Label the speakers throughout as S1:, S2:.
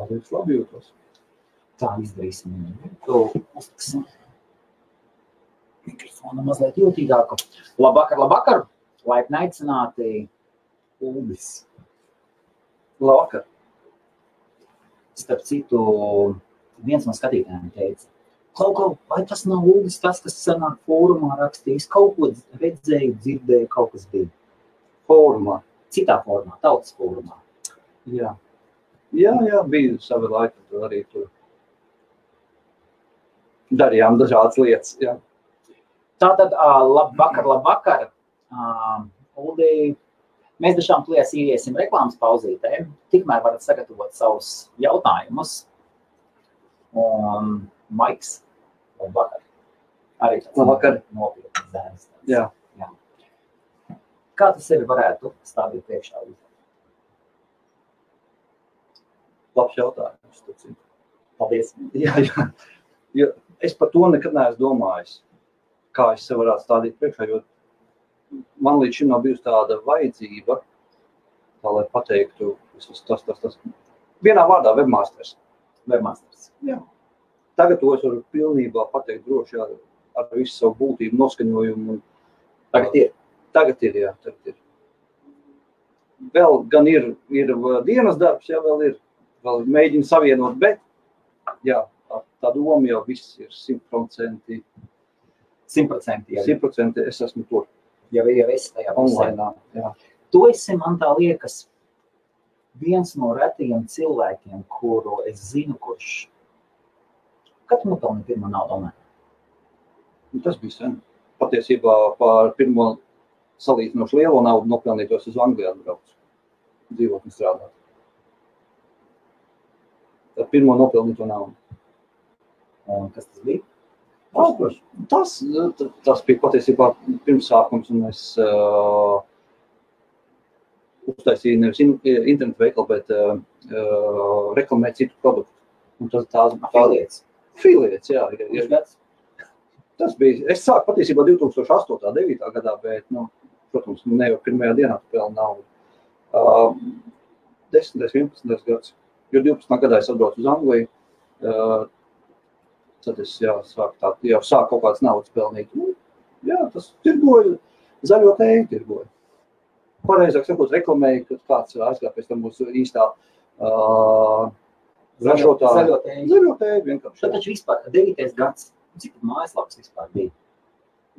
S1: Paldies, labi jūtos.
S2: Tā izdarīsim. Tu uzliksim mikrofonu mazliet jūtīgāku. Labvakar, labvakar! Laipni aicināti Uldis.
S1: Labvakar.
S2: Starp citu, viens no skatītājiem teica, kaut ko, vai tas nav Uldis, tas, kas senāk fórumā rakstījis, kaut ko redzēju, dzirdēju, kaut kas bija.
S1: Fórumā.
S2: Citā formā, tautas fórumā.
S1: Jā. Jā, jā, bija savi laiki, tur arī tur darījām dažādas lietas. Jā.
S2: Tātad, ā, labvakar, labvakar. Ā, Uldi, mēs dažām plēs ieiesim reklāmas pauzītē. Tikmēr varat sagatavot savus jautājumus. Un Maiks, labvakar. Arī tāds
S1: Labvakar.
S2: nopietns zēns.
S1: Jā.
S2: Kā tu sevi varētu stādīt priekšā?
S1: Labs jautājums.
S2: Paldies.
S1: Jā, jā. Jo es par to nekad neesmu domājis, kā es sev varētu stādīt priekšā. Jo man līdz šim nav bijusi tāda vajadzība, tā, lai pateiktu, vismaz tas, tas, tas. Vienā vārdā, webmasters.
S2: Webmasters.
S1: Tagad to es varu pilnībā pateikt droši ar, ar visu savu būtību, noskaņojumu. Un,
S2: Tagad ir.
S1: Tagad ir, jā, tagad ir. Vēl gan ir, ir uh, dienas darbs, jā, vēl ir, vēl mēģina savienot, bet, jā, tā, tā doma jau viss ir simtprocentīgi.
S2: Simtprocentīgi.
S1: Simtprocentīgi es esmu tur
S2: Jau jau esi tajā
S1: online. Jā.
S2: Tu esi, man tā liekas, viens no retajiem cilvēkiem, kuru es zinu, kurš katru nopelnīja pirmo naudu. online.
S1: Un Tas bija sen. Patiesībā par pirmo salīdzinoši lielo naudu nopelnītos uz Angliju atbraucu. Dzīvot un strādāt. Tad pirmo nopelnīto naudu.
S2: Kas tas bija?
S1: Tas, tas, tas bija patiesībā pirmsākums, un es uh, uztaisīju nevis in, internetu veikalu, bet uh, uh, reklamēju citu produktu. Un tas tās
S2: Afiliēts.
S1: Afiliēts, jā. jā, jā.
S2: gads?
S1: Tas bija, es sāku patiesībā 2008. un 2009. gadā, bet, nu, protams, ne jau pirmajā dienā tu pelni naudu. Uh, 10, 11 gads, jo 12. gadā es atbraucu uz Angliju. Uh, tad es jā, sāku, tā, jau sāku kaut kādas naudas pelnīt. Nu, jā, tas tirgoja, zaļo tēju tirgoja. Pareizāk sakot, reklamēja, ka kāds aizgāja pēc tam mūsu īstā uh, ražotāja.
S2: Zaļo tēju.
S1: Zaļo tēju vienkārši.
S2: Tad taču vispār 9. gads. Cik mājaslapas vispār bija?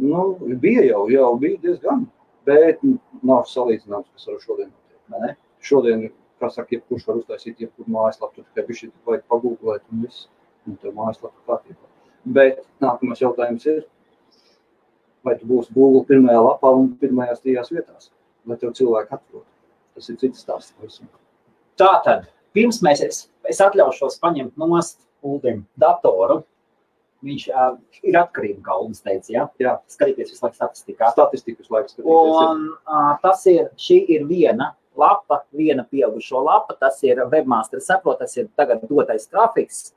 S1: Nu, bija jau, jau bija diezgan, bet nav salīdzināms, kas ar šodien
S2: ne?
S1: Šodien, kā saka, jebkurš var uztaisīt jebkuru mājaslapu, tu tikai bišķi vajag pagūglēt un viss, un tev mājaslapa kārtībā. Bet nākamais jautājums ir, vai tu būsi Google pirmajā lapā un pirmajās trijās vietās, vai tev cilvēki atrod. Tas ir cits stāsts.
S2: Tā tad, pirms mēs, es, es atļaušos paņemt nost Uldim datoru. Viņš uh, ir atkarīgs, kā Uldis teica, ja?
S1: Jā.
S2: skatīties visu laiku statistikā.
S1: Statistikas laiks. Un
S2: uh, tas ir, šī ir viena lapa, viena pieaugušo lapa. Tas ir webmasters, saprot, tas ir tagad dotais trafiks.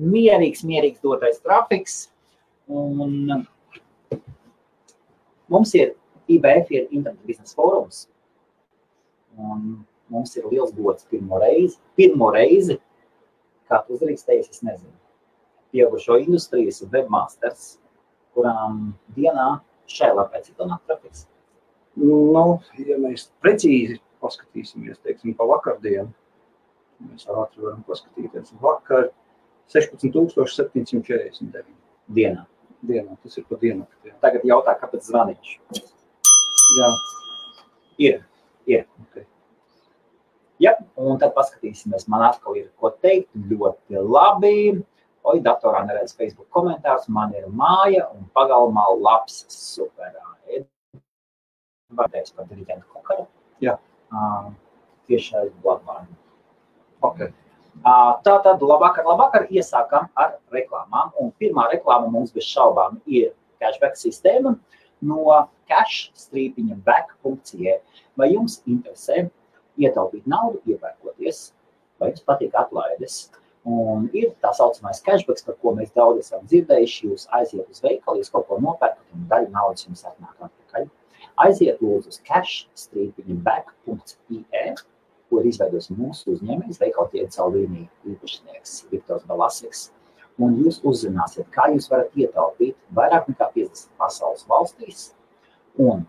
S2: Mierīgs, mierīgs dotais trafiks. Un mums ir IBF, ir Internet biznesa fórums. Un mums ir liels gods pirmo reizi, pirmo reizi, kā tu uzrakstējies, es nezinu, pieaugušo industrijas webmasters, kurām dienā šai lapai cik donāk trafiks.
S1: Nu, ja mēs precīzi paskatīsimies, teiksim, pa vakardienu, mēs ātri varam paskatīties. Vakar 16,749
S2: dienā.
S1: dienā. Tas ir pa dienu.
S2: Tagad jautā, kāpēc zvanīšu.
S1: Jā,
S2: Ir, ir.
S1: Ok.
S2: Ja, un tad paskatīsimies, man atkal ir ko teikt. Ļoti labi. Oi, datorā neredz Facebook komentārus. Man ir māja un pagalmā labs superā. Vārds par diriģentu kokaru.
S1: Jā.
S2: Uh, tieši aiz blakvārdu.
S1: okay.
S2: Ā, Tā tad labvakar, labvakar iesākam ar reklāmām. Un pirmā reklāma mums bez šaubām ir cashback sistēma no cash-back.ie. Vai jums interesē ietaupīt naudu, iepērkoties, vai jums patīk atlaides? Un ir tā saucamais cashback, par ko mēs daudz esam dzirdējuši. Jūs aiziet uz veikalu, jūs kaut ko nopērkat, un daļa naudas jums atnāk atpakaļ. Aiziet lūdzu uz cash-back.ie ko ir izveidojis mūsu uzņēmējs, veikala ķēdes līnija īpašnieks Viktors Balasiks. Un jūs uzzināsiet, kā jūs varat ietaupīt vairāk nekā 50 pasaules valstīs un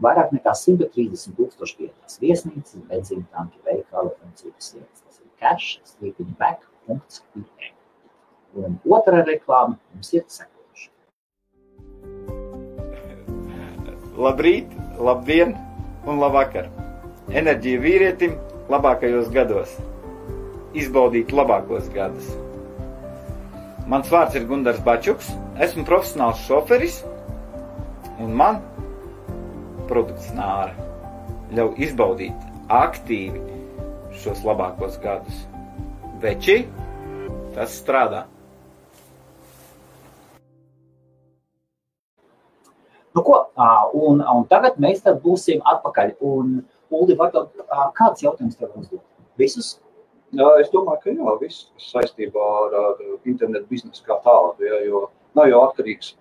S2: vairāk nekā 130 tūkstoši vietās viesnīcas, benzīna tanki, veikali un citas vietas. Tas ir cash, sleepingback.ie. Un otra reklāma mums ir sekojoša.
S3: Labrīt, labdien un labvakar! Enerģija vīrietim labākajos gados. Izbaudīt labākos gadus. Mans vārds ir Gunārs Bačuks, esmu profesionāls šoferis, un man produkts nāra ļauj izbaudīt aktīvi šos labākos gadus. Veči, tas strādā.
S2: Nu, ko, un, un tagad mēs būsim atpakaļ. Un, Uldi, varbūt, kāds jautājums tev uzdot? Visus?
S1: Jā, es domāju, ka jā, viss saistībā ar, ar internetu biznesu kā tādu. Jā, jo nav jau atkarīgs,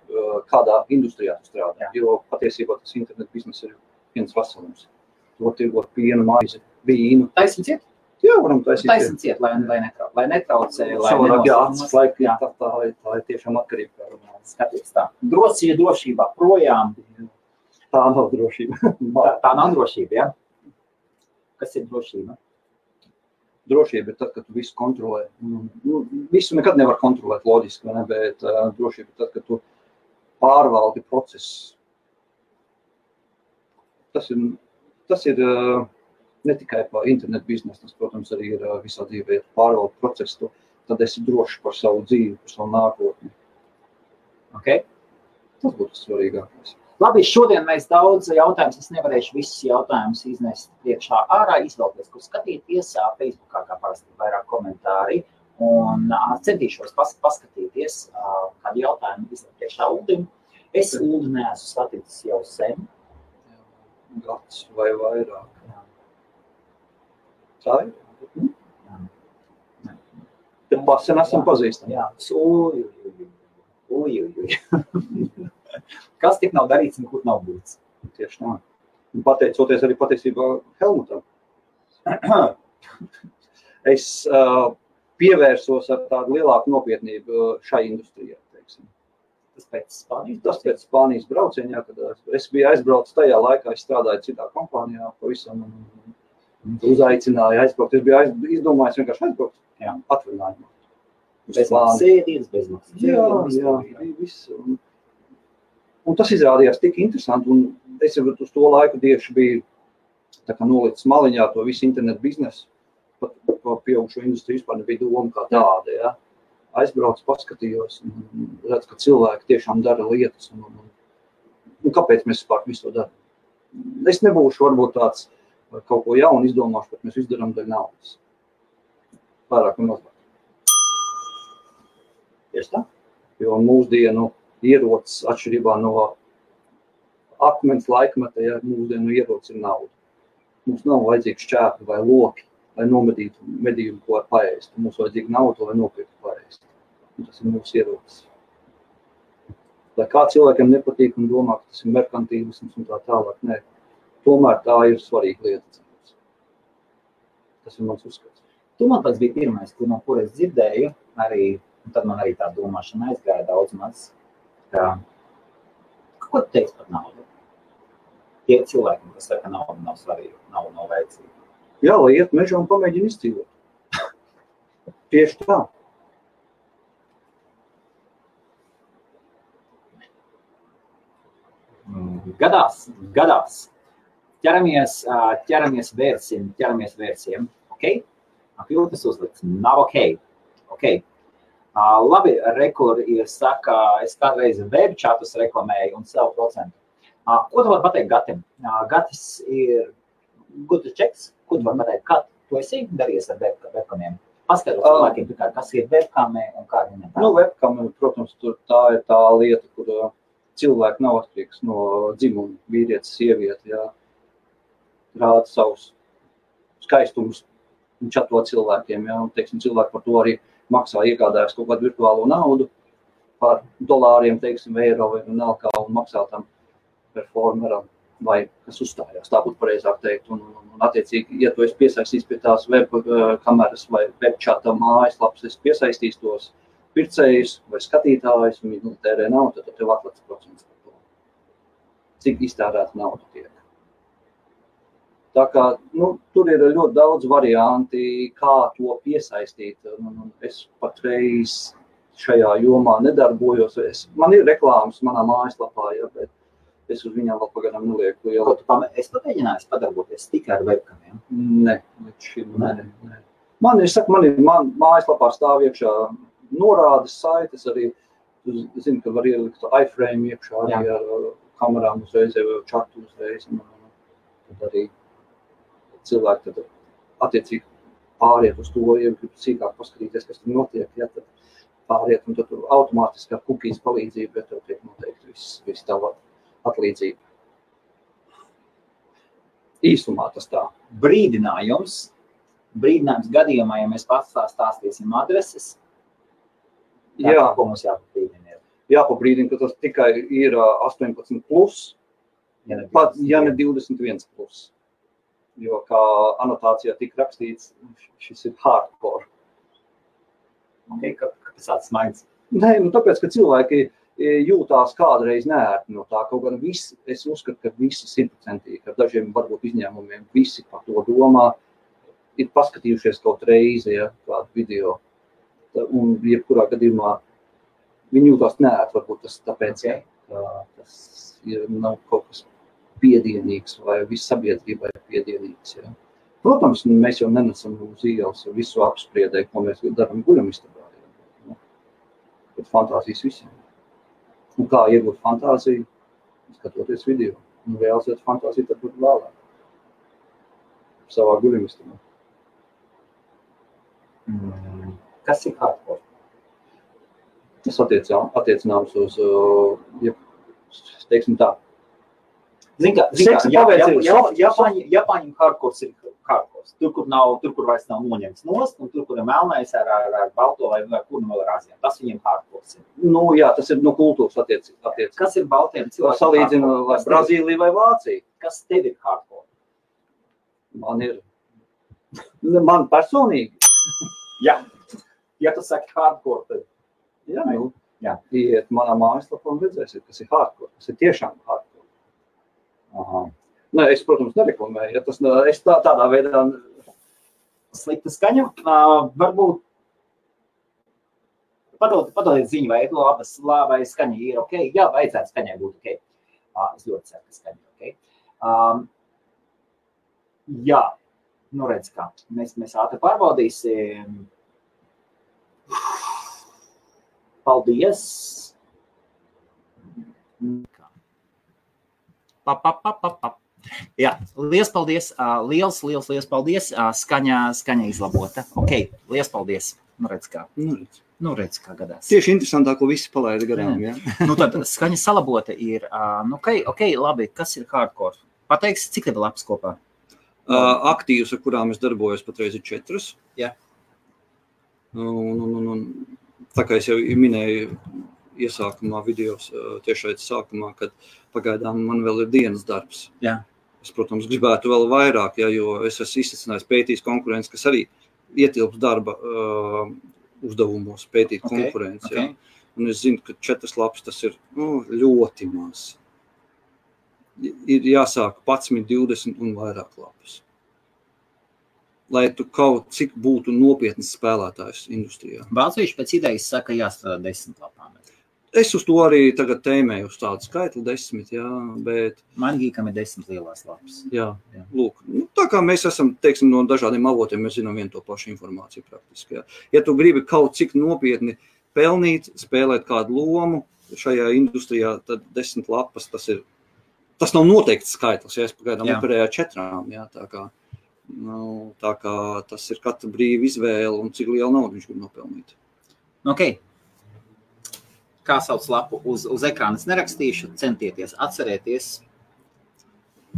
S1: kādā industrijā strādā. Jo patiesībā tas internetu bizness ir viens veselums. To tirgot pienu, maizi, vīnu.
S2: Taisnība?
S1: Jā, varam taisīt.
S2: Taisnība ciet, lai, lai, netrau, lai netraucē. Lai
S1: Savādāk, jā, acis laika, jā. Tā, tā, tā ir tiešām atkarīga.
S2: Skaties tā. Drošība, drošībā projām.
S1: Tā nav drošība.
S2: tā, tā nav drošība, jā. Kas ir drošība?
S1: Drošība ir tad, kad tu visu kontrolē. Nu, visu nekad nevar kontrolēt loģiski, ne? bet uh, drošība ir tad, kad tu pārvaldi procesu. Tas ir, tas ir uh, ne tikai par internetu biznesu, tas, protams, arī ir visā dzīvē. Ja pārvaldi procesu, tad esi drošs par savu dzīvi, par savu nākotni.
S2: Okay.
S1: Tas būtu svarīgākais.
S2: Labi, šodien mēs daudz jautājumus, es nevarēšu visus jautājumus iznest priekšā ārā, izvēlēties, kur skatīties. Facebookā kā parasti vairāk komentāri. Un centīšos pas, paskatīties, kādu jautājumu iznest priekšā Uldim. Es Uldu neesmu saticis jau sen.
S1: Gads vai vairāk. Ir? Jā. Tad pasen esam pazīstami.
S2: Jā. Uj, uj, uj. Kas tik nav darīts, nekur nav būts.
S1: Tieši tā. Un pateicoties arī patiesībā Helmutam. es uh, pievērsos ar tādu lielāku nopietnību šai industrijai. Teiksim.
S2: Tas pēc Spānijas,
S1: tas pēc Spānijas braucienā, kad es biju aizbraucis tajā laikā, es strādāju citā kompānijā, pavisam uzaicināju aizbraukt. Es biju aiz, izdomājis vienkārši aizbraukt,
S2: jā,
S1: atvaļinājumā.
S2: Bez sēdienas, bez maksas.
S1: Jā, jā, jā, viss. Un, Un tas izrādījās tik interesanti. Un es jau uz to laiku tieši biju nolicis maliņā to visu internetu biznesu. Pat par pieaugušo industriju vispār nebija doma kā tāda. Ja. Aizbraucu, paskatījos, redzu, ka cilvēki tiešām dara lietas. Un, un, un kāpēc mēs vispār visu to darām? Es nebūšu varbūt tāds kaut ko jaunu izdomāšu, bet mēs izdarām dēļ naudas. Un mazāk.
S2: Tieši tā.
S1: Jo mūsdienu ierocis atšķirībā no akmens laikmeta, ja mūsdienu ierocis ir nauda. Mums nav vajadzīgs šķēpi vai loki, lai nomedītu medījumu, ko var paēst. Mums vajadzīga nauda, lai nopirktu paēst. Un tas ir mūsu ierocis. Lai kā cilvēkiem nepatīk un domā, ka tas ir merkantīlisms un tā tālāk, nē. Tomēr tā ir svarīga lieta. Tas ir mans uzskats.
S2: Tu man pats bija pirmais, kur, no kur es dzirdēju, arī, un tad man arī tā domāšana aizgāja daudz maz ka, ko tu teici par naudu? Tie cilvēki, kas saka, ka nauda nav svarīga, nauda nav vajadzīga.
S1: Jā, lai iet mežā un pamēģina izdzīvot. Tieši tā.
S2: Gadās, gadās. Ķeramies, ķeramies vērsim, ķeramies vērsiem. Ok? Apjūtas uzlikts. Nav ok. okay. Uh, labi, rekur ir saka, es kādreiz web chatus reklamēju un savu procentu. Uh, ko tu vari pateikt Gatim? Uh, Gatis ir good checks. Ko tu vari pateikt? Kā tu esi darījies ar web, webkamiem? Paskaidro cilvēkiem, uh, kas ir webkamē un kā viņiem
S1: tā. Nu, webkam, protams, tur tā ir tā lieta, kur uh, cilvēki nav atkarīgs no dzimuma, vīrietis, sieviete, jā. Rāda savus skaistumus un čato cilvēkiem, jā. Un, teiksim, cilvēki par to arī maksā iegādājas kaut kādu virtuālo naudu par dolāriem, teiksim, eiro vai vienalga, un maksā tam performeram vai kas uzstājās. Tā būtu pareizāk teikt. Un, un, un attiecīgi, ja tu esi piesaistīts pie tās web uh, kameras vai webčata mājaslapas, es piesaistīšu tos pircējus vai skatītājus, un viņi tērē naudu, tad tev atlaiž procents par to. Cik iztērēta nauda tiek. Tā kā, nu, tur ir ļoti daudz varianti, kā to piesaistīt. Un, un es patreiz šajā jomā nedarbojos. Es, man ir reklāmas manā mājaslapā, ja, bet es uz viņām vēl pagaidām nelieku.
S2: Tu pamē, es pat mēģināju padarboties tikai ar webkamiem.
S1: Nē, šim nē. nē. Man ir, saka, man ir man, mājaslapā stāv iekšā norādes saites arī. Tu zini, ka var ielikt iframe iekšā arī
S2: Jā.
S1: ar kamerām uzreiz vai čatu uzreiz. Un, un, tad arī cilvēki tad attiecīgi pāriet uz to, ja grib sīkāk paskatīties, kas tur notiek. Ja, tad pāriet un tad automātiski ar kukīs palīdzību, bet tev tiek noteikti viss, viss tava atlīdzība. Īsumā tas tā.
S2: Brīdinājums. Brīdinājums gadījumā, ja mēs pats tā stāstīsim adreses, tā,
S1: Jā,
S2: ko mums jāpabrīdina.
S1: jāpabrīdina, ka tas tikai ir ā, 18 plus,
S2: Ja
S1: ja ne 21 plus. Jo kā anotācijā tika rakstīts, šis ir hardcore.
S2: Okay, ka- kāpēc tāds smaids?
S1: Nē, nu tāpēc, ka cilvēki e, jūtās kādreiz nērti no tā. Kaut gan visi, es uzskatu, ka visi simtprocentīgi, ar dažiem varbūt izņēmumiem, visi par to domā, ir paskatījušies kaut reizi, ja, kādu video. Un jebkurā gadījumā viņi jūtās nērti, varbūt tas tāpēc,
S2: Okay.
S1: ka tas ir nav kaut kas piedienīgs vai viss sabiedrībai piedienīgs. Ja. Protams, mēs jau nenesam uz ielas visu apspriedē, ko mēs darām guļamistabā. Ja. Bet fantāzijas visiem. Un kā iegūt fantāziju, skatoties video. Un realizēt fantāziju tad būtu vēlāk. Savā guļamistabā.
S2: Mm. Kas ir hardcore?
S1: Tas attiecināms uz, uh, ja, teiksim tā,
S2: Zini, kā, zini, kā, jā, jā, jā, Japāņi, Japāņiem hardcore ir hardcore. Tur, kur, nav, tur, kur vairs nav noņemts nost, un tur, kur ir melnais ar, ar, ar balto vai, vai kur nu vēl ar azijām. Tas viņiem hardcore ir.
S1: nu, jā, tas ir no kultūras attiecības. Attiec.
S2: Kas ir baltiem cilvēkiem?
S1: Salīdzinu,
S2: tev-
S1: Brazīlija vai Vācija.
S2: Kas tev ir hardcore?
S1: Man ir. Man personīgi,
S2: Jā, ja tu saki hardcore, tad
S1: jā, nu,
S2: Jā.
S1: iet manā mājaslapā un redzēsiet, kas ir hardcore. Tas ir tiešām hardcore.
S2: Aha.
S1: Nē, es, protams, nereklamēju. Ja tas, es tā, tādā veidā
S2: slikta skaņa. Uh, varbūt padod, padodiet ziņu, vai labas, vai skaņa ir ok. Jā, vajadzētu skaņai būt ok. Uh, es ļoti ceru, ka skaņa ir ok. Um, jā, nu redz kā. Mēs, mēs ātri pārbaudīsim. Paldies! Pa, pa, pa, pa, pa. Jā, liels paldies. Liels, liels, liels paldies. Skaņa, skaņa izlabota. Ok, liels paldies. Nu, redz, kā,
S1: nu, redz,
S2: nu, redz, kā gadās.
S1: tieši interesantāko visi palaida garām. Ja?
S2: Nu, tad skaņa salabota ir. Nu, ok, ok, labi. Kas ir hardcore? Pateiks, cik tev ir lapas kopā?
S1: Uh, aktīvas, ar kurām es darbojos, patreiz ir četras.
S2: Jā.
S1: Un, un, un, un, tā kā es jau minēju, iesākumā, video tiešai sākumā, kad pagaidām man vēl ir dienas darbs.
S2: Jā.
S1: Es, protams, gribētu vēl vairāk, ja, jo es esmu izsmeļojis, pētījis konkurenci, kas arī ietilps darba uh, uzdevumos, pētīt
S2: Ok,
S1: okay, konkurenci.
S2: ok.
S1: Okay. Un es zinu, ka četras lapas tas ir nu, ļoti maz. Ir jāsāk 11, 20 un vairāk lapas. Lai tu kaut cik būtu nopietns spēlētājs industrijā.
S2: Vācieši pēc idejas saka, jāstrādā desmit lapām.
S1: Es uz to arī tagad tēmēju, uz tādu skaitli, desmit, jā, bet
S2: Man gīkam ir desmit lielās lapas.
S1: Jā,
S2: Jā.
S1: Lūk, nu, tā kā mēs esam teiksim, no dažādiem avotiem, mēs zinām vienu to pašu informāciju. Praktiski, jā. ja tu gribi kaut cik nopietni pelnīt, spēlēt kādu lomu šajā industrijā, tad desmit lapas tas ir. Tas nav noteikts skaitlis, ja es pagaidām operēju ar četrām. Jā, tā, kā, nu, tā kā tas ir katra brīva izvēle un cik liela nauda viņš grib nopelnīt.
S2: Nu, Okay. Kā sauc lapu uz, uz ekrāna? Es nerakstīšu, centieties atcerēties.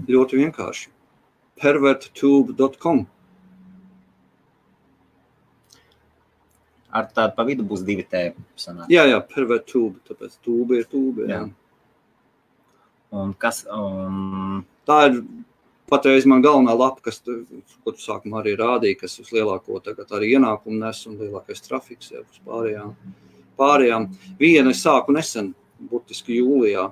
S1: Ļoti vienkārši. Perverttube.com.
S2: Ar tādu pa vidu būs divi tēvi. sanāk.
S1: Jā, jā, perverttube, tāpēc tūbe ir tūbe. Jā.
S2: Jā. Un kas, un
S1: Tā ir patreiz man galvenā lapa, kas, tu- ko tu sākumā arī rādīja, kas uz lielāko tagad arī ienākumu nes un lielākais trafiks jau uz pārējām. Pārējām. Viena es sāku nesen, burtiski jūlijā,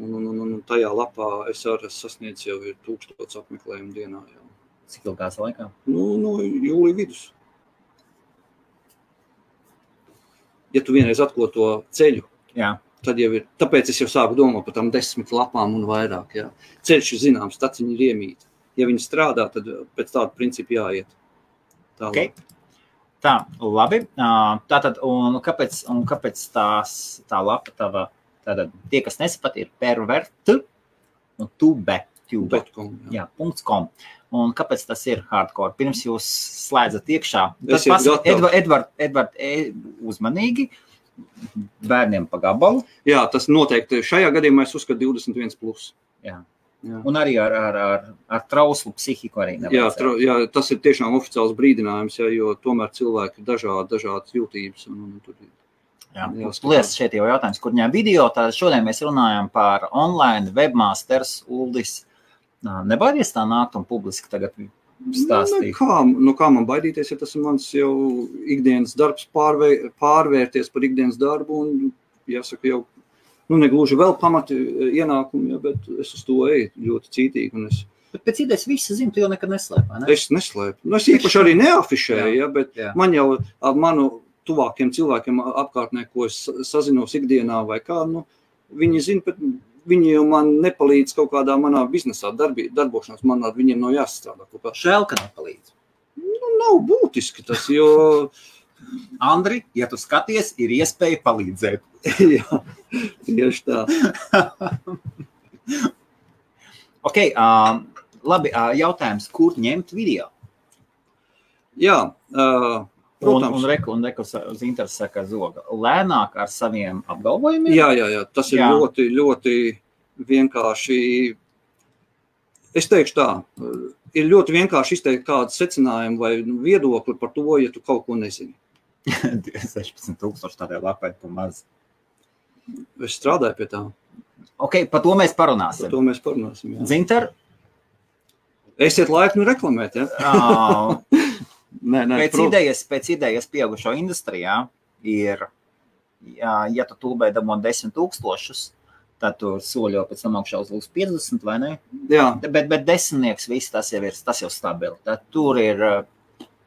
S1: un, un, un, un tajā lapā es arī sasniedzu jau ir tūkstots apmeklējumu dienā. Jau.
S2: cik ilgās laikā?
S1: Nu, no jūlija vidus. Ja tu vienreiz atklāji to ceļu,
S2: Jā,
S1: tad jau ir. Tāpēc es jau sāku domāt par tām desmit lapām un vairāk. Jā. Ceļš ir zināms, tāds viņi ir iemīti. Ja viņi strādā, tad pēc tāda principa jāiet. Tālāk.
S2: Ok. Tā, labi. Ā, Tātad, un kāpēc, un kāpēc tās, tā lapa tava, tātad tie, kas nesapat, ir pervertu un tube. tube.
S1: Kom, jā.
S2: Jā, punkts .com. Un kāpēc tas ir hardcore? Pirms jūs slēdzat iekšā, tad pasakiet,
S1: gatavi.
S2: Edvard, Edvard, Edvard, uzmanīgi, bērniem pa gabalu,
S1: jā, tas noteikti šajā gadījumā es uzskatu 21. Plus.
S2: Jā.
S1: Jā.
S2: un arī ar, ar, ar, ar trauslu psihiku
S1: Jā, tra, jā, tas ir tiešām oficiāls brīdinājums, jā, jo tomēr cilvēki ir dažādi, dažādas jūtības. Un, un, tur,
S2: Jā,
S1: Jā,
S2: Liels šeit jau jautājums, kur ņem video. Tad šodien mēs runājam par online webmasters Uldis. Nebaidies tā nākt un publiski tagad
S1: Nu,
S2: stāstīt.
S1: kā, nu, kā man baidīties, ja tas ir mans jau ikdienas darbs, pārvē, pārvērties par ikdienas darbu. Un, jāsaka, jau nu, negluži vēl pamati ienākumi, ja, bet es uz to eju ļoti cītīgi. Es,
S2: Bet pēc idejas visi zina, tu jau nekad neslēp. vai Ne?
S1: es neslēpu. Nu, es īpaši arī neafišēju, ja, bet
S2: Jā.
S1: man jau ar manu tuvākiem cilvēkiem apkārtnē, ko es sa- sazinos ikdienā, vai kā, nu, viņi zina, bet viņi jau man nepalīdz kaut kādā manā biznesā, darbī, darbošanās. Man ar viņiem nav jāstrādā kopā.
S2: Žēl, ka nepalīdz.
S1: Nu, nav būtiski tas, jo
S2: Andri, ja tu skaties, ir iespēja palīdzēt.
S1: jā, tieši tā.
S2: Ok, uh, labi, uh, jautājums, kur ņemt video?
S1: Jā, uh,
S2: Un, un
S1: protams.
S2: reku, un reku uz interesi saka zoga. Lēnāk ar saviem apgalvojumiem?
S1: Jā, jā, jā, tas ir
S2: Jā.
S1: ļoti, ļoti vienkārši. Es teikšu tā, ir ļoti vienkārši izteikt kādu secinājumu vai viedokli par to, ja tu kaut ko nezini.
S2: 16,000 tādai lapai pa maz.
S1: Es strādāju pie tā,
S2: Ok, par to mēs
S1: par
S2: parunāsim.
S1: to mēs parunāsim. jā.
S2: Zinter,
S1: Esiet laipni reklamēt, ja?
S2: ā,
S1: Nē, nē,
S2: pēc
S1: protams.
S2: idejas, pēc idejas pieaugušo industrijā ir, jā, ja tu tūlbē dabū 10 tūkstošus, tad tu soļo pēc tam augšā uz līdz 50, vai ne?
S1: Jā,
S2: Bet, bet desmitnieks, viss tas jau ir, tas jau stabili. Tad tur ir,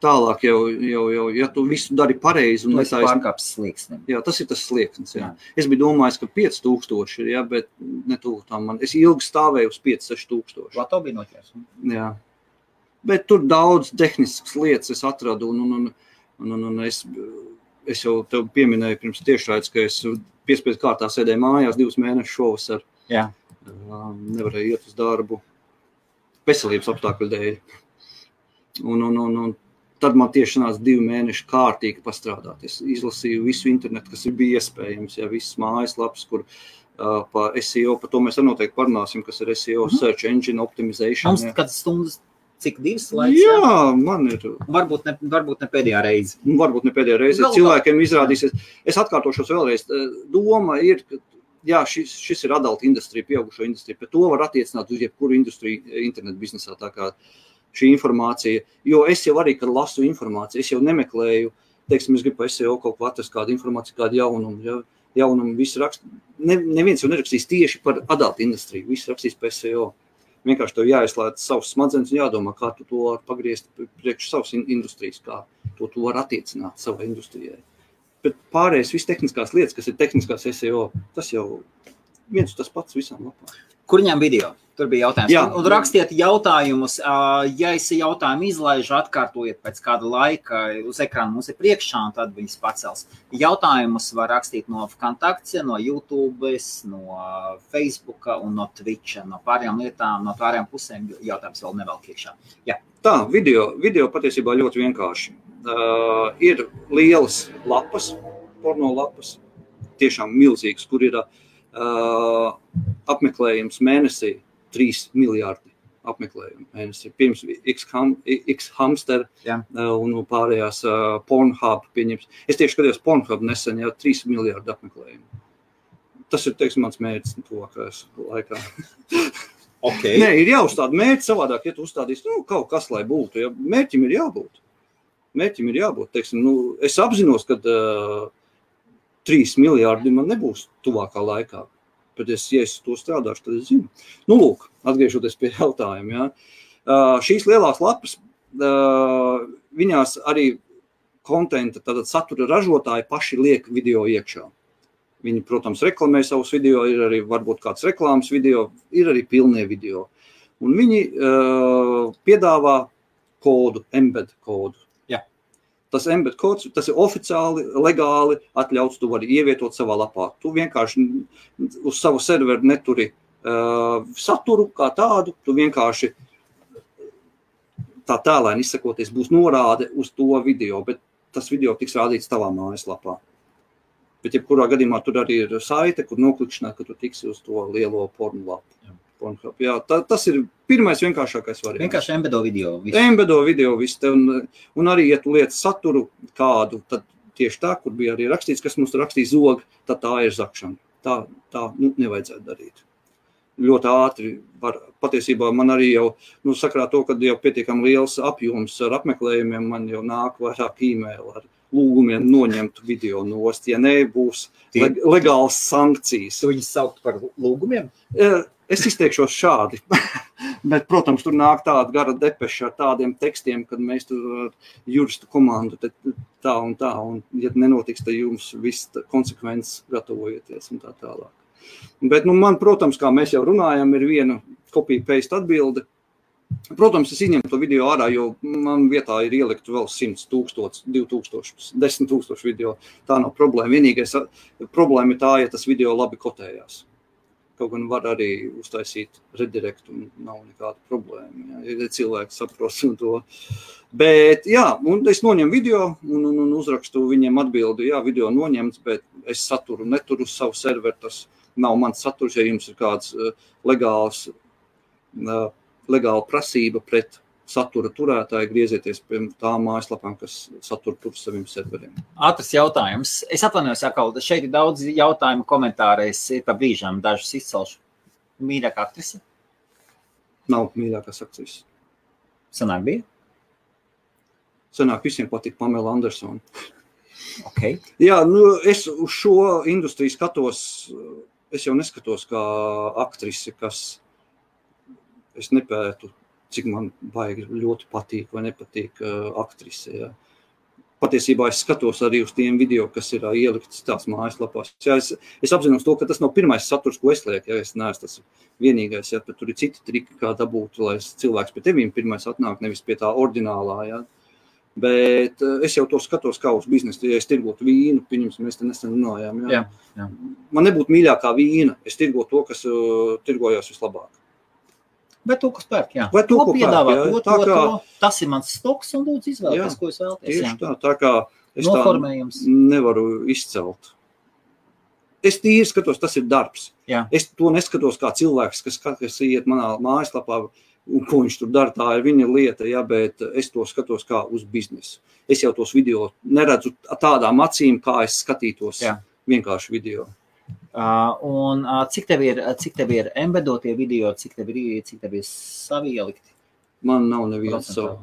S1: tālāk jau, jau, jau, ja tu visu dari pareizi un
S2: esi
S1: netaisni,
S2: pārkāpis slieksnim.
S1: Jā, tas ir tas slieksnis. Jā.
S2: Jā.
S1: Es biju domājis, ka 5000 ir, jā, bet ne tuvu tam man. Es ilgi stāvēju uz 5-6000.
S2: Plato bija noķers.
S1: Jā. Bet tur daudz tehniskas lietas es atradu. Un, un, un, un, un, es, es jau te pieminēju pirms tiešraides, ka es piespiedu kārtā sēdēju mājās divus mēnešus šovasar.
S2: Jā.
S1: Nevarēju iet uz darbu veselības apstākļu dēļ. Un, un, un, un tad man tieši nāca divi mēneši kārtīgi pastrādāt. Es izlasīju visu internetu, kas bija iespējams, ja visas mājaslapas, kur uh, pa SEO, par to mēs arī noteikti parunāsim, kas ir SEO, Search Engine Optimization.
S2: Mums
S1: ja.
S2: kādas stundas, cik divas laiks?
S1: Jā, man ir.
S2: Varbūt ne, varbūt ne pēdējā reize.
S1: Nu, varbūt ne pēdējā reize.
S2: Galu
S1: Cilvēkiem izrādīsies, es atkārtošos vēlreiz. eh, Doma ir, ka jā, šis, šis ir adulta industrija, pieaugušo industrija, bet to var attiecināt uz jebkuru industriju eh, internetu biznesā. Tā kā šī informācija, jo es jau arī, kad lasu informāciju, es jau nemeklēju, teiksim, es gribu SEO kaut ko atrast, kādu informāciju, kādu jaunumu. Ja, jaunumu visi rakst, ne, neviens jau nerakstīs tieši par adulta industriju, visi rakstīs pa SEO. Vienkārši tev jāizslēdz savs smadzenes un jādomā, kā tu to vari pagriezt priekš savas in- industrijas, kā to tu vari attiecināt savai industrijai. Bet pārējais, visas tehniskās lietas, kas ir tehniskās SEO, tas jau viens un tas pats visām lapām.
S2: Kur ņem video? Tur bija jautājums.
S1: Jā.
S2: Un, rakstiet jautājumus. Ja es jautājumu izlaižu, atkārtojiet pēc kāda laika uz ekrāna mums ir priekšā, un tad viņas pacels. Jautājumus var rakstīt no Fantakta, no YouTube, no Facebook un no Twitch, no pārējām lietām, no pārējām pusēm. Jautājums vēl nevelk iekšā.
S1: Tā, video, video patiesībā ļoti vienkārši. Uh, ir lielas lapas, porno lapas, tiešām milzīgas, kur ir uh, apmeklējums mēnesī 3 miljardi apmeklējumu mēnesī. Pirms X, ham, X hamster
S2: Jā.
S1: uh, un pārējās uh, Pornhub pieņems. Es tieši skatījos Pornhub nesen, jau 3 miljardi apmeklējumu. tas ir teiksim, mans mērķis tuvākajā laikā.
S4: Okay.
S1: Nē, ir jāuzstāda mērķis savādāk, ja tu uzstādīsi nu, kaut kas, lai būtu. Ja? Mērķim ir jābūt. Mērķim ir jābūt. Teiksim, nu, es apzinos, ka uh, 3 miljardi man nebūs tuvākā laikā. Bet, es, ja es to strādāšu, tad es zinu. Nu, lūk, atgriežoties pie jautājuma. Ja? Uh, šīs lielās lapas, uh, viņās arī kontenta, tātad satura ražotāji paši liek video iekšā. Viņi, protams, reklamē savus video, ir arī varbūt kāds reklāmas video, ir arī pilnie video. Un viņi uh, piedāvā kodu, embed kodu. Tas embed kods, tas ir oficiāli, legāli atļauts, tu vari ievietot savā lapā. Tu vienkārši uz savu serveru neturi uh, saturu kā tādu, tu vienkārši tā tēlēni izsakoties būs norāde uz to video, bet tas video tiks rādīts tavā mājaslapā. Bet, ja kurā gadījumā tur arī ir saite, kur noklikšķināt, ka tu tiksi uz to lielo lapu. Pornhub. Jā, tā, tas ir pirmais vienkāršākais variants.
S5: Vienkārši embedo video. viss.
S1: Embedo video viss te, un, un arī, ja tu liec saturu kādu, tad tieši tā, kur bija arī rakstīts, kas mums rakstīja zog, tad tā ir zakšana. Tā, tā nu, nevajadzētu darīt. Ļoti ātri var, patiesībā man arī jau, nu, sakrā to, ka jau pietiekami liels apjoms ar apmeklējumiem, man jau nāk vairāk e-mail ar lūgumiem noņemt video nost, ja nebūs leg legāls sankcijas.
S4: Tu viņus saukt par lūgumiem?
S1: Eh, Es izteikšos šādi. Bet, protams, tur nāk tāda gara depeša ar tādiem tekstiem, kad mēs tur ar juristu komandu tā un tā, un, ja nenotiks, tad jums viss konsekvences gatavojieties un tā tālāk. Bet, nu, man, protams, kā mēs jau runājam, ir viena kopija-paste atbilde. Protams, es izņemu to video ārā, jo man vietā ir ielikt vēl 100 tūkstoši, 2000, 10 tūkstoši video. Tā nav problēma. Vienīgais problēma ir tā, ja tas video labi kotējās. Kaut gan var arī uztaisīt redirektu, un nav nekāda problēma. Jā, ja cilvēki saprot to. Bet, jā, un es noņemu video un, un, un uzrakstu viņiem atbildi, jā, video noņemts, bet es saturu neturu uz savu serveru. Tas nav mans saturs, ja jums ir kāds uh, legāls, uh, legāla prasība pret satura turētāju, griezieties pie tām mājaslapām, kas satura tur saviem serveriem.
S5: Ātrs jautājums. Es atvainojos, Jakau, šeit ir daudz jautājumu komentāros. Ir pa brīžām dažus izcelšu. Mīļākā aktrise?
S1: Nav mīļākās akcijas.
S5: Sanāk bija?
S1: Senāk visiem patīk Pamela Andersona.
S5: Okay.
S1: Jā, nu, es uz šo industriju skatos. Es jau neskatos kā aktrise, kas es nepētu, cik man baigi ļoti patīk vai nepatīk uh, aktrise. Jā. Patiesībā es skatos arī uz tiem video, kas ir uh, ielikti tās mājaslapās. Jā, es, es apzinos to, ka tas nav pirmais saturs, ko es lieku. Ja es neesmu tas vienīgais, ja, tur ir citi triki, kā dabūt, lai cilvēks pie tevīm pirmais atnāk, nevis pie tā ordinālā. Ja. Bet uh, es jau to skatos kā uz biznesu. Ja es tirgotu vīnu, pieņemsim, mēs te nesen runājām. Jā.
S5: Jā, jā.
S1: Man nebūtu mīļākā vīna. Es tirgotu to, kas uh, tirgojās vislabāk.
S5: Bet to, kas pērk, jā.
S1: Vai to, ko
S5: piedāvā,
S1: pērk, jā.
S5: to,
S1: Tā
S5: to,
S1: kā-
S5: to. Tas ir mans stoks un lūdzu izvēlēties,
S1: Jā,
S5: ko jūs vēlaties.
S1: Tieši
S5: jā.
S1: tā, tā kā es tā
S5: Noformējums.
S1: nevaru izcelt. Es tīri skatos, tas ir darbs.
S5: Jā.
S1: Es to neskatos kā cilvēks, kas, kas iet manā mājaslapā, un ko viņš tur dara. Tā ir viņa lieta, ja, bet es to skatos kā uz biznesu. Es jau tos video neredzu tādām acīm, kā es skatītos
S5: Jā.
S1: vienkārši video.
S5: Uh, un uh, cik tev ir, cik tev ir embedotie video, cik tev ir, cik tev ir savielikti,
S1: Man nav
S5: Procentuāli.
S1: savu.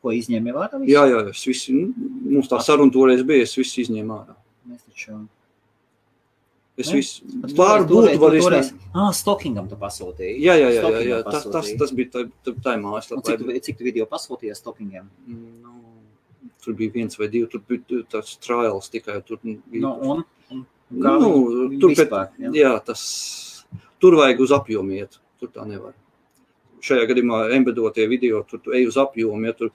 S5: ko izņēmi vārā? visu?
S1: Jā, jā, es visi, nu, mums tā saruna toreiz bija, es visu izņēmu ārā.
S5: Mēs taču...
S1: Es visu, varbūt, var es ne-
S5: Ah, Stokingam tu pasūtīji.
S1: Jā, jā, jā, jā, jā. Tas, tas, tas bija tā, tā, tā mājaslapā.
S5: cik, tu, cik tu video pasūtīji Stokingam?
S1: Nu, tur bija viens vai divi, tur bija tāds trials tikai. Tur bija,
S5: Nu, un, un,
S1: nu, tur,
S5: vispār, jā.
S1: jā, tas, tur vajag uz apjomu iet, tur tā nevar. Šajā gadījumā embedotie video, tur tu ej uz apjomu, ja tur,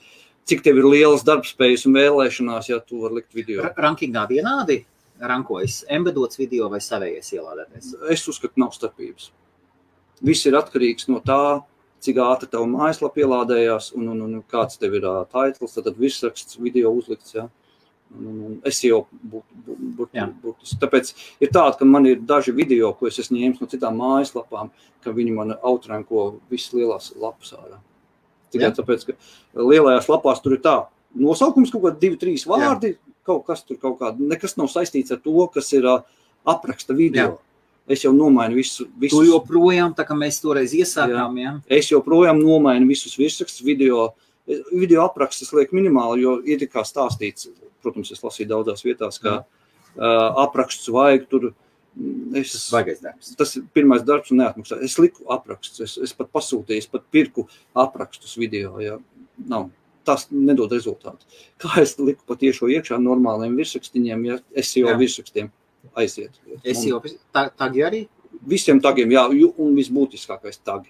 S1: cik tev ir lielas darbspējas un vēlēšanās, ja tu vari likt video.
S5: Ra- Rankingā vienādi rankojas embedots video vai savējais ielādētais.
S1: Es uzskatu, nav starpības. Viss ir atkarīgs no tā, cik ātri tev mājaslapā ielādējās un, un, un kāds tev ir uh, titls, tad virsraksts video uzlikts. Ja? Un, un, un es jau būtu būt,
S5: Jā.
S1: būt, būt, Tāpēc ir tā, ka man ir daži video, ko es esmu ņēmis no citām mājaslapām, ka viņi man outranko visas lielās lapas ārā. Tikai
S5: Jā.
S1: tāpēc, ka lielajās lapās tur ir tā, nosaukums kaut kādi divi, trīs vārdi, kaut kas tur kaut kāda, nekas nav saistīts ar to, kas ir apraksta video.
S5: Jā.
S1: Es jau nomainu visu,
S2: Tu
S1: visus,
S2: joprojām, tā kā mēs toreiz iesākām, ja?
S1: es joprojām nomainu visus virsrakstus, video, video aprakstus liek minimāli, jo ir kā stāstīts, protams, es lasīju daudzās vietās, ka uh, apraksts vajag tur. mm, Es,
S2: darbs.
S1: tas ir pirmais darbs un neatmaksā. Es liku aprakstus, es, es pat pasūtīju, es pat pirku aprakstus video. Ja. Nav. Tas nedod rezultātu. Kā es liku patiešo iekšā normāliem virsrakstiņiem, ja es jau
S2: Jā.
S1: virsrakstiem aiziet.
S2: Tā, tagi arī.
S1: Visiem tagiem, jā, un visbūtiskākais tagi.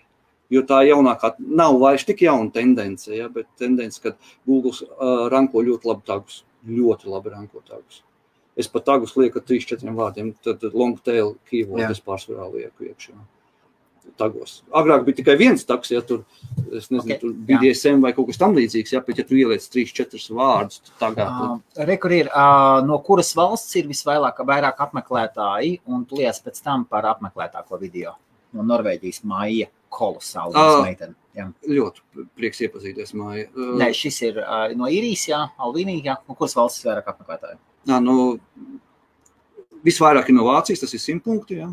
S1: Jo tā jaunākā nav vairs tik jauna tendence, ja, bet tendence, ka Google uh, ranko ļoti labi tagus. Ļoti labi ranko tagus. Es pat tagus lieku ar 3-4 vārdiem, tad long tail keyword
S2: Jā.
S1: es pārsvarā lieku iekšā. Tagos. Agrāk bija tikai viens tags, ja tur, es nezinu,
S2: Ok,
S1: okay. tur
S2: jā.
S1: BDSM vai kaut kas tam līdzīgs, ja, bet ja tu ieliec 3-4 vārdus, tad tagad.
S2: Uh, Rekur ir, uh, no kuras valsts ir visvairāk vairāk apmeklētāji, un tu liec pēc tam par apmeklētāko video. No Norvēģijas māja kolosāli.
S1: Ā.
S2: meitene. Jā.
S1: Ļoti prieks iepazīties, Māja. Uh,
S2: Nē, šis ir uh, no īrijas, jā, Albīnija, jā. No kuras valsts ir vairāk apmeklētāji?
S1: Jā, nu, visvairāk ir no Vācijas, tas ir simt punkti. Ja?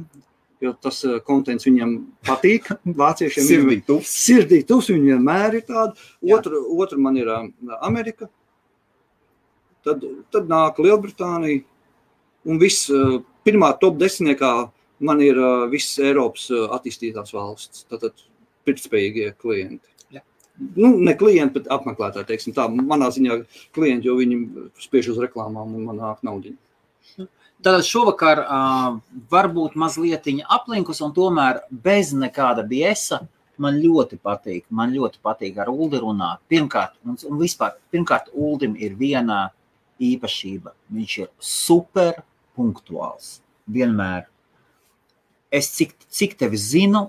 S1: Jo tas konteksts viņam patīk. Vāciešiem
S2: Sirdī tuvs.
S1: Sirdī tuvs viņi vienmēr ir tāda. Otra, otra man ir ā, Amerika. Tad, tad nāk Lielbritānija. Un viss, ā, pirmā top desmitniekā man ir ā, visas Eiropas ā, attīstītās valsts. Tātad pirktspējīgie klienti.
S2: Jā.
S1: Nu, ne klienti, bet apmeklētāji. teiksim Tā manā ziņā klienti, jo viņi spiež uz reklāmām un man nāk naudiņa.
S2: Tātad šovakar uh, varbūt mazliet aplinkus, un tomēr bez nekāda biesa. Man ļoti patīk, man ļoti patīk ar Ulu runāt. Pirmkārt, un, un vispār, pirmkārt, Ulim ir viena īpašība. Viņš ir super punktuāls. Vienmēr. Es cik, cik tevi zinu,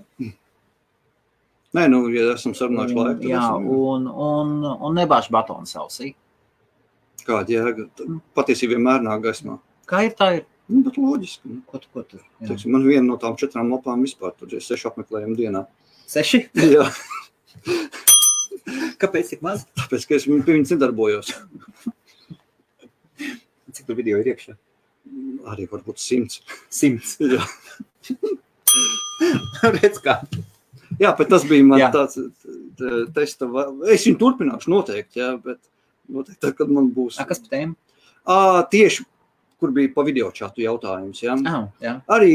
S1: Nē, nu, ja esam sarunājuši laiku, tad
S2: jā,
S1: esam,
S2: un, un, un nebāž batonu sausī.
S1: kāda jēga. Patiesībā vienmēr nāk gaismā.
S2: Kā ir tā? Ir?
S1: Nu, bet loģiski. Nu.
S2: Ko tu, ko tu? Jā.
S1: Teiksim, man viena no tām četrām lapām vispār tur ir seši apmeklējumi dienā.
S2: Seši?
S1: Jā,
S2: Kāpēc tik maz?
S1: tāpēc, ka es pie viņas nedarbojos.
S2: Cik tu video ir iekšā?
S1: Arī varbūt simts.
S2: Simts.
S1: Jā,
S2: Redz, kā.
S1: jā bet tas bija man
S2: Jā.
S1: tāds testa. Es viņu turpināšu noteikti, jā, bet noteikti tad, kad man būs.
S2: A, kas par tēmu?
S1: Ā, tieši, kur bija pa video čatu jautājums, jā.
S2: Ah, jā.
S1: arī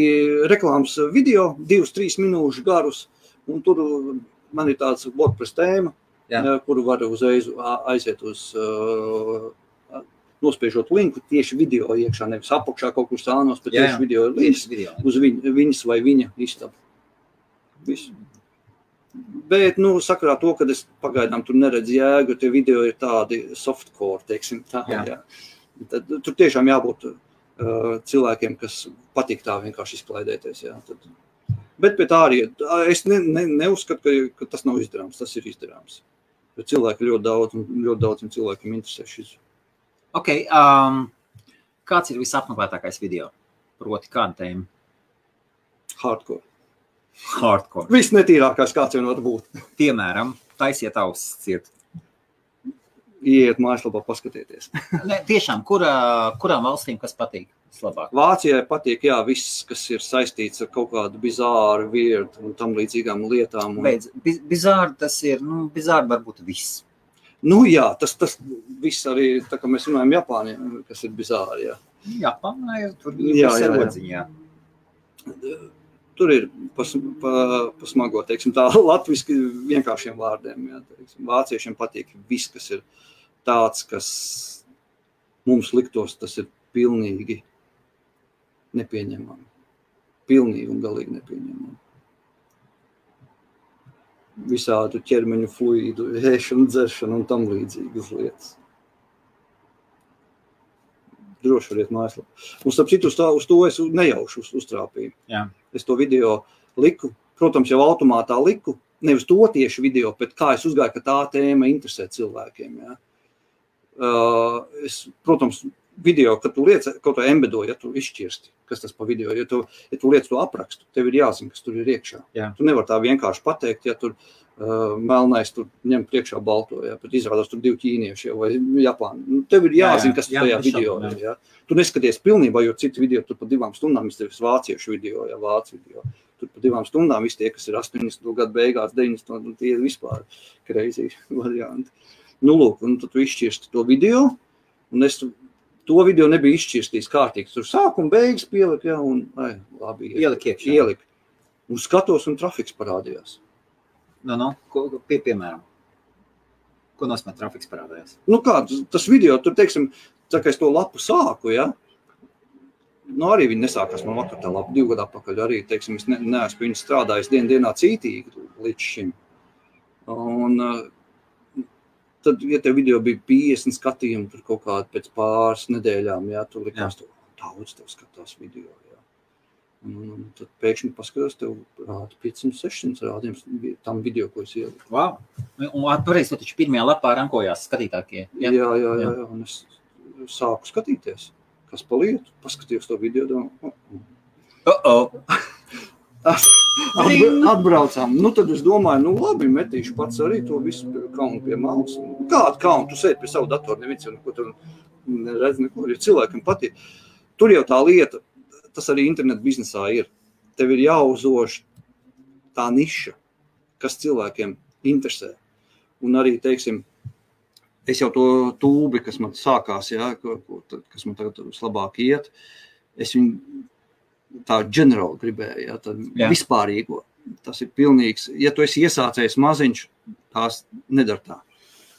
S1: reklāmas video, divas, trīs minūšu garus. un Tur man ir tāds WordPress tēma,
S2: Jā.
S1: kuru var uzreiz aiziet uz, uh, nospiežot linku tieši video iekšā, nevis apakšā kaut kur stānos, bet
S2: Jā,
S1: tieši
S2: jā.
S1: video links
S2: Tieši video.
S1: uz viņ, viņas vai viņa istabu. Viss. Bet, nu, sakarā to, ka es pagaidām tur neredzu jēgu, tie video ir tādi softcore, teiksim tā.
S2: Jā.
S1: Jā. Tad, tur tiešām jābūt uh, cilvēkiem, kas patīk tā vienkārši izklaidēties. Jā. Tad, bet pie tā arī es ne, ne, neuzskatu, ka, ka tas nav izdarāms. Tas ir izdarāms. Jo cilvēki ļoti daudz, un ļoti daudziem cilvēkiem interesē šis.
S2: Ok, um, kāds ir visapmeklētākais video? Proti, kāda tēma?
S1: Hardcore.
S2: Hardcore.
S1: Viss netīrākais, kāds vien var būt.
S2: Piemēram, taisiet ausis ciet.
S1: Iet mājaslapā, paskatieties.
S2: Ne, tiešām, kurā, kurām valstīm kas patīk? Labāk.
S1: Vācijai patīk, jā, viss, kas ir saistīts ar kaut kādu bizāru, vietu un tam līdzīgām lietām. Un,
S2: Beidz, biz- bizāri tas ir, nu, bizāri varbūt viss.
S1: Nu, jā, tas, tas viss arī, tā kā mēs runājam Japānā, kas ir bizāri. Jā.
S2: Japānā jau tur
S1: Jā,
S2: bija
S1: jā, jā.
S2: serodziņā.
S1: Tur ir pas, pa, pasmago, teiksim, tā latviski vienkāršiem vārdiem. Jā, teiksim. Vāciešiem patīk viss, kas ir tāds, kas mums liktos, tas ir pilnīgi nepieņemami. Pilnīgi un galīgi nepieņemami. Visādu ķermeņa fluīdu, ēšanu, dzeršanu un tam līdzīgas lietas. Droši variet mājaslapā. Un, starp citu, uz, tā, uz to es nejauši uz, uztrāpīju.
S2: Jā.
S1: Es to video liku, protams, jau automātā liku. Nevis to tieši video, bet kā es uzgāju, ka tā tēma interesē cilvēkiem. Ja. Uh, es, protams, video, kad tu liec kaut ko embedoji, ja tu izšķirsti. kas tas pa video. Ja tu, ja tu lietas to aprakstu, tev ir jāzina, kas tur ir iekšā.
S2: Jā.
S1: Tu nevari tā vienkārši pateikt, ja tur uh, melnais tur ņem priekšā balto, ja, bet izrādās tur divi ķīnieši ja, vai Japāni. Nu, tev ir
S2: Jā, jā.
S1: jāzina, kas
S2: Jā,
S1: tajā
S2: bez
S1: video ir. Ja. Tu neskaties pilnībā, jo citi video tur pa divām stundām iztevis vāciešu video, ja vācu video. Tur pa divām stundām visi tie, kas ir 80 gadu beigās, 90, un tie ir vispār crazy varianti. Nu, lūk, un tad tu izšķirsti to video, un es to video nebiju izšķirstījis kārtīgi. Tur sākuma beigas pielikt, ja, un, ai, labi,
S2: Ielika iekšā.
S1: Ielikt. Un skatos, un trafiks parādījās.
S2: Nu, nu, ko, ko- pie, piemēram, ko nozīmē trafiks parādījās?
S1: Nu kā, tas, tas video, tur, teiksim, tā kā es to lapu sāku, ja, nu arī viņi nesākās man vakar tā lapa, divu gadu atpakaļ arī, teiksim, es ne, neesmu pie viņas strādājis dien dienā cītīgi līdz šim. Un uh, tad, ja tev video bija 50 skatījumi, tur kaut kādi pēc pāris nedēļām, jā, tur likās, tu daudz tev skatās video, jā. Un, un, un tad pēkšņi paskatās, tev rāda 500, 600 rādījums tam video, ko es ieliku.
S2: Wow. Un pareizi, tu taču pirmajā lapā rankojās skatītākie.
S1: Jā, jā, jā, jā, jā. Un es sāku skatīties, kas pa lietu. Paskatījos to video. domāju, "Oh,
S2: Uh -oh.
S1: Atbra atbraucām. Nu, tad es domāju, nu, labi, metīšu pats arī to visu kaunu pie malas. Kādu kaunu tu sēdi pie savu datoru? Neviens jau neko tur neredz, neko. Ja cilvēkam patīk. Tur jau tā lieta, tas arī internetu biznesā ir. Tev ir jāuzož tā niša, kas cilvēkiem interesē. Un arī, teiksim, es jau to tūbi, kas man sākās, ja, ko, ko, kas man tagad labāk iet, es viņu tā ģenerāli gribēju, ja, tad
S2: Jā.
S1: vispārīgo. Tas ir pilnīgs. Ja tu esi iesācējis maziņš, tās nedara tā.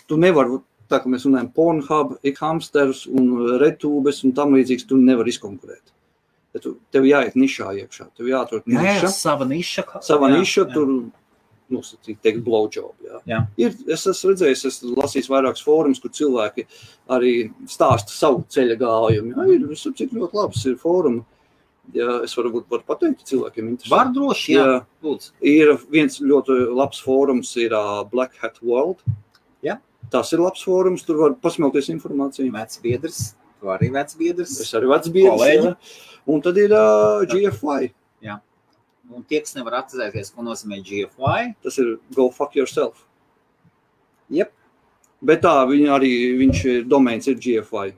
S1: Tu nevari, tā kā mēs runājam, Pornhub, ikhamsterus un retūbes un tam līdzīgs, tu nevari izkonkurēt. Ja tu, tev jāiet nišā iekšā, tev jāatrod
S2: Jā, jā,
S1: niša,
S2: sava niša.
S1: sava
S2: jā,
S1: niša,
S2: jā.
S1: tur, nosacīt, teikt, blowjob. Jā.
S2: Jā.
S1: Ir, es esmu redzējis, es lasīju vairākus fórumus, kur cilvēki arī stāsta savu ceļa gājumu. Jā, ir visur cik ļoti labs ir fórumi. Ja es varu, varu pateikt, cilvēkiem interesē.
S2: Var droši, jā.
S1: Jā.
S2: Lūdzu.
S1: Ir viens ļoti labs fórums, ir uh, Black Hat World.
S2: Jā.
S1: Tas ir labs fórums, tur var pasmelties informāciju.
S2: Vecs biedrs. Tu arī vecs biedrs.
S1: Es arī vecs biedrs.
S2: Kolēģi.
S1: jā. Un tad ir uh, GFY.
S2: Un tie, kas nevar atcerēties, ko nozīmē GFY,
S1: Tas ir Go Fuck Yourself.
S2: Jep.
S1: Bet tā, viņa arī, viņš domēns ir GFY.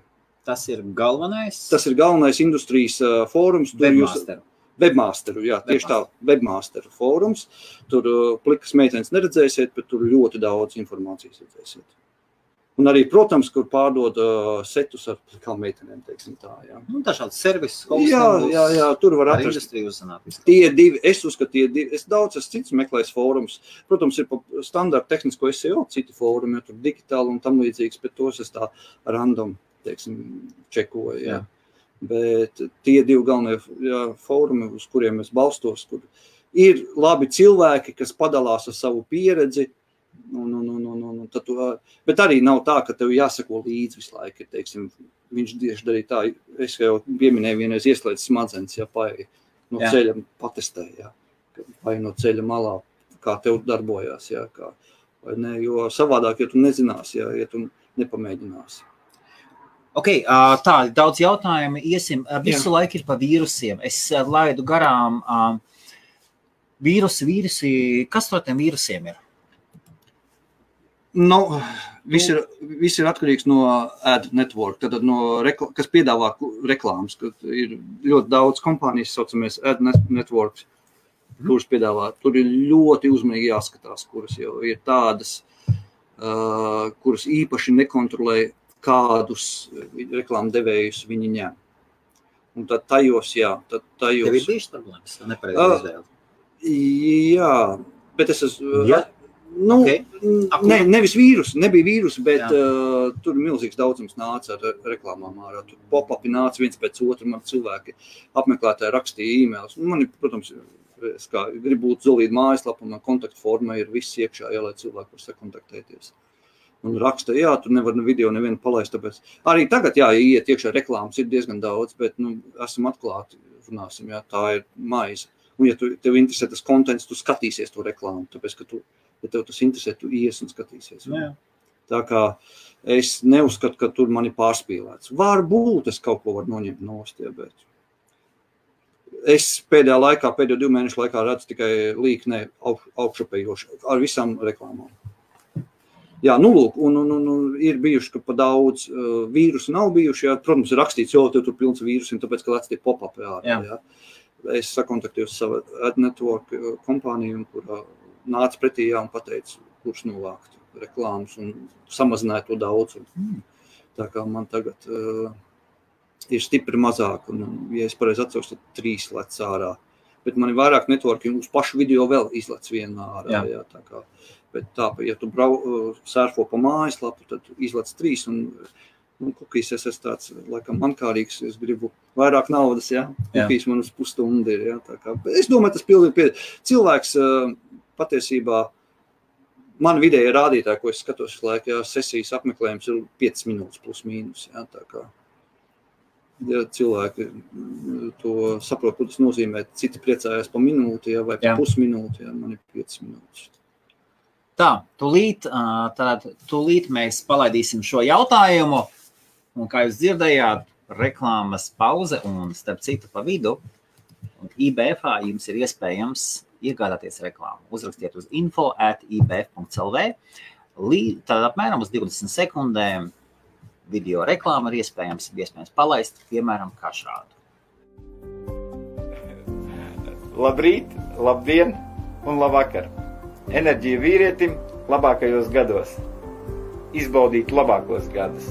S2: Tas ir galvenais.
S1: Tas ir galvenais industrijas uh, fórums.
S2: Webmaster.
S1: Webmasteru, jā, tieši tā, webmasteru fórums. Tur uh, plikas meitenes neredzēsiet, bet tur ļoti daudz informācijas redzēsiet. Un arī, protams, kur pārdod uh, setus ar plikām meitenēm, teiksim tā, jā.
S2: Nu, dažādas servises,
S1: Jā, jā, jā, tur var
S2: Ar
S1: atrast.
S2: industriju uzzināt.
S1: Tie divi, es uzskatu, tie divi. Es daudz esmu cits meklējis fórums. Protams, ir pa standarta tehnisko SEO citi fórumi, jo tur digitāli un tam līdzīgs, bet tos es tā random, teiksim, čekoju, jā.
S2: Jā.
S1: Bet tie divi galvenie jā, fórumi, uz kuriem es balstos, kur ir labi cilvēki, kas padalās ar savu pieredzi, Un, un, un, un, un, tu, bet arī nav tā, ka tev jāsako līdzi visu laiku. Teiksim, viņš tieši darīja tā, es jau pieminēju, vienreiz ieslēdzu smadzenes, ja paiet no
S2: Jā.
S1: jā. ceļa, patestēja, vai no ceļa malā, kā tev darbojās. Ja, kā, ne, jo savādāk, ja tu nezināsi, ja, ja tu nepamēģināsi.
S2: Okay, tā ir daudz jautājumu. Iesim, visu Jā. laiku ir par vīrusiem. Es laidu garām ā, vīrusi. Kas no tiem vīrusiem ir?
S1: Nu, viss, ir, viss ir atkarīgs no ad network, tad no rekla, kas piedāvā reklāmas. Ir ļoti daudz kompānijas, saucamies ad net- networks, kuras piedāvā. Tur ir ļoti uzmanīgi jāskatās, kuras jau ir tādas, uh, kuras īpaši nekontrolē, kādus reklāmu devējus viņi ņem. Un tad tajos, jā, tad
S2: Tev ir
S1: tajos.
S2: bijušas problēmas. Nepareizi
S1: Ā,
S2: izvēle.
S1: Jā, bet es esmu.
S2: Jā.
S1: Nu,
S2: Ok.
S1: okay. Ne, nevis vīrusu, nebija vīrusu, bet
S2: Jā.
S1: uh, tur milzīgs daudzums nāca ar re- reklāmām. ārā. Tur pop-upi nāca viens pēc otra. Man cilvēki apmeklētāji rakstīja e-mailus. Nu, Man, protams, es kā gribu būt zolīta mājaslapa, un man kontaktforma ir viss iekšā, ja, lai cilvēki var sakontaktēties. Un raksta, jā, tur nevar ne video nevienu palaist. Tāpēc arī tagad, jā, ja iet iekšā reklāmas, ir diezgan daudz, bet nu, esam atklāti, runāsim, jā, tā ir maize. Un, ja tu, tev interesē tas konteksts, tu skatīsies to reklāmu. Tāpēc, ka tu, ja tev tas interesē, tu ies un skatīsies.
S2: Jā.
S1: Tā kā es neuzskatu, ka tur man ir pārspīlēts. Varbūt es kaut ko varu noņemt no stieņa, bet Es pēdējā laikā, pēdējo divu mēnešu laikā redzu tikai līkni augš, augšupējošu ar visām reklāmām. Jā, nu, lūk, un, un, un, un ir bijuši, ka pa daudz uh, vīrusu nav bijuši. Jā. Protams, ir rakstīts, jo tur ir pilns vīrusiem, tāpēc, ka lec tie pop-up ārā.
S2: Jā.
S1: Jā. Es sakontaktēju savu AdNetwork uh, kompāniju, kurā nāca pretī jā, un pateica, kurš novākt reklāmas un samazināja to daudzumu.
S2: Mm.
S1: Tā kā man tagad uh, ir stipri mazāk, un, un, ja es pareizi atceros, tad trīs lec ārā. Bet man ir vairāk networking, uz pašu video vēl izlec vienā ārā.
S2: Jā.
S1: Jā, bet tā, ja tu brau, sērfo pa mājaslapu, tad izlec trīs, un nu, kukīs es esmu tāds, laikam, mankārīgs, es gribu vairāk naudas, jā.
S2: Jā.
S1: Kukīs man uz pusstundu ir, jā, tā kā. Es domāju, tas pilnīgi pie... Cilvēks patiesībā man vidēji rādītāji, ko es skatos laiku, jā, sesijas apmeklējums ir 5 minūtes plus mīnus. Jā, tā kā, ja cilvēki to saprot, ko tas nozīmē, citi priecājās pa minūti jā, vai pa
S2: Jā.
S1: pusminūti, jā, man ir 5 minūtes.
S2: Tā, tūlīt, tad, tūlīt mēs palaidīsim šo jautājumu. Un, kā jūs dzirdējāt, reklāmas pauze un starp citu pa vidu. IBF jums ir iespējams iegādāties reklāmu. Uzrakstiet uz info at IBF.CLV. Tad apmēram uz 20 sekundēm video reklāmu ir iespējams, iespējams palaist, piemēram, kā šādu.
S3: Labrīt, labdien un labvakar! Enerģija vīrietim labākajos gados. Izbaudīt labākos gadus.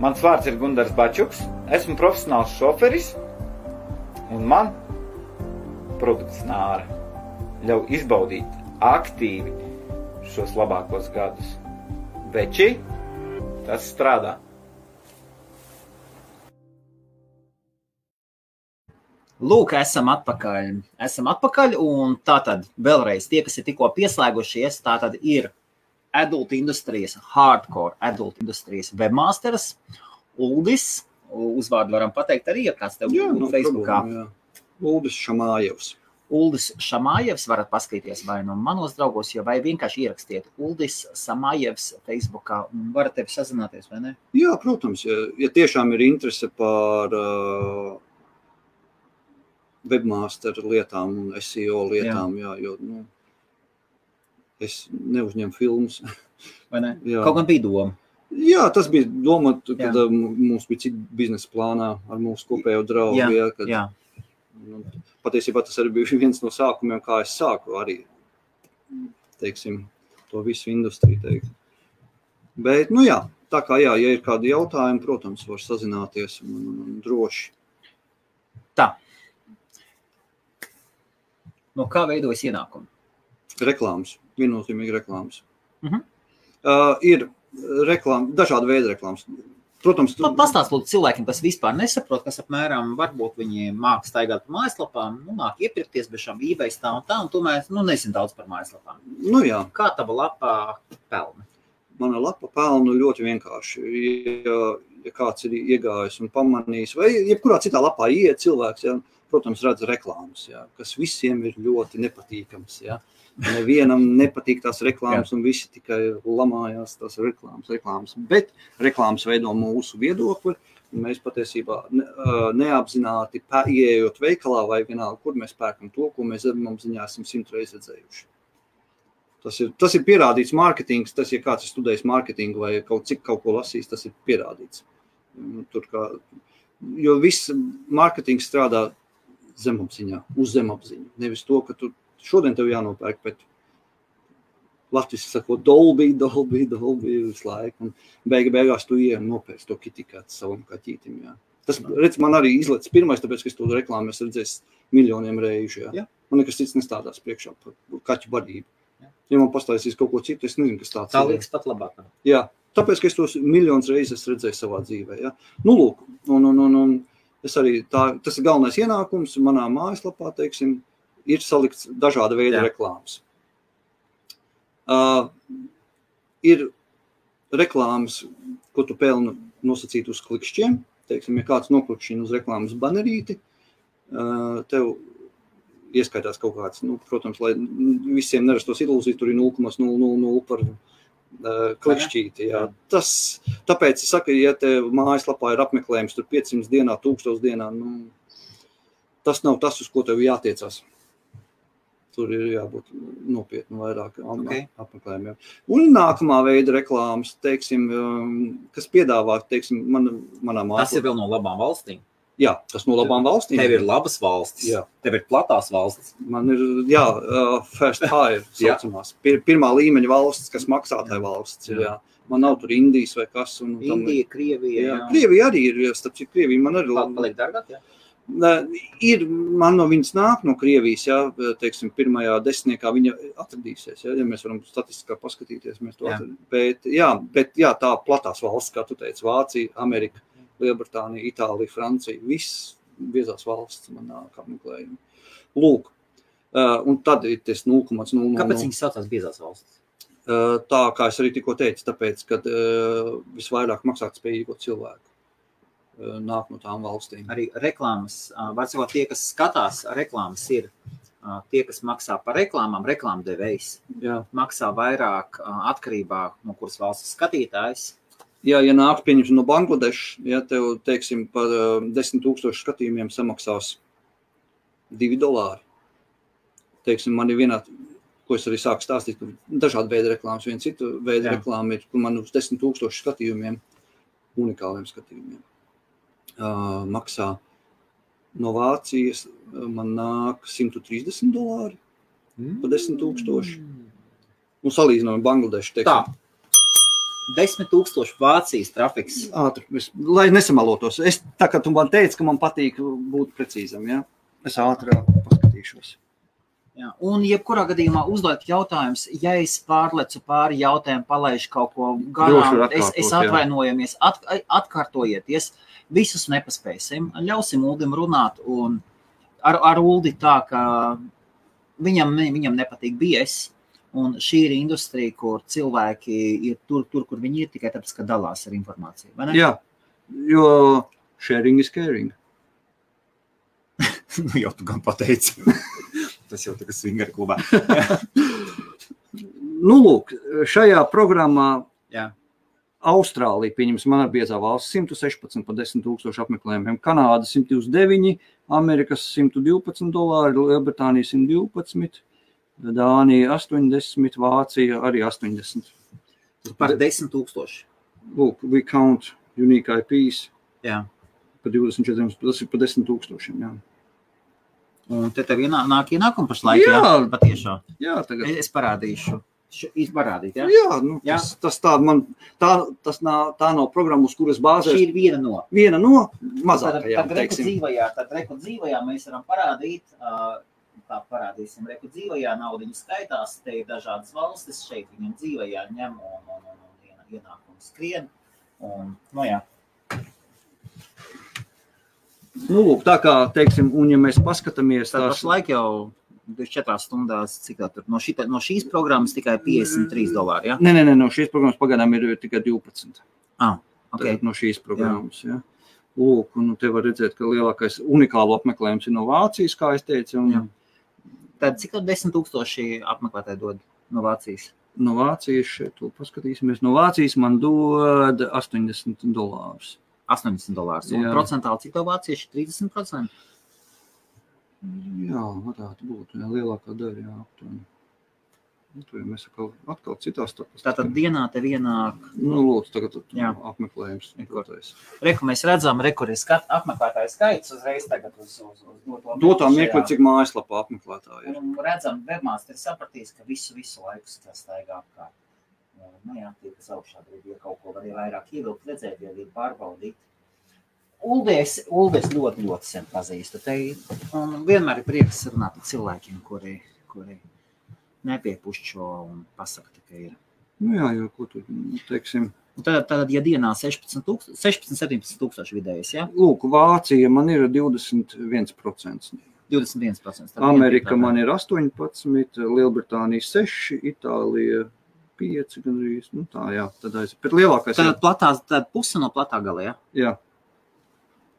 S3: Mans vārds ir Gunārs Bačuks, esmu profesionāls šoferis, un man produkts nāra ļauj izbaudīt aktīvi šos labākos gadus. Veči, tas strādā!
S2: Lūk, esam atpakaļ. Esam atpakaļ, un tā tad vēlreiz tie, kas ir tikko pieslēgušies, tā tad ir adult industrijas, hardcore adult industrijas webmasters, Uldis. Uzvārdu varam pateikt arī, ja kāds tev ir
S1: nu,
S2: Facebookā.
S1: problēma, jā. Uldis Šamājevs.
S2: Uldis Šamājevs varat paskatīties vai no manos draugos, vai vienkārši ierakstiet Uldis Samājevs Facebookā un varat tevi sazināties, vai ne?
S1: Jā, protams, ja, ja tiešām ir interese par uh, webmasteru lietām un SEO lietām, jā. Jā, jo nu, es neuzņemu filmas.
S2: ne? Kaut gan bija doma.
S1: Jā, tas bija domāts, kad
S2: Jā.
S1: jā. mums bija cits biznesa plānā ar mūsu kopējo draugu.
S2: Jā,
S1: Jā, kad,
S2: Jā,
S1: nu, patiesībā tas arī bija viens no sākumiem, kā es sāku arī teiksim, to visu industriju. Teikt. Bet, nu jā, tā kā jā, ja ir kādi jautājumi, protams, var sazināties un, un, un droši.
S2: No kā veidojas ienākumi?
S1: Reklāmas, viennozīmīgi reklāmas.
S2: Mhm.
S1: Uh, ir reklāmas, dažādi veidi reklāmas. Protams, tu,
S2: Nu, Pastāstiet, cilvēkiem, kas vispār nesaprot, kas apmēram varbūt viņi māks staigāt pa mājaslapām, nu, nāk iepirkties bez šām eBay tā un tā, un tomēr, nu, nezinu daudz par mājaslapām.
S1: nu jā,
S2: Kā tava lapā pelna?
S1: mana lapa pelnu ļoti vienkārši. Ja, ja kāds ir iegājis un pamanījis, vai jebkurā citā lapā iet cilvēks, ja, protams, redz reklāmas, ja, kas visiem ir ļoti nepatīkams. Ja. Nevienam nepatīk tās reklāmas, un visi tikai lamājās tās reklāmas. reklāmas. Bet reklāmas veido mūsu viedokli. Mēs patiesībā neapzināti ieejot veikalā vai vienalga, kur mēs pērkam to, ko mēs zemapziņā esam simt reizes redzējuši. Tas ir, tas ir pierādīts mārketings. Tas, ja kāds ir studējis mārketingu vai kaut cik kaut ko lasījis, tas ir pierādīts. Mm, Tur kā, jo viss mārketings strādā zemapziņā, uz zemapziņu. Nevis to, ka tu šodien tev jānopērk, bet Latvijas saka, dolbī, dolbī, dolbī visu laiku. Un beigu, beigās tu ieej un nopērci to kitikātu savam kaķītim. Jā. Tas, redz, man arī izlaiž pirmais, tāpēc, ka es to reklāmu esmu redzējis miljoniem reižu. Jā.
S2: Jā.
S1: Man nekas cits nestādās priekšā par kaķu barību.
S2: Jā.
S1: Ja man pastāstīs kaut ko citu, es nezinu, kas tāds
S2: Tā
S1: ir.
S2: liekas pat labāk.
S1: Jā, tāpēc, ka es tos miljonus reizes redzēju savā dzīvē. Ja? Nu, lūk, un, un, un, un es arī tā, tas ir galvenais ienākums manā mājaslapā, teiksim, ir salikts dažāda veida
S2: Jā.
S1: reklāmas. Uh, ir reklāmas, ko tu pelni nosacīt uz klikšķiem. Teiksim, ja kāds noklikšķina uz reklāmas banerīti, uh, tev ieskaitās kaut kāds, nu, protams, lai visiem nerastos ilūzija, tur ir 0,000 par klikšķīti. Jā. Tas, tāpēc es saku, ja tev mājaslapā ir apmeklējums tur 500 dienā, 1000 dienā, nu, tas nav tas, uz ko tev jātiecās. Tur ir jābūt nopietni vairāk am-
S2: Ok.
S1: apmeklējumiem. Un nākamā veida reklāmas, teiksim, um, kas piedāvā, teiksim, man, manā
S4: Tas ir vēl no labām valstīm.
S1: Jā, tas no labām valstīm.
S4: Tev ir labas valstis,
S1: Jā.
S4: tev ir platās valstis.
S1: Man ir, jā, uh, first hire,
S4: Jā.
S1: saucamās. Pir, pirmā līmeņa valsts, kas maksātāja valsts. Ir, jā. Man nav tur Indijas vai kas. Un, tam-
S2: Indija, Krievija.
S1: Jā.
S2: Jā.
S1: Krievija arī ir, starp citu, Krievija man arī labi.
S4: Paliek dārgāk, jā.
S1: Ir, man no viņas nāk no Krievijas, jā, teiksim, pirmajā desmitniekā viņa atradīsies. Jā, ja mēs varam statistiskā paskatīties, mēs to
S2: Jā.
S1: atradīsim. Bet, jā, bet jā, tā platās valsts, kā tu teici, Vācija, Amerika, Lielbritānija, Itālija, Francija, viss biezās valsts man nāk apmeklējumi. Lūk, uh, un tad ir tas 0,00.
S2: Kāpēc viņas saucās biezās valstis?
S1: Uh, Tā kā es arī tikko teicu, tāpēc, ka uh, visvairāk maksāt spējīgo cilvēku nāk no tām valstīm.
S2: Arī reklāmas, ā, var sakot, tie, kas skatās reklāmas, ir tie, kas maksā par reklāmām, reklāmdevējs maksā vairāk atkarībā no kuras valsts skatītājs.
S1: Jā, ja nāk pieņemsim no Bangladešas, ja tev, teiksim, par uh, 10 tūkstošu skatījumiem samaksās 2 dolāri. Teiksim, man ir vienā, ko es arī sāku stāstīt, ka dažādi veidi reklāmas, viena cita veida
S2: Jā.
S1: reklāma ir, kur man uz 10 tūkstošu skatījumiem, unikāliem skatījumiem, uh, maksā no Vācijas, uh, man nāk 130 dolāri par 10 tūkstoši. Nu, salīdzinām ar Bangladešu,
S2: Tā. 10 tūkstoši Vācijas trafiks.
S1: ātri, es, lai nesamalotos. Es tā kā tu man teici, ka man patīk būt precīzam, ja? es ātrāk paskatīšos.
S2: Jā. Un, jebkurā gadījumā, uzdot jautājumus, ja es pārlecu pāri jautājumiem, palaidu kaut ko garām, es, es atvainojamies, at, atkārtojieties. Visus nepaspēsim. Ļausim Uldim runāt. Un ar, ar Uldi tā, ka viņam, viņam nepatīk bies. Un šī ir industrija, kur cilvēki ir tur, tur kur viņi ir, tikai tāpēc, ka dalās ar informāciju.
S1: Jā, jo sharing is caring.
S2: nu, jau tu gan pateici. Tas jau tagad svingar klubā.
S1: Nu, lūk, šajā programmā
S2: Jā.
S1: Austrālija, pieņemsim, man ir biezā valsts 116 par 10 tūkstošu apmeklējumiem, Kanāda 129, Amerikas 112 dolāri, Lielbritānija 112, Dānija 80, Vācija arī 80.
S2: Par 10 tūkstoši.
S1: Lūk, we count unique IPs
S2: Jā.
S1: par 24, tas ir par 10 tūkstošiem. Jā,
S2: Un te tev ienā, nāk ienākumi pašlaik. Jā,
S1: Jā.
S2: patiešām.
S1: jā tagad.
S2: Es, es parādīšu. Izparādīt, jā?
S1: Jā, nu,
S2: Jā.
S1: tas, tas tā, man, tā, tas nav, tā nav programma, uz kuras
S2: Šī
S1: bāzēs.
S2: ir viena no.
S1: Viena no
S2: Tad,
S1: mazākajām,
S2: tad reku
S1: teiksim.
S2: dzīvajā, tad reku dzīvajā mēs varam parādīt, ā, kā parādīsim, reku dzīvajā naudiņu skaitās, te ir dažādas valstis, šeit viņam dzīvajā ņem un, un, un, un ienākumi skrien. Un, nu jā,
S1: Nu, lūk, tā kā, teiksim, un ja mēs paskatāmies
S2: tad
S1: tās,
S2: pašlaik jau 24 stundās, cik tā tur, no, šita, no šīs programmas tikai 53 dolāri, jā?
S1: nē, nē, nē, no šīs programmas pagaidām ir tikai 12.
S2: Ah,
S1: Okay.
S2: ok.
S1: No šīs programmas, jā. Lūk, un te var redzēt, ka lielākais unikālo apmeklējums ir no Vācijas, kā es teicu, un
S2: Jā. Tad cik tad 10 tūkstoši apmeklētāji dod no Vācijas?
S1: no Vācijas šeit, to paskatīsimies, no Vācijas man dod 80 dolārus.
S2: 80 dolārus. Un
S1: Jā.
S2: procentāli cik to vācieši? 30%?
S1: Jā, varētu būt, jā, lielākā daļa, jā, aptuveni. Nu, tur mēs atkal, atkal citās starpās.
S2: Tātad dienā te vienāk
S1: Nu, lūdzu, tagad
S2: Jā.
S1: apmeklējums.
S2: Reku mēs redzam, reku ir skat, apmeklētāju skaits uzreiz tagad uz, uz, uz doto
S1: Dotā
S2: mirkli
S1: mirkli,
S2: šajā.
S1: cik mājaslapā apmeklētāji ir.
S2: Un redzam, webmāsteri sapratīs, ka visu, visu laiku staigā apkārt. Nu jā, tie, kas augšā grib, ja kaut ko var vairāk ievilkt, redzēt, ja grib pārbaudīt. Uldies, Uldies ļoti, ļoti sen pazīstu. Te un vienmēr ir prieks runāt ar cilvēkiem, kuri, kuri nepiepušķo un pasaka, ka ir.
S1: Nu, jā, jo, ko tur, teiksim,
S2: Un Tad, tad, ja dienā 16, tūkst- 16 17 tūkstoši vidējais, ja?
S1: lūk, Vācija man ir 21%.
S2: 21%. Tad
S1: Amerika man ir 18, Lielbritānija 6, Itālija 5 gandrīz. Nu, tā, jā, tad aiz. Bet lielākais
S2: Tad, platās, tad puse no platā gala, ja?
S1: jā,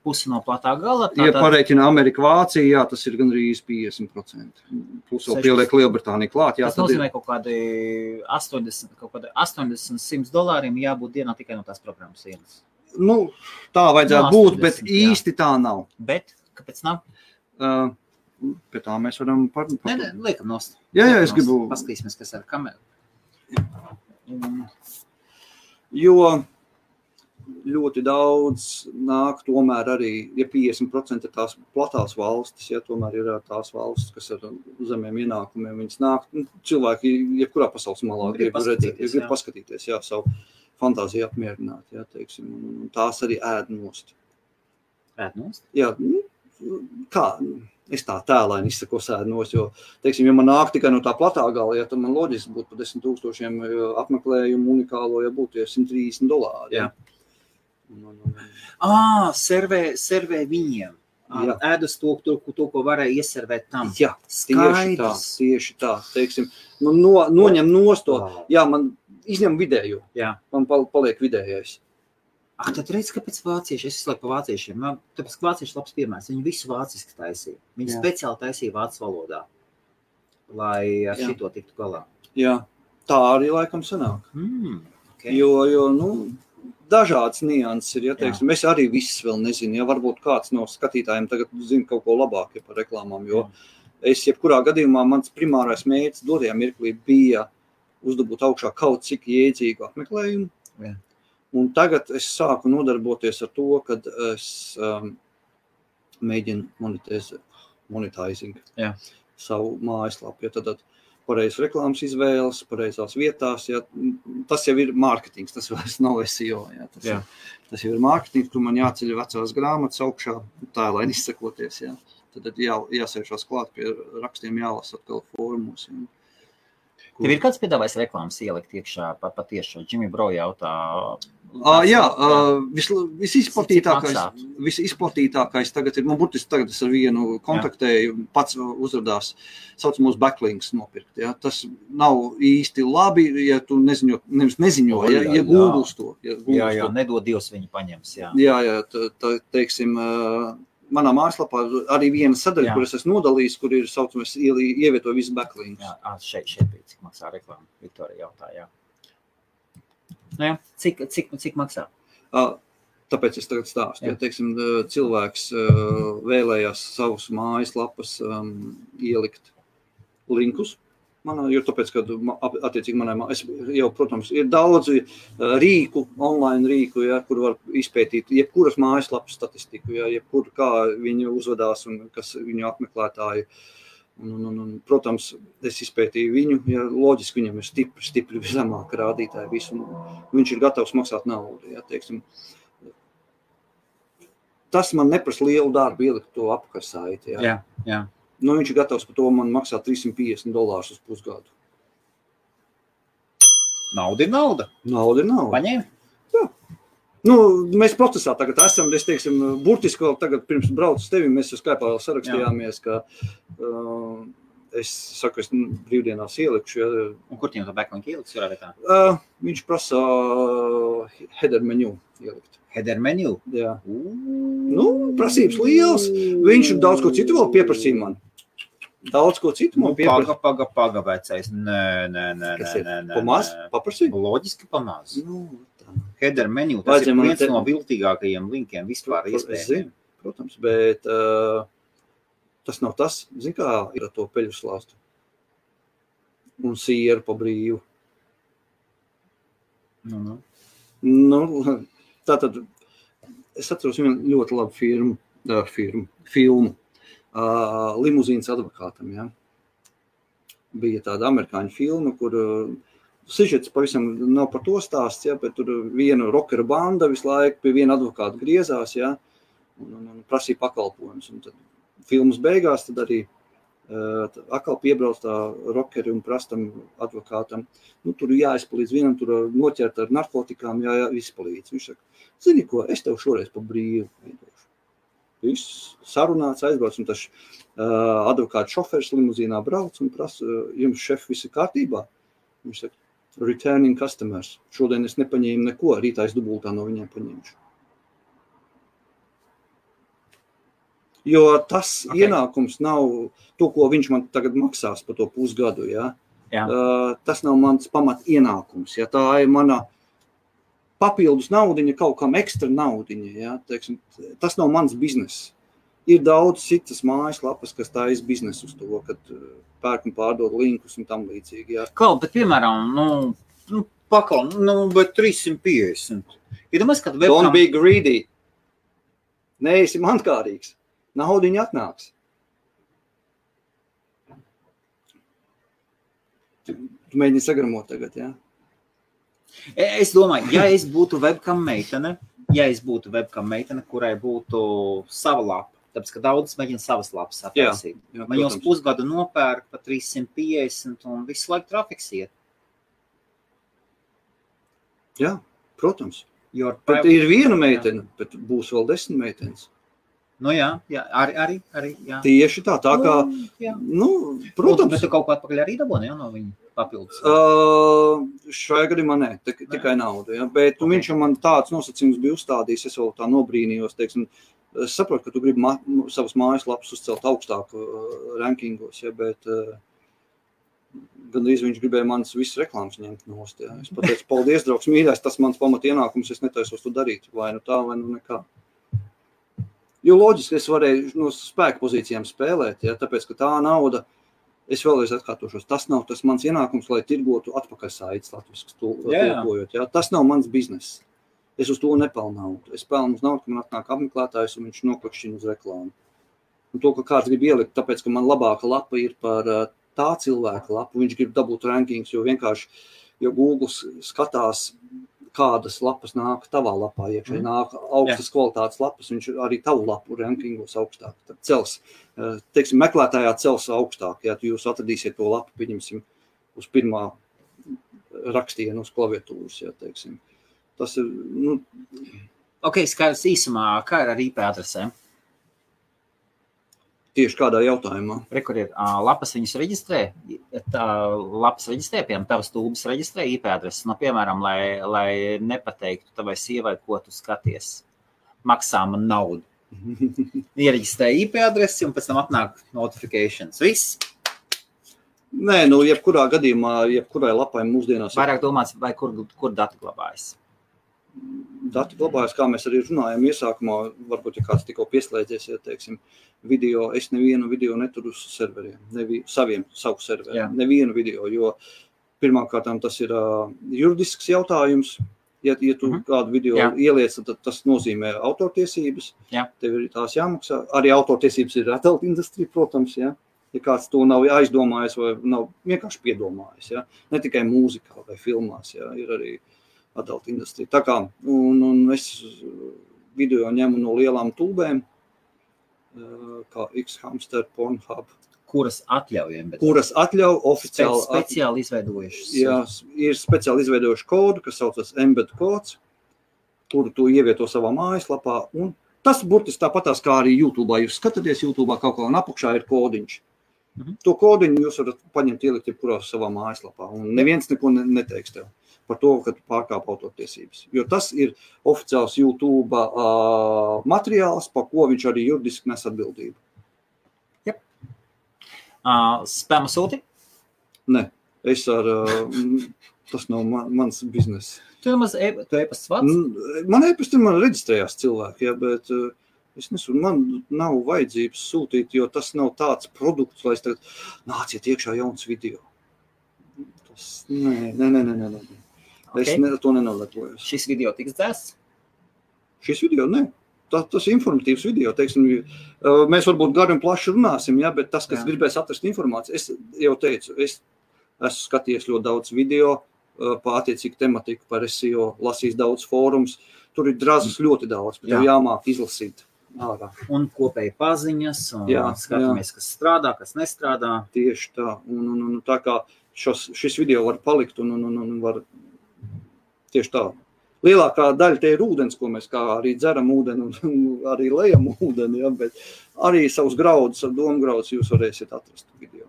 S2: Puse no platā gala.
S1: ja
S2: Tātad,
S1: pareiķina Amerika, Vācija, jā, tas ir gandrīz 50%. Plus vēl
S2: 16.
S1: pieliek Lielbritānija klāt. Jā,
S2: tas
S1: ir-
S2: nozīmē, ka kaut kādi 80, kaut kādi 80, 100 dolāriem jābūt dienā tikai no tās programmas vienas.
S1: Nu, tā vajadzētu
S2: Nu,
S1: būt, bet
S2: 80, jā.
S1: īsti tā nav.
S2: Bet kāpēc nav?
S1: Uh, pie tā mēs varam par...
S2: Nē, liekam nost.
S1: Jā, jā, es gribu-.
S2: Paskatīsimies, kas ar kameru.
S1: Jo ļoti daudz nāk tomēr arī, ja 50% ir tās platās valstis, ja tomēr ir tās valstis, kas ar zemiem ienākumiem, viņas nāk, nu, cilvēki, jebkurā pasaules malā
S2: Grib
S1: grib redzēt,
S2: paskatīties,
S1: grib
S2: jā.
S1: paskatīties, jā, savu fantāziju apmierināt, jā, teiksim, un tās arī ēd nost.
S2: ēd nost.
S1: Jā, nu, kā, es tā tēlaini izsakos ēdnos, jo, teiksim, ja man nāk tikai no tā platā gala, ja, tad man loģiski būtu par 10 tūkstošiem apmeklējumu unikālo, ja būtu tie 130 dolāri.
S2: Jā.
S1: Un,
S2: Ā, servē, servē viņiem.
S1: Jā.
S2: Ēdus to, to, to, ko varēja ieservēt tam.
S1: jā, tieši tā, tieši tā, teiksim, nu, no, noņem nost to,
S5: Wow.
S1: jā, man izņem vidējo,
S2: Jā.
S1: man pal- paliek vidējais.
S2: Ah, tad redz, kāpēc vācieši, es izslēgu par vāciešiem. Man, tāpēc, ka vācieši labs piemērs. Viņi visu vāciski taisīja. Viņi
S1: Jā.
S2: speciāli taisīja vācu valodā, lai ar
S1: Jā.
S2: šito tiktu galā.
S1: Jā, tā arī laikam sanāk.
S2: Mm, okay.
S1: Jo, jo nu, dažādas nianses ir. Ja, teiksim, es arī viss vēl nezinu. Ja, varbūt kāds no skatītājiem tagad zina kaut ko labāk ja, par reklāmām. Jo es, jebkurā gadījumā, mans primārais mērķis dotajā mirklī bija uzdabūt augšā kaut cik jēdzīgu apmeklējumu.
S2: Jā.
S1: Un tagad es sāku nodarboties ar to, ka es um, mēģinu monetizēt, savu mājaslapu. Ja, tad, tad pareizas reklāmas izvēles, pareizās vietās. Ja, tas jau ir mārketings, tas vairs nav SEO. Ja, tas,
S2: Jā.
S1: tas jau ir mārketings, kur man jāceļ vecās grāmatas augšā, tā lai izsakoties. Ja. Tad tad jā, jāsēžās klāt pie rakstiem, jālasa atkal formos. Ja.
S2: Tev ir kāds piedāvājis reklāmas ielikt iekšā pa, patieši? Jimmy Bro jautā.
S1: Uh, jā, uh, vis, visizplatītākais, visizplatītākais tagad ir, man burtiski tagad es ar vienu kontaktēju, pats uzrādās saucamos backlinks nopirkt. Ja? Tas nav īsti labi, ja tu neziņo, nevis neziņo, ja, ja
S2: Jā, jā.
S1: Google to. Ja
S2: Jā,
S1: Googles
S2: jā,
S1: to.
S2: nedod Dievs viņu paņems. Jā.
S1: Jā, jā tā, tā, teiksim, ā, manā mājaslapā arī viena sadaļa,
S2: Jā.
S1: kur es esmu nodalījis, kur ir saucamais ievietoju visu backlinks.
S2: Jā, šeit, šeit bija cik maksā reklāma. Viktorija jautā, jā. Nu, jā. Cik, cik, cik maksā?
S1: Ā, Tāpēc es tagad stāstu.
S2: Jā.
S1: Ja, teiksim, cilvēks vēlējās savus mājaslapas um, ielikt linkus. Manā, jo tāpēc, ka ma- ap- attiecīgi manai mā- es jau, protams, ir daudzi ā, rīku, online rīku, ja, kur var izpētīt jebkuras mājaslapas statistiku, ja, jebkur kā viņi uzvedās un kas viņu apmeklētāji. Un, un, un, un, protams, es izpētīju viņu, ja loģiski viņam ir stipri, stipri zemāka rādītāja. Visu, viņš ir gatavs maksāt naudu. Ja, teiksim. Tas man neprasa lielu darbu ielikt to apkasaiti. Ja.
S2: Jā, jā.
S1: Nu, viņš ir gatavs par to man maksāt 350 dolārus uz pusgadu.
S2: Nauda ir nauda.
S1: Nauda ir nauda.
S2: Paņēmi?
S1: Nu, mēs procesā tagad esam. Es teiksim, burtiski vēl tagad, pirms braucu uz tevi, mēs jau Skype sarakstījāmies, ka uh, es saku, es nu, brīvdienās ielikšu. Ja,
S2: Un kur tiem to backlink ieliks?
S1: Uh, viņš prasa uh, header menu ielikt.
S2: Header menu.
S1: Jā. Nu, prasības lielas. Viņš daudz ko citu vēl pieprasīja man. Daudz ko citu man
S2: Nu, paga,
S1: pieprasīja.
S2: paga, paga, vecais. Nē, nē, nē, nē,
S1: ir?
S2: nē, nē.
S1: Pamaz?
S2: nē.
S1: Paprasīja?
S2: Loģiski pamaz.
S1: Nu.
S2: Header menu. Tas
S1: Vajadzēja
S2: ir viens
S1: te-
S2: no viltīgākajiem linkiem vispār.
S1: Zinu, protams, bet uh, tas nav tas, zin, kā ir ar to peļu slāstu. Un sieru pa brīvu.
S2: Nu, nu.
S1: Nu, tā tad es atceros vienu ļoti labu firmu, uh, firmu filmu. Uh, Limuzīnas advokātam. Ja? Bija tāda amerikāņu filma, kur uh, sižets pavisam nav par to stāsts, ja? bet tur viena rockera banda visu laiku pie viena advokāta griezās ja? un, un, un prasīja pakalpojumus. Un tad filmas beigās tad arī uh, atkal piebrauc tā rockeri un prastam advokātam. Nu, tur jāizpalīdz vienam, tur noķert ar narkotikām, jā, jā izpalīdz. Viņš saka, zini ko, es tev šoreiz pa brīvu iedošu. Viss sarunāts, aizbrauc, un tas uh, advokāts šoferis limuzīnā brauc un prasa, uh, jums šef viss ir kārtībā? Viņš saka, returning customers. Šodien es nepaņēmu neko, rītā es dubultā no viņiem paņemšu. Jo tas
S2: Ok.
S1: okay. ienākums nav to, ko viņš man tagad maksās par to pusgadu. Ja?
S2: Jā.
S1: Uh, tas nav mans pamat ienākums. Ja? Tā ir mana papildus naudiņa, kaut kam ekstra naudiņa. Ja? Teiksim, tas nav mans bizness. Ir daudz citas mājaslapas, kas taisa biznesu uz to, kad uh, pērk un pārdod linkus un tam līdzīgi. Jā.
S2: Klau, bet, piemēram, nu, nu pakal, nu, bet 350. Iedomājies, kad
S1: Don't
S2: webcam,
S1: be greedy. Neesi mankārīgs. Naudiņa atnāks. Tu tu mēģini sagramot tagad, jā?
S2: E, es domāju, ja es būtu webcam meitene, ja es būtu webcam meitene, kurai būtu sava lapa, tāpēc, ka daudz mēģina savas lapas attaisīt.
S1: jā
S2: Man jau pusgadu nopērk pa 350 un visu laiku trafiks iet.
S1: jā, protams.
S2: Jo private-
S1: ir viena meitene, bet būs vēl desmit meitenes.
S2: Nu jā, jā arī, arī, arī jā.
S1: Tieši tā, tā kā,
S2: Nu, jā.
S1: nu,
S2: Protams.
S1: protams.
S2: Bet tu kaut ko atpakaļ arī dabūni, jā, no viņa papildus.
S1: Uh, šajā gadījumā nē, tik,
S2: Nē.
S1: tikai nauda. Ja? Bet okay.
S2: Ok.
S1: viņš man tāds nosacījums bija uzstādījis. Es vēl tā nobrīnījos. Teiksim, es saprotu, ka tu gribi ma savas mājaslapas uzcelt augstāk uh, rankingos, ja? bet uh, gandrīz viņš gribēja manas visas reklāmas ņemt nost. Ja? Es pateicu, paldies, draugs, mīļais, tas mans pamat ienākums. Es netaisos to darīt. Vai nu tā, vai nu nekā. Jo loģiski es varēju no spēka pozīcijām spēlēt, ja? tāpēc ka tā nauda. Es vēlreiz atkārtošos, tas nav tas mans ienākums, lai tirgotu atpakaļ saites latviešu tulkojot. Ja? Tas nav mans bizness. Es uz to nepelnu naudu. Es pelnu uz naudu, ka man atnāk apmeklētājs un viņš noklikšķina uz reklāmu. Un to, ka kāds grib ielikt, tāpēc, ka man labāka lapa ir par uh, tā cilvēka lapu, viņš grib dabūt rankings, jo vienkārši, jo Google skatās, kādas lapas nāk tavā lapā iekšā,
S2: Mhm.
S1: nāk augstas kvalitātes lapas, viņš arī tavu lapu rankingos augstāk. Tad cels, uh, teiksim, meklētājā cels augstāk, ja tu jūs atradīsiet to lapu, pieņemsim, uz pirmā rakstiena uz klaviatūras, ja teiksim. Tas ir, nu,
S2: Ok, skaidrs īsumā, kā ir ar IP adresēm.
S1: tieši kādā jautājumā.
S2: Re, kur ir ā, lapas, viņas reģistrē, tā lapas reģistrē, piemēram, tavas tūbas reģistrē IP adreses. Nu, piemēram, lai, lai nepateiktu tavai sievai, ko tu skaties. Maksā man naudu. Iereģistrē IP adresi un pēc tam atnāk notifikācijas. Viss.
S1: Nē, nu, jebkurā gadījumā, jebkurai lapai mūsdienās ir
S2: Vairāk domāts, vai kur, kur dati glabājas.
S1: Dati glabājas, kā mēs arī runājam iesākumā. Varbūt, ja kāds tikko pieslēdzies, ja teiksim, video, es nevienu video neturu uz serveriem, nevi, saviem, savu serveriem,
S2: Jā.
S1: nevienu video, jo pirmkārt tas ir uh, juridisks jautājums. Ja, ja tu uh
S2: Mhm.
S1: -huh. kādu video
S2: Jā.
S1: ieliec, tad tas nozīmē autortiesības.
S2: Jā.
S1: Tev ir tās jāmaksā. Arī autortiesības ir adult industrija, protams. Ja? ja kāds to nav aizdomājis vai nav vienkārši piedomājis. Ja? Ne tikai mūzikā vai filmās, ja? ir arī adult industrija. Tā kā un, un es video ņemu no lielām tūbēm, eh, kā X-Hamster, Pornhub,
S2: Kuras atļaujam,
S1: kuras atļauj
S2: speci
S1: oficiāli. at-
S2: speciāli izveidojušas.
S1: Jā, ir speciāli izveidojuši kodu, kas saucas embed kods, kuru tu ievieto savā mājaslapā. Un tas burtiski tāpatās kā arī YouTube. Jūs skatāties YouTube, kaut kā un apakšā ir kodiņš.
S2: Mhm.
S1: To kodiņu jūs varat paņemt, ielikt jebkurā savā mājaslapā. Un neviens neko ne- neteiks tev par to, ka tu pārkāp autortiesības. Jo tas ir oficiāls YouTube uh, materiāls, par ko viņš arī juridiski nes atbildību.
S2: Uh, Spēma sūti.
S1: Nē, es ar. Uh, tas nav man, mans bizness.
S2: Tu jau maz e e-pasts vārds.
S1: Man e-pastā man reģistrējās cilvēki, ja, bet uh, es nesu, man nav vajadzības sūtīt, jo tas nav tāds produkts, lai es tagad nāciet iekšā jauns video. Tas, nē, nē, nē, nē, nē, nē. Es
S2: Okay.
S1: ne, to nenoliekojos.
S2: Šis video tiks dzēsts.
S1: Šis video, nē. Tas, tas ir informatīvs video. Teiksim, uh, mēs varbūt gari un plaši runāsim, ja, bet tas, kas
S2: Jā.
S1: Jā. gribēs atrast informāciju, es jau teicu, es esmu skatījies ļoti daudz video uh, par attiecīgu tematiku, par SEO, lasījis daudz fórums. Tur ir drāzas ļoti daudz, bet
S2: Jā.
S1: tev jāmāk izlasīt ārā.
S2: Un kopēji paziņas. Un
S1: Jā,
S2: skatāmies, kas strādā, kas nestrādā.
S1: Tieši tā. Un, un, un, tā kā šos, šis video var palikt un, un, un, un var tieši tā. Lielākā daļa tie ir ūdens, ko mēs kā arī dzeram ūdeni un, un arī lejam ūdeni, ja, bet arī savus graudus, domu graudus jūs varēsiet atrast video.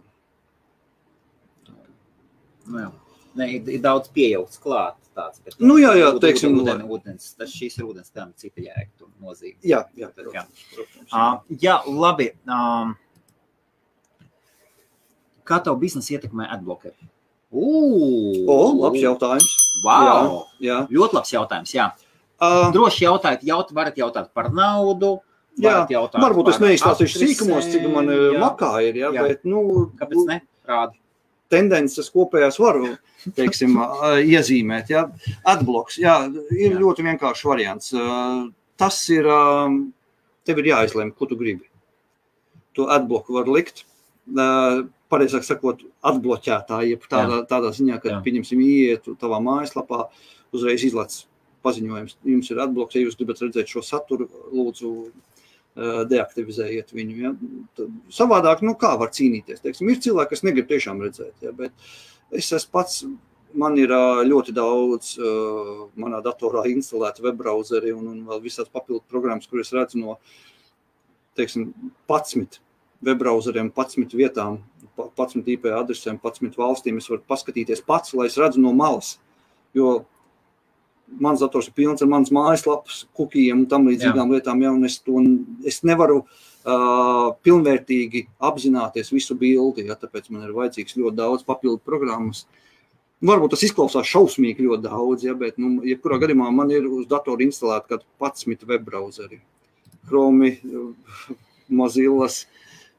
S2: Nu, jā. ne, ir, ir daudz pieaugts klāt. Tāds, bet,
S1: Nu, jā, jā,
S2: ūd-
S1: teiksim,
S2: ūdeni, ūdens, tas šīs ir ūdens, tam cita jēga nozīme.
S1: Jā, jā,
S2: Jā.
S1: protams, protams.
S2: Uh, jā, labi. Um, kā tev biznesa ietekmē adblockeri? Ugh!
S1: O, labs jautājums.
S2: Wow!
S1: Jā.
S2: Ļoti labs jautājums. Jā.
S1: Uh,
S2: Droši jautājiet, jaut, varat jautāt par naudu,
S1: Jā,
S2: jautāt
S1: Varbūt es neizstāstīšu sīkumos, cik man
S2: jā.
S1: makā ir, jā,
S2: Jā.
S1: bet, nu,
S2: Kāpēc ne? Rādi.
S1: tendences kopējās varu, teiksim, iezīmēt. Jā. Adbloks, jā, ir
S2: Jā.
S1: ļoti vienkāršs variants. Tas ir, tev ir jāizlem, ko tu gribi. To adbloku var likt, pareizāk sakot, atbloķētā, jeb tādā, tādā ziņā, ka,
S2: Jā.
S1: pieņemsim, ietu tavā mājaslapā, uzreiz izlaiž paziņojums. Jums ir atbloks, ja jūs gribat redzēt šo saturu, lūdzu, ā, deaktivizējiet viņu. Ja? Tad Savādāk, nu kā var cīnīties? Teiksim, ir cilvēki, kas negrib tiešām redzēt, ja? bet es esmu pats. Man ir ā, ļoti daudz uh, manā datorā instalēta webbrauzeri un, un vēl visādas papildu programmas, kuras redzu no teiksim, 11 webbrauzeriem, 11 vietām, pa- 11 IP adresēm, 11 valstīm. Es varu paskatīties pats, lai es redzu no malas. Jo mans dators ir pilns ar manas mājaslapas, kukijiem un tam līdzīgām lietām. Ja, un es, to, es nevaru uh, pilnvērtīgi apzināties visu bildi, ja, tāpēc man ir vajadzīgs ļoti daudz papildu programmas. Varbūt tas izklausās šausmīgi ļoti daudz, ja, bet, nu, jebkurā gadījumā man ir uz datora instalēta kaut 11 webbrauzeri. Chrome, uh,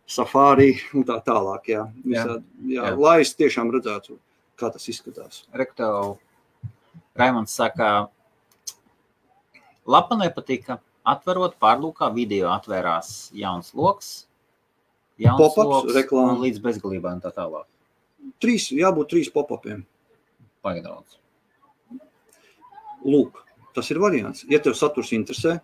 S1: Safari un tā tālāk. Jā. Visā, jā, jā. Lai es tiešām redzētu, kā tas izskatās.
S2: Rekto Raimons saka, lapa nepatika. Atverot pārlūkā video atvērās jauns loks, jauns
S1: Pop-ups,
S2: loks
S1: reklāma.
S2: un līdz bezgalībā un tā tālāk.
S1: Trīs, jābūt trīs popapiem.
S2: Pagaidām.
S1: Lūk, tas ir variants. Ja tev saturs interesē,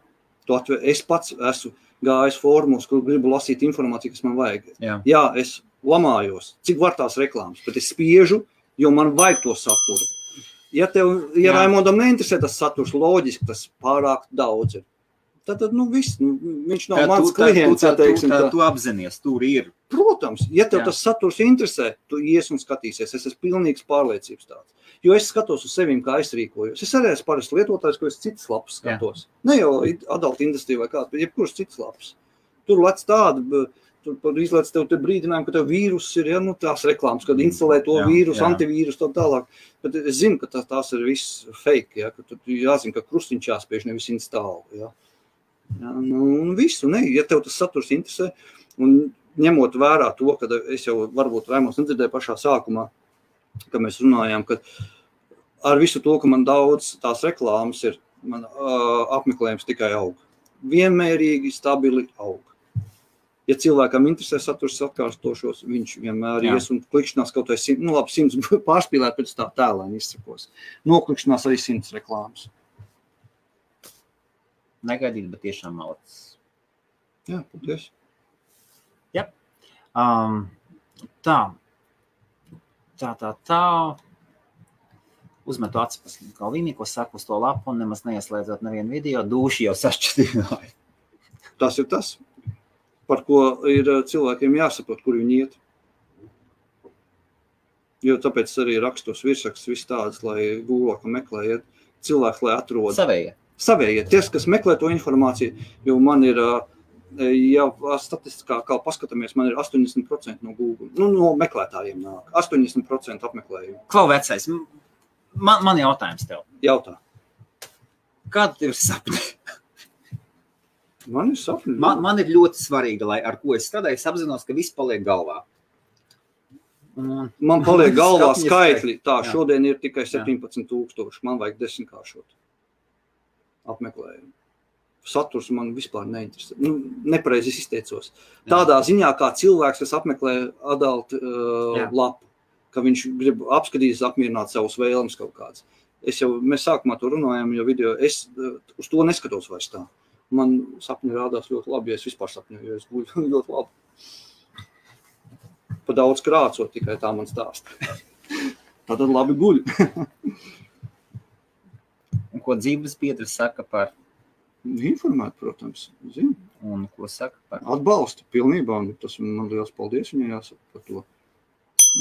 S1: tu atver, es pats esmu gājis formos, kur gribu lasīt informāciju, kas man vajag.
S2: Jā.
S1: Jā, es lamājos, cik var tās reklāmas, bet es spiežu, jo man vajag to saturu. Ja tev, ja. Raimondam neinteresē tas saturs, loģiski tas pārāk daudz ir. Tad, tad nu, viss, nu, viņš nav
S2: Tad
S1: mans
S2: tu-
S1: klients.
S2: tad tu-
S1: teiksim
S2: tad
S1: tā.
S2: Tu apzinājies, tur ir.
S1: Protams, ja tev
S2: Jā.
S1: Jā. tas saturs interesē, tu ies un skatīsies. Es esmu pilnīgs pārliecības tāds. Jo es skatos uz sevi, kā es rīkojos. Es arī esmu parasts lietotājs, ko es citas lapas
S2: Jā.
S1: skatos. Ne jau adulta industrija vai kāds, bet jebkurš cits lapas. Tur lec tāda, b- tur izlaiž tev te brīdinājumu, ka tev vīrus ir, ja, nu, tās reklāmas, kad instalē to
S2: Jā,
S1: vīrusu,
S2: jā.
S1: antivīrusu, tā tālāk. Bet es zinu, ka tā, tās ir viss fake, ja, ka tur jāzina, ka krustiņš jāspiež nevis instālu. Ja. Ja, nu, un visu, ne, ja tev tas saturs interesē, un ņemot vērā to, ka es jau varbūt Raimons nedzirdēju pašā sākumā, kad mēs runājām, ka ar visu to, ka man daudz tās reklāmas ir, man uh, apmeklējums tikai aug. Vienmērīgi, stabili aug. Ja cilvēkam interesē saturs, atkārtošos, viņš vienmēr
S2: Jā.
S1: ies un klikšķinās kaut vai simt, nu labi, simts pārspīlēt, pēc tā tēlēni izsakos. Noklikšķinās arī simts reklāmas.
S2: Negaidīt, bet tiešām malacis.
S1: Jā, paldies.
S2: Um, tā, tā, tā, tā. Uzmetu acis kā līniju, ko saka uz to lapu, un nemaz neieslēdzot nevienu video. Duši jau sašķidrināja.
S1: Tas ir tas, par ko ir eh, cilvēkiem jāsaprot, kur viņi iet. Jo tāpēc arī rakstos virsrakstus viss tāds, lai Google meklējiet cilvēku, lai atrod
S2: Savējie.
S1: Savējie. Tie, kas meklē to informāciju, jo man ir, ja statistiskā kā paskatāmies, man ir 80% no Google, nu, no meklētājiem nāk. 80% apmeklējumu.
S2: Klau vecais, man, man jautājums tev.
S1: Jautā.
S2: Kāda tev ir sapņi?
S1: Man ir sapņi.
S2: Man, man ir ļoti svarīgi, lai ar ko es strādāju, es apzinos, ka viss paliek galvā. Un,
S1: Man paliek galvā skaitļi. Tā,
S2: Jā.
S1: šodien ir tikai
S2: Jā.
S1: 17,000. Man vajag desmitkāršot apmeklējumu. Saturs man vispār neinteresē. Nu, nepareizi izteicos. Tādā ziņā, kā cilvēks, kas apmeklē adultu uh,
S2: Jā.
S1: lapu, ka viņš grib apskatīties, apmierināt savus vēlmes kaut kādas. Es jau, mēs sākumā to runājām, jau video. Es uh, uz to neskatos vairs tā. Man sapņi rādās ļoti labi, ja es vispār sapņoju, jo es guļu ļoti labi. Pa daudz krācot, tikai tā man stāsta. Tad labi guļ.
S2: un ko dzīves biedri saka par,
S1: Informēt, protams, zinu.
S2: un ko saka par
S1: Atbalstu pilnībā. un Tas man liels paldies viņai jāsaka par to.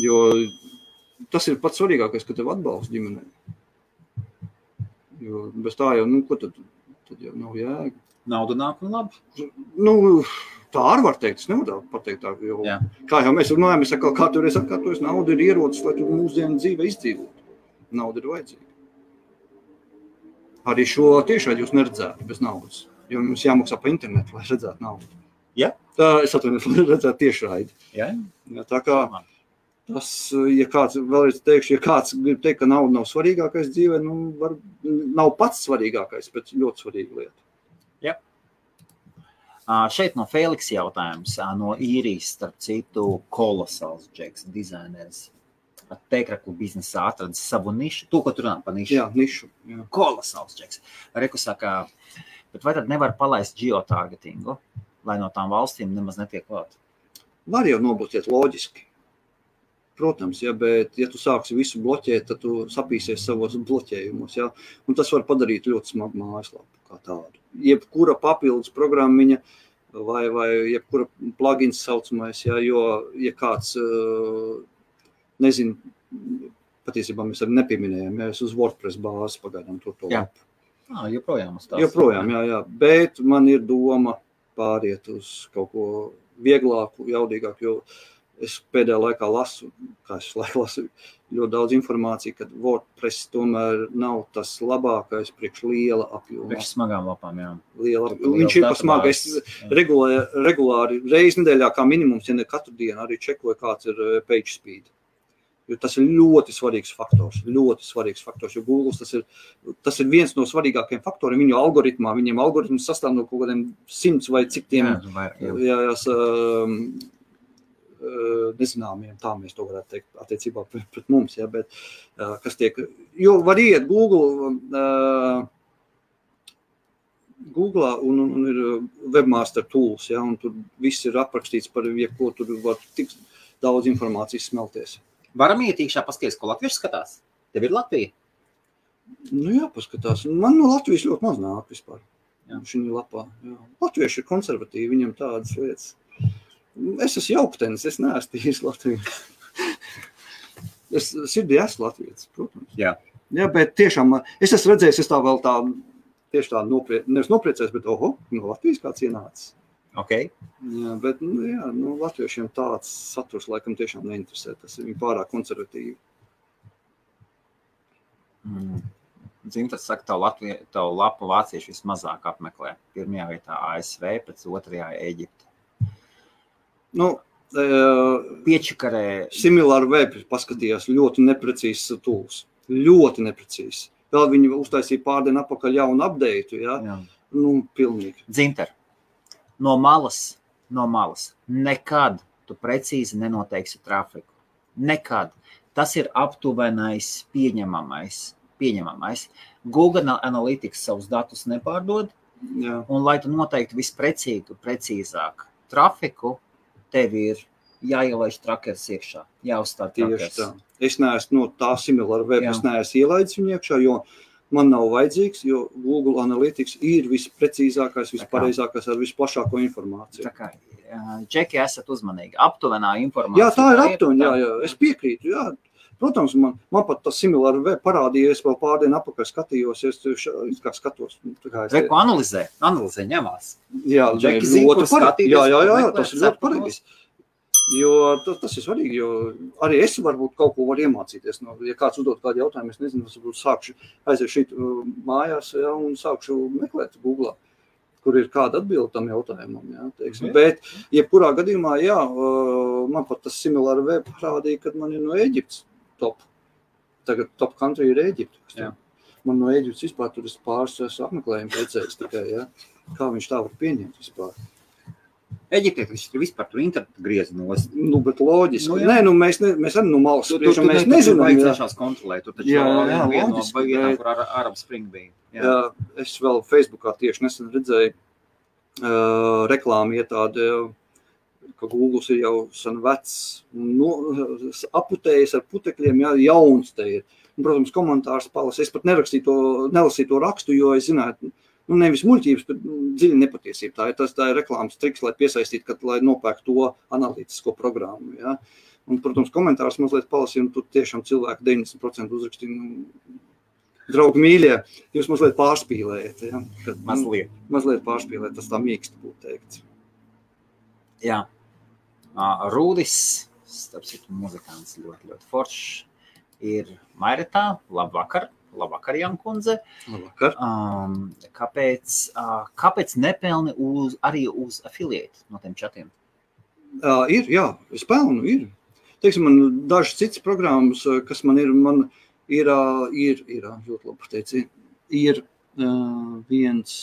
S1: Jo tas ir pats svarīgākais, ka tev atbalsta ģimenē. Jo bez tā jau, nu, ko tad, tad jau nav jēga.
S2: naudu nāk un labi.
S1: Nu, tā arī var teikt, es nevaru pateikt. Tā, jo,
S2: Jā.
S1: kā jau mēs runājam, es atkal katru reizi atkārtoju, nauda ir ierocis, lai tu mūsdienu dzīve izdzīvotu. Nauda ir vajadzīga. Arī šo tiešām jūs neredzētu bez naudas. Jo mums jāmaksā pa internetu, lai redzētu naudu.
S2: Ja?
S1: Tā es atvainojos, lai redzētu tiešraidi.
S2: Ja?
S1: Ja, tā kā tas, ja kāds vēlreiz teikšu, ja kāds grib teikt, ka nauda nav svarīgākais dzīvē, nu, var, nav pats svarīgākais, bet ļoti svarīga lieta.
S2: Ā, Šeit no Feliks jautājums no īrijas, starp citu, kolosāls džeks, dizainers. Tēkraklu biznesā atradis savu nišu, to, ko tur runā par nišu.
S1: Jā, nišu. Jā.
S2: kolosāls čeks. Reku saka, bet vai tad nevar palaist geotargetingu, lai no tām valstīm nemaz netiek klāt?
S1: Var jau nobloķēt loģiski. Protams, ja, bet, ja tu sāksi visu bloķēt, tad tu sapīsies savos bloķējumos. Ja? Un tas var padarīt ļoti smagu mājaslapu kā tādu. Jebkura papildus programmiņa vai, vai jebkura plugins saucamais, ja, jo, ja kāds, eh, nezinu, patiesībā mēs arī nepieminējām, ja es uz WordPress bāzes pagaidām to to
S2: Jā.
S1: lapu.
S2: Ah, joprojām uz tās.
S1: Joprojām, jā, jā. Bet man ir doma pāriet uz kaut ko vieglāku, jaudīgāku. Jo es pēdējā laikā lasu, kā es laiku lasu, ļoti daudz informācijas, ka WordPress tomēr nav tas labākais priekš liela apjoma.
S2: Priekš smagām lapām, jā.
S1: Liela,
S2: Liels
S1: viņš ir
S2: jā.
S1: regulāri, regulāri reizi nedēļā, kā minimums, ja ne katru dienu, arī čekoju, kāds ir eh, page speed. Jo tas ir ļoti svarīgs faktors. Ļoti svarīgs faktors. Jo Google tas ir, tas ir viens no svarīgākajiem faktoriem viņu algoritmā. Viņiem algoritms sastāv no kaut kādiem simts vai cik tiem
S2: Jā, vai, jā.
S1: jā, jā, um, uh, nezināmiem, tā mēs to varētu teikt, attiecībā pret, pret mums. Ja, bet, uh, kas tiek, jo var iet Google, uh, Google un, un, un ir webmaster tools, ja, un tur viss ir aprakstīts par jebko, tur var tik daudz informācijas smelties.
S2: Varam iet iekšā paskatīties, ko latvieši skatās. Tev ir Latvija.
S1: Nu, jā, paskatās. Man no Latvijas ļoti maz nāk vispār. Šī lapā. Jā. Latvieši ir konservatīvi, viņam tādas lietas. Es esmu jauktenis, es neesmu tīrs Latvijas. Es sirdī esmu Latvijas, protams.
S2: Jā.
S1: Jā, bet tiešām es esmu redzējis, es tā vēl tā, tieši tā nopriecājos, nevis nopriecājos, bet oho, no Latvijas kāds ienācis.
S2: Okay.
S1: Jā, bet, nu, jā, nu, latviešiem tāds saturs laikam tiešām neinteresē. Tas ir pārāk konservatīvi.
S2: Mm. Zinu, tas saka, tavu, Latvie, tavu lapu vācieši vismazāk apmeklē. Pirmajā vietā ASV, pēc otrajā Eģipte.
S1: Nu, uh,
S2: Piečakarē,
S1: Similāri web paskatījās ļoti neprecīzs tools. Ļoti neprecīzs. Vēl viņi uztaisīja pārdienu apakaļ jaunu update. Ja?
S2: jā.
S1: Nu, pilnīgi.
S2: Dzinter, no malas, no malas, nekad tu precīzi nenoteiksi trafiku. Nekad. Tas ir aptuvenais, pieņemamais. pieņemamais. Google Analytics savus datus nepārdod,
S1: Jā.
S2: un lai tu noteikti visprecīzāk, precīzāk trafiku, tev ir jāielaiž trakers iekšā, jāuzstāda
S1: Tieši tā. Es neesmu no tā similāra
S2: Jā.
S1: es neesmu ielaidis viņu iekšā, jo man nav vajadzīgs, jo Google Analytics ir visprecīzākais, vispareizākais ar visplašāko informāciju.
S2: Tā kā ā, džeki esat uzmanīgi. Aptuvenā informācija.
S1: Jā, tā ir aptuveni. Jā, jā. Es piekrītu. Jā. Protams, man, man pat tas parādīja, es vēl pārdienu apakaļ skatījos, es kā skatos. kā es-
S2: Reku analizē, analizē ņemās.
S1: Jā,
S2: Džeki zina, kur
S1: pareizi.
S2: skatīties,
S1: Jā, jā, jā, jā, tas ir ļoti pareizi. Jo tas, tas ir svarīgi, jo arī es varbūt kaut ko varu iemācīties. No, ja kāds uzdod kādu jautājumu, es nezinu, varbūt sākšu aiziet šeit uh, mājās ja, un sākšu meklēt Google, kur ir kāda atbilde tam jautājumam. Ja, teiksim.
S2: Jā.
S1: Bet, jebkurā gadījumā, jā, uh, man pat tas similāri web parādīja, kad man ir no Eģiptes top. Tagad top country ir Eģipte.
S2: Jā.
S1: Man no Eģiptes vispār tur ir pāris apmeklējumu redzējis tikai, ja. Kā viņš tā var pieņemt vispār?
S2: Eģiptietis ir vispār tur internetu grieznos.
S1: Nu, bet loģiski.
S2: Nu,
S1: Nu,
S2: jā.
S1: Nē, nu, mēs, ne, mēs arī no malas
S2: Tu, tu,
S1: spriežam,
S2: tu,
S1: mēs nezinām. jā.
S2: cenšās kontrolēt. Tu taču
S1: Jā,
S2: jā,
S1: jā,
S2: viena no
S1: loģiski,
S2: vietām,
S1: bet-
S2: kur ar, Arab Spring bija.
S1: Jā, es vēl Facebookā tieši nesen redzēju uh, reklāmu, ja tāda, ka Google ir jau sen vecs, no, aputējis ar putekļiem, jā, jauns te ir. Un, protams, komentārs palas. Es pat nerakstīju to, nelasīju to rakstu, jo es zināju, nu, nevis muļķības, bet mm, dziļa nepatiesība. Tā ir tas tā ir reklāmas triks, lai piesaistītu, kad, lai nopērk to analītisko programmu. Ja? Un, protams, komentārs mazliet palasīja, un tur tiešām cilvēki 90% uzrakstīja, nu, draugi mīļie, jūs mazliet pārspīlējat. Ja? Kad, nu,
S2: Mazliet.
S1: mazliet pārspīlēt, tas tā mīksti būtu teikts.
S2: Jā. Rūdis, starp citu, muzikants ļoti, ļoti foršs. Ir Mairetā. Labvakar. Labvakar, Jankundze.
S1: Labvakar.
S2: Um, kāpēc, uh, kāpēc nepelni uz, arī uz affiliate no tiem čatiem?
S1: Uh, ir, jā, es pelnu, ir. Teiksim, man dažas citas programmas, kas man ir, man ir, uh, ir, ir ļoti labi pateici, ir uh, viens,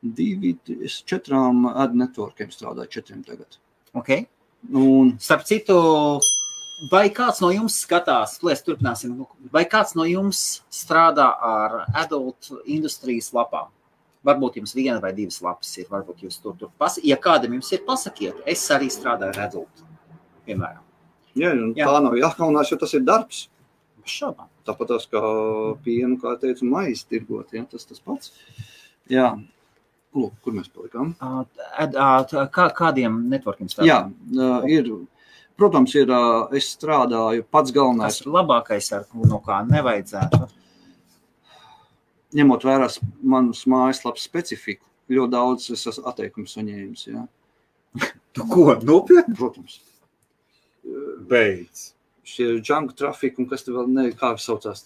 S1: divi, es četrām ad networkiem strādāju, četriem tagad.
S2: Okay.
S1: Un,
S2: Starp citu, vai kāds no jums skatās, mēs turpināsim, vai kāds no jums strādā ar adult industrijas lapām? Varbūt jums viena vai divas lapas ir, varbūt jūs tur, tur pas... Ja kādam jums ir, pasakiet, es arī strādāju ar adult, piemēram.
S1: jā,
S2: Jā.
S1: tā nav jākaunās, jo tas ir darbs.
S2: Šaubām.
S1: Tāpat tās kā pienu, kā teicu, maizi tirgot, ja, tas tas pats. Jā, Lūk, kur mēs palikām?
S2: Ā, tā- Kā, kādiem networkiem
S1: Jā,
S2: strādājat?
S1: ā, ir, protams, ir, es strādāju pats galvenais,
S2: ir labākais, ar ko no kā nevajadzētu?
S1: ņemot vērā s- manas mājaslapas specifiku. Ļoti daudz es esmu atteikumu saņēmis. Ja.
S2: Tu ko? Nopietni?
S1: Protams,
S2: Beidz.
S1: šie junk trafiki un kas te vēl ne, kā saucās.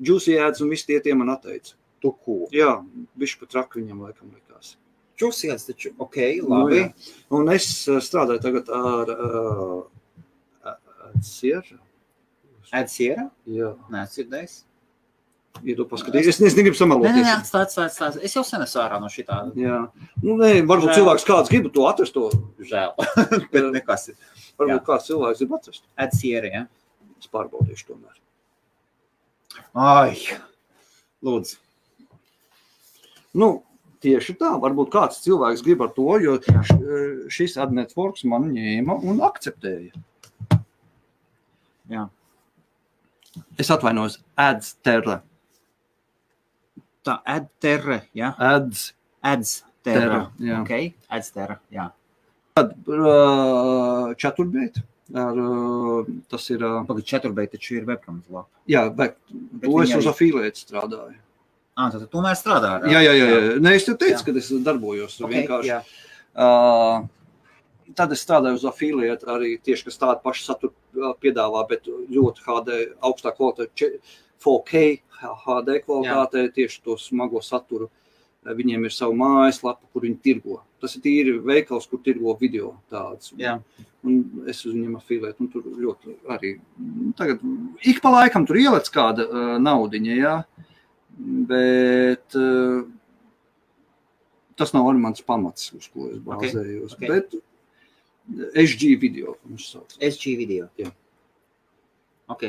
S1: Juicy
S2: ads
S1: un visi tie, tie man atteica.
S2: Tu ko?
S1: Jā, bišķi pat traku viņam laikam likās.
S2: Ads taču, ok,
S1: Nu,
S2: labi.
S1: jā. Un es ā, strādāju tagad ar uh, Sieru.
S2: Ads ir?
S1: Jā,
S2: Nē, dzirdējis.
S1: iedu paskatīties. Es, es negribu
S2: Nē, nē, nē,
S1: samaloties.
S2: atstāj, atstāj, atstāj. Es jau sen esmu ārā no šitā.
S1: Jā, nu, nē, varbūt
S2: Žēl.
S1: cilvēks kāds grib to atrast. To.
S2: Žēl. Bet nekas ir.
S1: Varbūt
S2: Jā.
S1: kāds cilvēks grib atrast.
S2: Ads ir, ja?
S1: Es pārbaudīšu tomēr.
S2: Ai, lūdzu.
S1: Nu, tieši tā, varbūt kāds cilvēks grib ar to, jo
S2: Jā.
S1: š- šis adnetworks man ņēma un akceptēja.
S2: Jā.
S1: Es atvainojos, ads terra.
S2: Tā, ad terra, ja?
S1: Ads
S2: Ads terra.
S1: terra. Jā.
S2: Ok, ads terra, jā.
S1: Uh, Četurbēt. Ar, uh, tas ir, uh,
S2: Pagad četurbeit taču ir webkams lapa.
S1: jā, bet
S2: Bet
S1: to es uz afīlētu strādāju.
S2: Ā, tad tomēr strādā.
S1: Jā, jā, jā. jā. Nē, es tev teicu,
S2: Jā.
S1: ka es darbojos tur
S2: Ok,
S1: vienkārši.
S2: jā.
S1: Uh, tad es strādāju uz afiliētu arī tieši, kas tādu pašu saturu piedāvā, bet ļoti HD, augstā kvalitāte, če- 4K HD kvalitātē, tieši to smago saturu. Viņiem ir sava mājaslapa, kur viņi tirgo. Tas ir tīri veikals, kur tirgo video.
S2: Jā.
S1: Un es uz viņiem afiliētu, un tur ļoti arī. Tagad ik pa laikam tur ieliec kāda uh, naudiņa, jā. Bet uh, tas nav arī mans pamats, uz ko es bāzējos.
S2: ok.
S1: Okay. Bet SG video.
S2: SG video.
S1: Jā.
S2: Ok.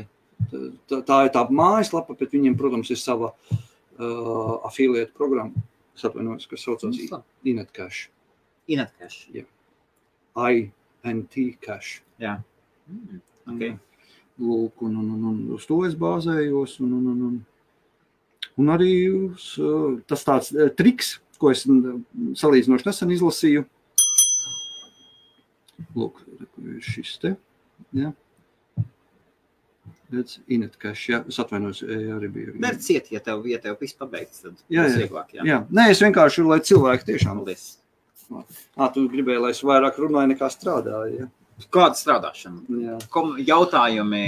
S1: Tā, tā ir tā mājaslapa, bet viņiem, protams, ir sava uh, afiliētu programma. Es atvainojos, kas saucās. Inetcash.
S2: Inetcash.
S1: INT cash.
S2: Jā. Mm, ok.
S1: Lūk, un, un, un, un uz to es bāzējos. Un, un, un, un. Un arī uh, tas tāds uh, triks, ko es salīdzinoši nesen izlasīju. Lūk, ir šis te. Ja. Redz, Inetcash, jā, es atvainojos, jā, arī biju.
S2: Dar ciet, ja tev, ja tev viss pabeigts, tad
S1: Jā, jā.
S2: vieglāk. Jā.
S1: Jā, nē, es vienkārši, lai cilvēki tiešām.
S2: Paldies.
S1: Ā, tu gribēji, lai es vairāk runāju nekā strādāju. Ja?
S2: Kāda strādāšana?
S1: Jā,
S2: Kom, jautājumi.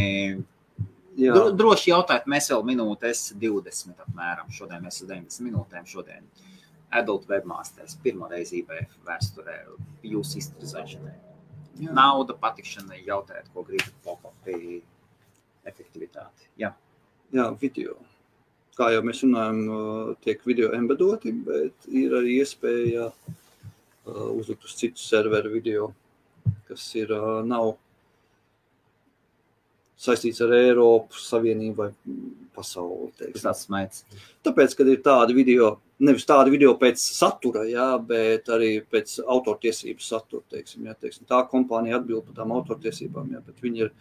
S2: Dro, droši jautājiet, mēs vēl minūtes 20 apmēram. Šodien mēs esam 90 minūtēm. Šodien Adult webmasters pirmo reizi IBF vēsturē jūsu izstrādāšanai.
S1: jā.
S2: Nauda, patikšana, jautājiet, ko gribat, pop-upi, efektivitāti. Jā,
S1: Jā, video. Kā jau mēs runājam, tiek video embedoti, bet ir arī iespēja uh, uzlikt uz citu serveru video, kas ir, uh, nav saistīts ar Eiropas Savienību vai pasauli.
S2: tas tāds smaids.
S1: Tāpēc, kad ir tādi video, nevis tādi video pēc satura, jā, bet arī pēc autortiesību satura. Teiksim, jā, teiksim, tā kompānija atbild par tām autortiesībām, jā, bet viņi ir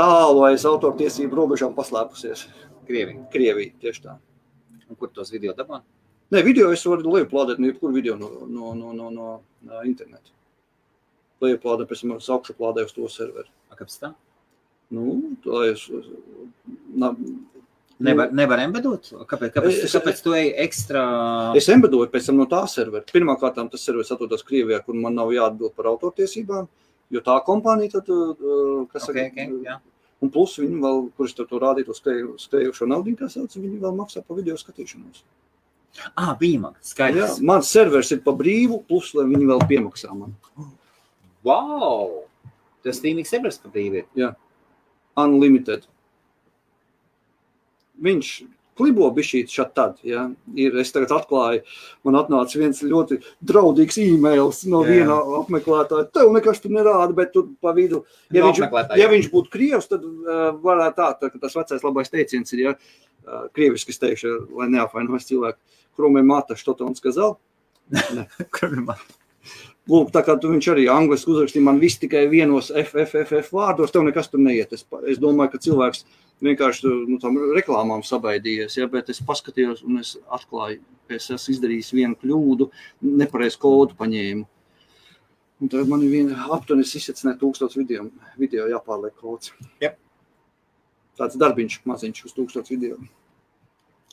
S1: tālu aiz autortiesību robežām paslēpusies.
S2: Krievija.
S1: Krievija tieši tā.
S2: Un kur tos video dabūjāt?
S1: Nē, video es varu lejuplādēt no jebkura video no, no, no, no, no, interneta. Lejuplādēt, pēc tam es augšu plādēju uz to serveri.
S2: Kāpēc tā?
S1: Nu, tā es, na,
S2: Nevar, nevar embedot? Kāpēc, kāpēc,
S1: Es-
S2: kāpēc tu ej ekstra?
S1: Es embedoju pēc tam no tā servera. Pirmkārt, tas serveris atrodas Krievijā, kur man nav jāatbild par autortiesībām. Jo tā kompānija, tad, uh, kas
S2: Ok, ok, jā.
S1: Un plus viņi vēl, kurš tur to skrēju- skrējušo naudu, kā sauc, viņi vēl maksā par video skatīšanos.
S2: Ah, bija man
S1: Jā,
S2: skaidrs.
S1: mans servers ir pa brīvu, plus lai viņi vēl piemaksā man.
S2: Wow! Tas streaming servers par brīvi ir.
S1: Unlimited. Viņš klibo bišķīt šat tad, ja. Ir, es tagad atklāju, man atnāca viens ļoti draudīgs e-mails no
S2: Jā.
S1: viena apmeklētāja. Tev nekas tur nerāda, bet tur pa vidu, ja
S2: No
S1: viņš,
S2: apmeklētāja,
S1: ja
S2: jā.
S1: viņš būtu krievs, tad uh, varētu tā, tā, ka tas vecais labais teiciens ir, ja, uh, krieviski es teikšu, lai neapvainojas cilvēku, kromē mata, что он сказал. Lūk, tā kā tu viņš arī angliski uzrakstīja, man viss tikai vienos FFFF vārdos, tev nekas tur neiet. Es, es domāju, ka cilvēks vienkārši nu, tam reklāmām sabaidījies, ja, bet es paskatījos un es atklāju, ka es esmu izdarījis vienu kļūdu, nepareizu kodu paņēmu. Un tad man ir aptuveni izsacināja tūkstots video, video jāpārliek kods.
S2: Jep.
S1: Tāds darbiņš maziņš uz tūkstots video.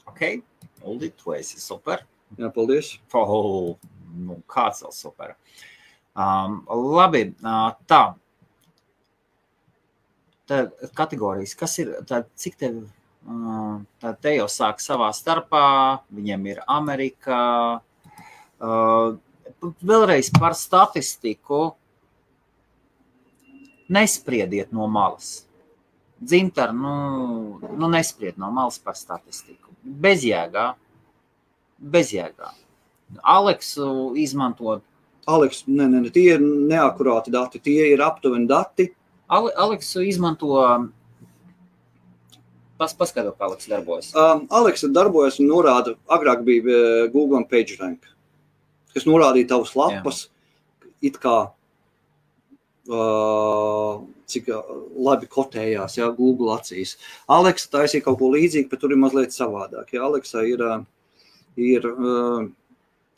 S2: Ok, Uldi, tu esi super.
S1: Jā, paldies.
S2: Oh, nu, kāds vēl super. Um, labi, uh, tā. Tā kategorijas, kas ir, tā, cik tev, uh, tā te jau sāk savā starpā, viņiem ir Amerikā. Uh, vēlreiz par statistiku. Nespriediet no malas. Dzintar, nu, nu nespried no malas par statistiku. Bezjēgā. Bezjēgā. Aleksu izmantot.
S1: Aleks, ne, ne, ne, tie ir neakurāti dati, tie ir aptuveni dati.
S2: Ale, Aleksu izmanto. Pas, paskaidro, kā Aleks darbojas.
S1: Um, Aleksa darbojas un norāda, agrāk bija uh, Google PageRank, kas norādīja tavas lapas, it kā uh, cik uh, labi kotējās, jā, Google acīs. Aleksa taisīja kaut ko līdzīgu, bet tur ir mazliet savādāk. Jā, Aleksa ir, uh, ir uh,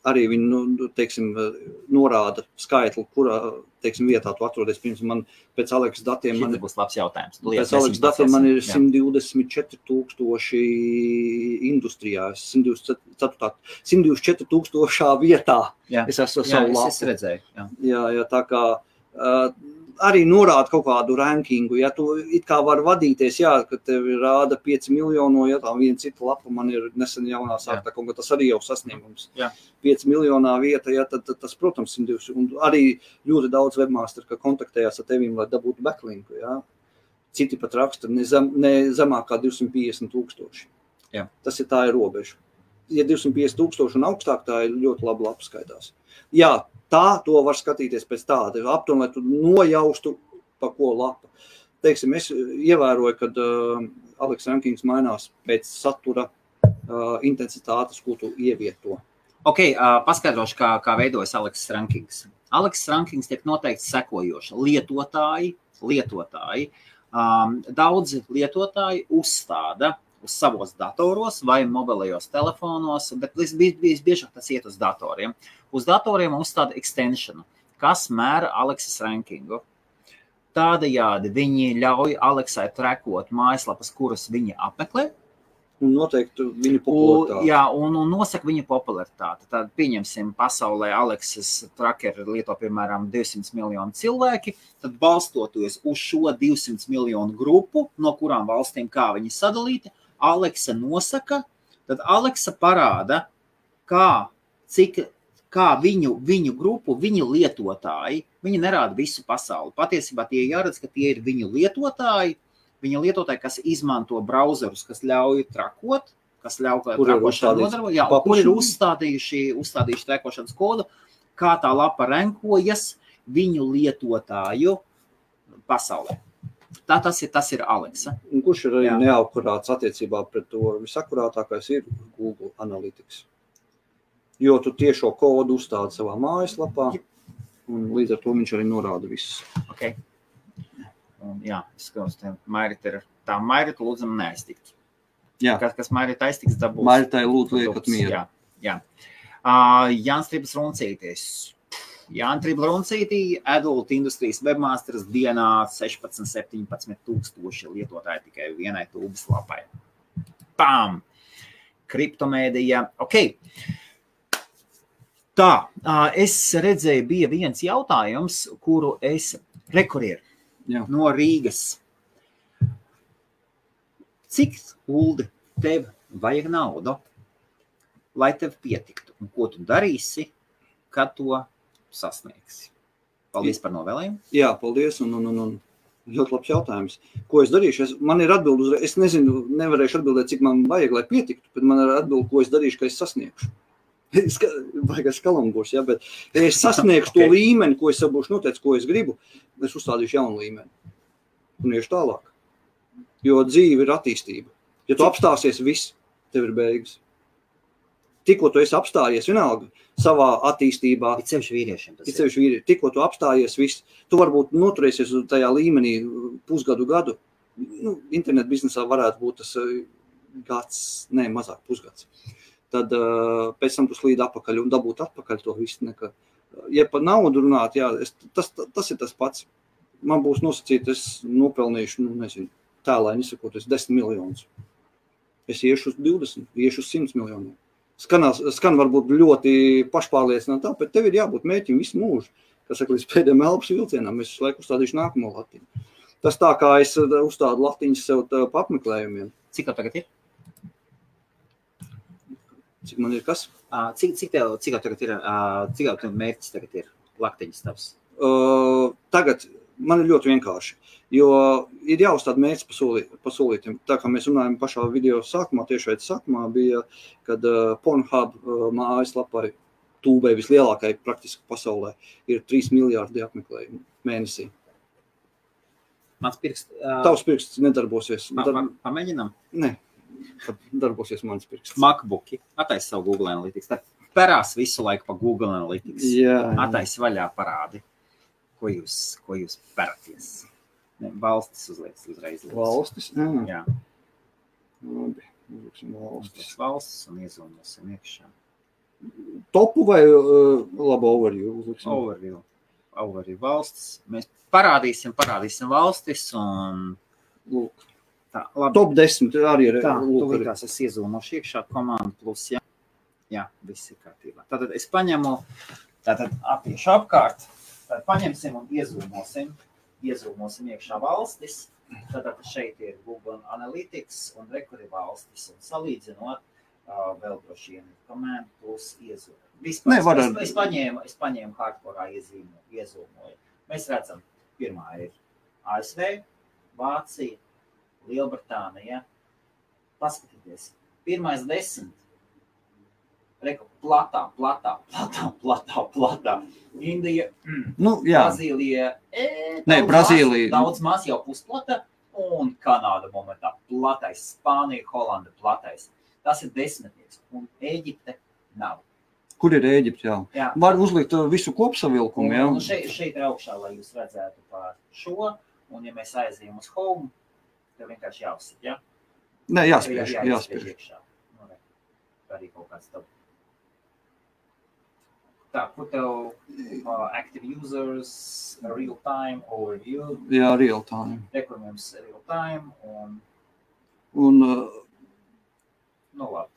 S1: arī viņa, nu, teiksim, uh, norāda skaitli, kurā, teiksim, vietā tu atrodies. Piemēram, man pēc Aleksa datiem man
S2: būs labs jautājums. Tu
S1: Pēc
S2: liec,
S1: Aleks
S2: mēs
S1: datiem man ir
S2: Jā.
S1: 124 tūkstoši industrijā, 124 124 tūkstošā vietā.
S2: Jā.
S1: Es esmu
S2: Jā,
S1: savu
S2: es, es
S1: lapu.
S2: redzēju. Jā.
S1: Jā, jā, tā kā uh, arī norāda kaut kādu rankingu. Ja tu it kā vari vadīties, jā, ka tev ir rāda 5 miljonu, ja tā viena cita lapa man ir nesen jaunā sāktā, kaut kā tas arī jau sasniegums.
S2: Jā.
S1: 5 miljonā vieta, ja, tad, tad tas, protams, 120. Un arī ļoti daudz webmaster, ka kontaktējās ar tevīm, lai dabūtu backlinku. Ja. Citi pat raksta ne, zem, ne zemāk kā 250 tūkstoši.
S2: Jā.
S1: Tas ir tā ir robeža. Ja 250 tūkstoši un augstāk, tā ir ļoti labi lapa skaitās. Jā, tā to var skatīties pēc tāda aptuveni, lai tu nojaustu, pa ko lapa. Teiksim, es ievēroju, ka uh, Aleks Rankings mainās pēc satura uh, intensitātes, ko tu ievieto.
S2: Ok, uh, paskaidrošu, kā, kā veidojas Aleksis Rankings. Aleksis Rankings tiek noteikti sekojoši. Lietotāji, lietotāji. Um, daudzi lietotāji uzstāda uz savos datoros vai mobilajos telefonos, bet vis- vis- visbiežāk tas iet uz datoriem. Uz datoriem uzstāda extensionu, kas mēra Aleksis rankingu. Tādējādi viņi ļauj Aleksai trekot mājaslapas, kuras viņa apmeklē,
S1: Un noteikti viņu
S2: Un,
S1: popularitāti.
S2: jā, un, un nosaka viņa popularitāti. Tad, pieņemsim, pasaulē Aleksis Tracker lieto piemēram 200 miljonu cilvēki. Tad, balstoties uz šo 200 miljonu grupu, no kurām valstīm kā viņi sadalīti, Aleksa nosaka, tad Aleksa parāda, kā, cik, kā viņu, viņu grupu, viņu lietotāji, viņi nerāda visu pasauli. Patiesībā tie jāredz, ka tie ir viņu lietotāji, viņa lietotāji, kas izmanto browserus, kas ļauj trakot, kas ļauj trakošanu nodarboties, jā, un kur ir uzstādījuši, uzstādījuši trakošanas kodu, kā tā lapa renkojas viņu lietotāju pasaulē. Tā tas ir, tas ir Aleksa.
S1: Un kurš ir arī neakurāts attiecībā pret to? Visakurātākais ir Google Analytics. Jo tu tiešo kodu uzstādi savā mājaslapā, un līdz ar to viņš arī norāda visus.
S2: Okay. Un, jā, skatos, ka Mairita ir tā Mairita lūdzam neaiztikt.
S1: Jā.
S2: Kas, kas Mairita aiztiks, dabūs.
S1: Maitai lūdzu liekat mieru.
S2: Jā, jā. Uh, Jānis Tribas Runcītis. Jānis Tribas Runcītī, Adult Industries webmasters dienā 16, 17 tūkstoši lietotāji tikai vienai tūbas lapai. Pām! Kriptomēdija. Ok. Tā, es redzēju, bija viens jautājums, kuru es rekurēju no Rīgas. Cik uldi tev vajag naudu, lai tev pietiktu? Un ko tu darīsi, kad to sasniegsi? Paldies par novēlējumu.
S1: Jā, paldies. Un, un, un, un. Ļoti labs jautājums. Ko es darīšu? Es, man ir atbilde uzreiz. Es nezinu, nevarēšu atbildēt, cik man vajag, lai pietiktu, bet man ir atbilde, ko es darīšu, ka es sasniegšu. Es domāju, ka kalambūs, ja, bet ja es sasniegšu okay. to līmeni, ko es jau būšu noteicis, ko es gribu, es uzstādīšu jaunu līmeni un iešu tālāk. Jo dzīve ir attīstība. Ja tu apstāsies, viss tev ir beigas. Tikko tu esi apstājies, vienalga savā attīstībā,
S2: Ir ceļš vīriešiem. tas
S1: Ir sevišķi vīri, tikko tu apstājies, viss, tu varbūt noturēsies tajā līmenī pusgadu, gadu. Nu, internet biznesā varētu būt tas eh, gads, ne mazāk, pusgads. Tad uh, pēc tam tu slīd atpakaļ un dabūt atpakaļ to visu. Neka. Ja par naudu runāt, jā, es, tas, tas ir tas pats. Man būs nosacīts, es nopelnīšu, nu, nezinu, tēlēni izsakoties, 10 miljonus. Es iešu uz 20, iešu uz 100 miljoniem. Skanās, skan varbūt ļoti pašpārliecināti, bet tev ir jābūt mērķim visu mūžu. Kas saka, līdz pēdējiem elpas vilcienam, es laiku uzstādīšu nākamo latiņu. Tas tā kā es uh, uzstādu latiņas sev pa apmeklējumiem.
S2: Cik tev tagad ir?
S1: Cik man ir kas?
S2: Cik, cik tev, cik tev tagad ir? Cik tev mērķis tagad ir? Laktiņas tavs.
S1: Uh, tagad man ir ļoti vienkārši. Jo ir jāuzstāda mērķis pasolī- pasolītiem. Tā kā mēs runājam pašā video sākumā, tieši šeit sākumā bija, kad uh, Pornhub uh, mājaslapai tūbai vislielākai praktiski pasaulē ir 3 miljārdi apmeklējumu mēnesī.
S2: Mans pirksts. ā,
S1: Tavs pirksts nedarbosies.
S2: pa- pa- Pamēģinām.
S1: ne, kad darbosies mans pirksts.
S2: MacBooki. Attaisi savu Google Analytics. Tad perās visu laiku pa Google Analytics.
S1: Jā,
S2: Attaisi vaļā parādi, ko jūs, ko jūs peraties. Ne, valstis uzliek uzreiz. lūdzu.
S1: valstis. Jā,
S2: Jā,
S1: labi. Uzliksim valstis.
S2: valstis un iezūmosim iekšā.
S1: Topu vai uh, labu overview? Uzliksim.
S2: Overview. Overview valstis. Mēs parādīsim, parādīsim valstis un
S1: Lūk.
S2: tā. Labi.
S1: Top 10 arī ir.
S2: Tā,
S1: lūk,
S2: tu
S1: arī.
S2: likās, es iezūmošu iekšā komandu plus, jā. Jā, viss ir kārtībā. Tātad es paņemu, tātad apiešu apkārt, tad paņemsim un iezūmosim, iezūmosim iekšā valstis. Tātad šeit ir Google Analytics un rekuri valstis un salīdzinot uh, vēl droši vien command plus iezūmu. Vispār,
S1: Ne,
S2: es, es, paņēmu, es paņēmu hardcore iezīmu, iezūmoju. Mēs redzam, pirmā ir ASV, Vācija, Lielbritānija. Paskatieties, pirmais desmit. Reku, platā, platā, platā, platā, platā. Indija,
S1: Nu, jā,
S2: Brazīlija. E,
S1: Nē, Brazīlija-
S2: Maz, daudz maz jau pusplata. Un Kanāda momentā platais, Spānija, Holanda platais. Tas ir desmitnieks. Un Eģipte nav.
S1: kur ir Ēģipte? Jā.
S2: Jā.
S1: Var uzlikt uh, visu kopsavilkumu. Jā.
S2: un šeit, šeit ir augšā, lai jūs redzētu par šo. Un, ja mēs aizējām uz home, tad vienkārši jāuzsit. Ja?
S1: Nē, jāspiež.
S2: Jā,
S1: jāspiež.
S2: iekšā. Nu, re. Tā arī kaut kāds tev. Tā, kur tev uh, active users, real time overview,
S1: Jā, real time.
S2: rekurējums real time un,
S1: Un uh,
S2: nu labi.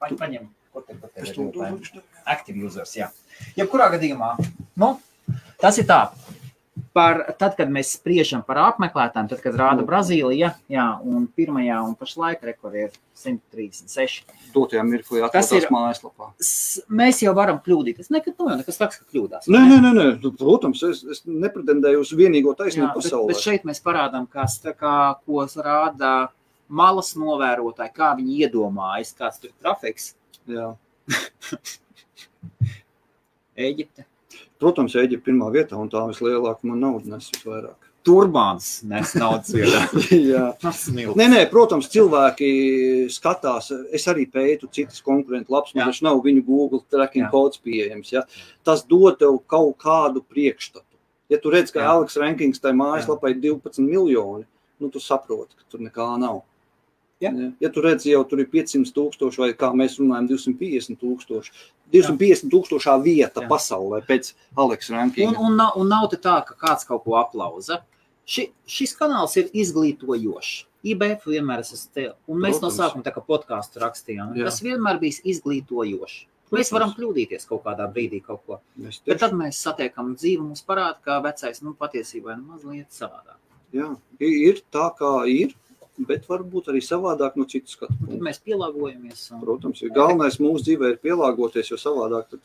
S2: Pa, paņem, kur te,
S1: es
S2: ir. Active users, jā. Jebkurā gadījumā, nu, tas ir tā. Par, tad, kad mēs spriežam par apmeklētājiem, tad, kad rāda. Brazīlija, jā, un pirmajā un pašlaik rekordē ir 136.
S1: Dotajā mirklī
S2: ir-
S1: mājaslapā.
S2: Mēs jau varam kļūdīties. Nekad nav jau nekas tāds, ka kļūdās.
S1: Nē, nē, nē, nē. Nu, protams, es, es nepretendēju uz vienīgo taisnību
S2: bet,
S1: pasaulē.
S2: bet šeit mēs parādām, kas tā kā, ko rāda malas novērotāji, kā viņi iedomājas, kāds tur ir trafiks.
S1: Jā.
S2: Eģipte.
S1: Protams, Eģipte pirmā vietā, un tā vislielākā man nauda nes visvairāk.
S2: Turbāns nes naudas vietā.
S1: Jā.
S2: Tas milz.
S1: Nē, nē, protams, cilvēki skatās. Es arī pētu citas konkurentu
S2: Jā.
S1: man taču nav viņu Google tracking
S2: Jā.
S1: kods pieejams. Ja? Tas dod tev kaut kādu priekšstatu. Ja tu redz, ka. Aleks Rankings tai mājaslapā ir 12 miljoni, nu tu saproti, ka tur nekā nav. Ja, ja tu redz, jau tur ir 500 tūkstoši, vai kā mēs runājam, 250 tūkstoši. 250 tūkstošā vieta
S2: Jā.
S1: pasaulē pēc Aleks
S2: Un,
S1: Rankinga.
S2: un, nav, un nav tā, ka kāds kaut ko aplauza. Ši, šis kanāls ir izglītojošs. IBF vienmēr esmu te. Un mēs no
S1: Protams.
S2: sākuma tā kā podkāstu rakstījām.
S1: Jā.
S2: Tas vienmēr bijis izglītojošs. Mēs
S1: Protams.
S2: varam kļūdīties kaut kādā brīdī kaut ko.
S1: Mēs
S2: Bet tad mēs satiekam dzīvi, mums parāda, ka vecais nu, patiesībā ir mazliet savādāk.
S1: Jā, ir tā, kā ir. Bet varbūt arī savādāk no citu skatu
S2: Tad
S1: punktu.
S2: mēs pielāgojamies. un-
S1: Protams, ir galvenais mūsu dzīvē ir pielāgoties, jo savādāk tad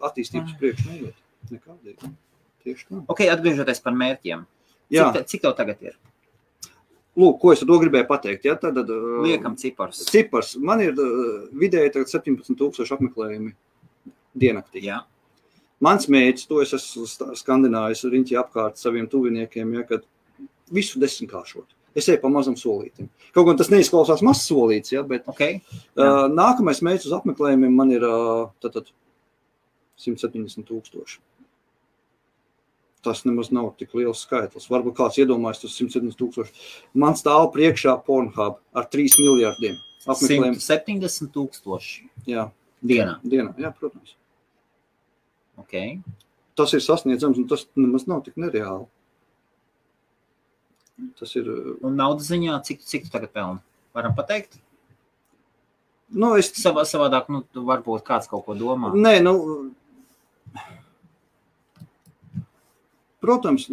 S1: attīstības priekš neiet. Nekādīgi. Tieši tā.
S2: Ok, atgriežoties par mērķiem.
S1: Jā,
S2: Cik, te- cik tev tagad ir?
S1: lūk, ko es ar to gribēju pateikt. Ja? Tad, uh,
S2: Liekam cipars.
S1: Cipars. Man ir vidēji tagad 17,000 apmeklējumi diennaktī.
S2: Jā,
S1: Mans mērķis, to es esmu skandinājis riņķi apkārt saviem tuviniekiem, ja, kad visu desmitkāršot. Es eju pa mazam solītam. Kaut gan tas neizklausās mazs solīts, ja, bet
S2: ok.
S1: uh, nākamais mērķis uz apmeklējumiem man ir uh, tātad 170 tūkstoši. Tas nemaz nav tik liels skaitlis. Varbūt kāds iedomājas, tas 170 tūkstoši. Man stāv priekšā Pornhub ar 3 miljardiem apmeklējumu.
S2: 170 tūkstoši
S1: Jā,
S2: dienā.
S1: dienā. Jā, protams.
S2: Okay.
S1: tas ir sasniedzams, un tas nemaz nav tik nereāli. Tas ir.
S2: Un naudas ziņā, cik, cik tu tagad pelni? Varam pateikt?
S1: Nu, es,
S2: Savā, savādāk, nu, varbūt kāds kaut ko domā.
S1: nē, nu, protams,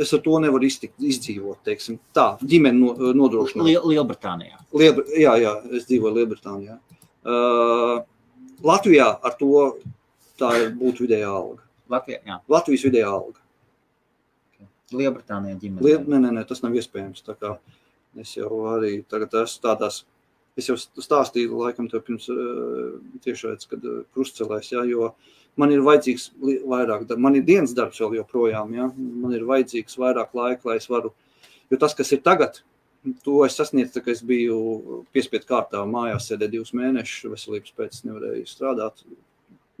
S1: es ar to nevaru iztikt, izdzīvot. Teiksim. Tā, ģimene no, nodrošina.
S2: Liel, Lielbritānijā.
S1: Lielbr jā, jā, es dzīvoju Lielbritānijā. Uh, Latvijā ar to tā būtu vidējā alga.
S2: Latvijā, jā.
S1: Latvijas vidējā alga.
S2: Lielbritānijā ģimene.
S1: Liet, nē, nē, nē, tas nav iespējams. Es jau arī tagad esmu tādās, es jau stāstīju, laikam, tev pirms uh, tiešais, kad uh, krustcelēs, jā, jo man ir vajadzīgs vairāk, man ir dienas darbs vēl joprojām, jā, man ir vajadzīgs vairāk laika, lai es varu, jo tas, kas ir tagad, to es sasniedzu, tā, ka es biju piespiedu kārtā mājās, sēdēju divus mēnešus, veselības pēc nevarēju strādāt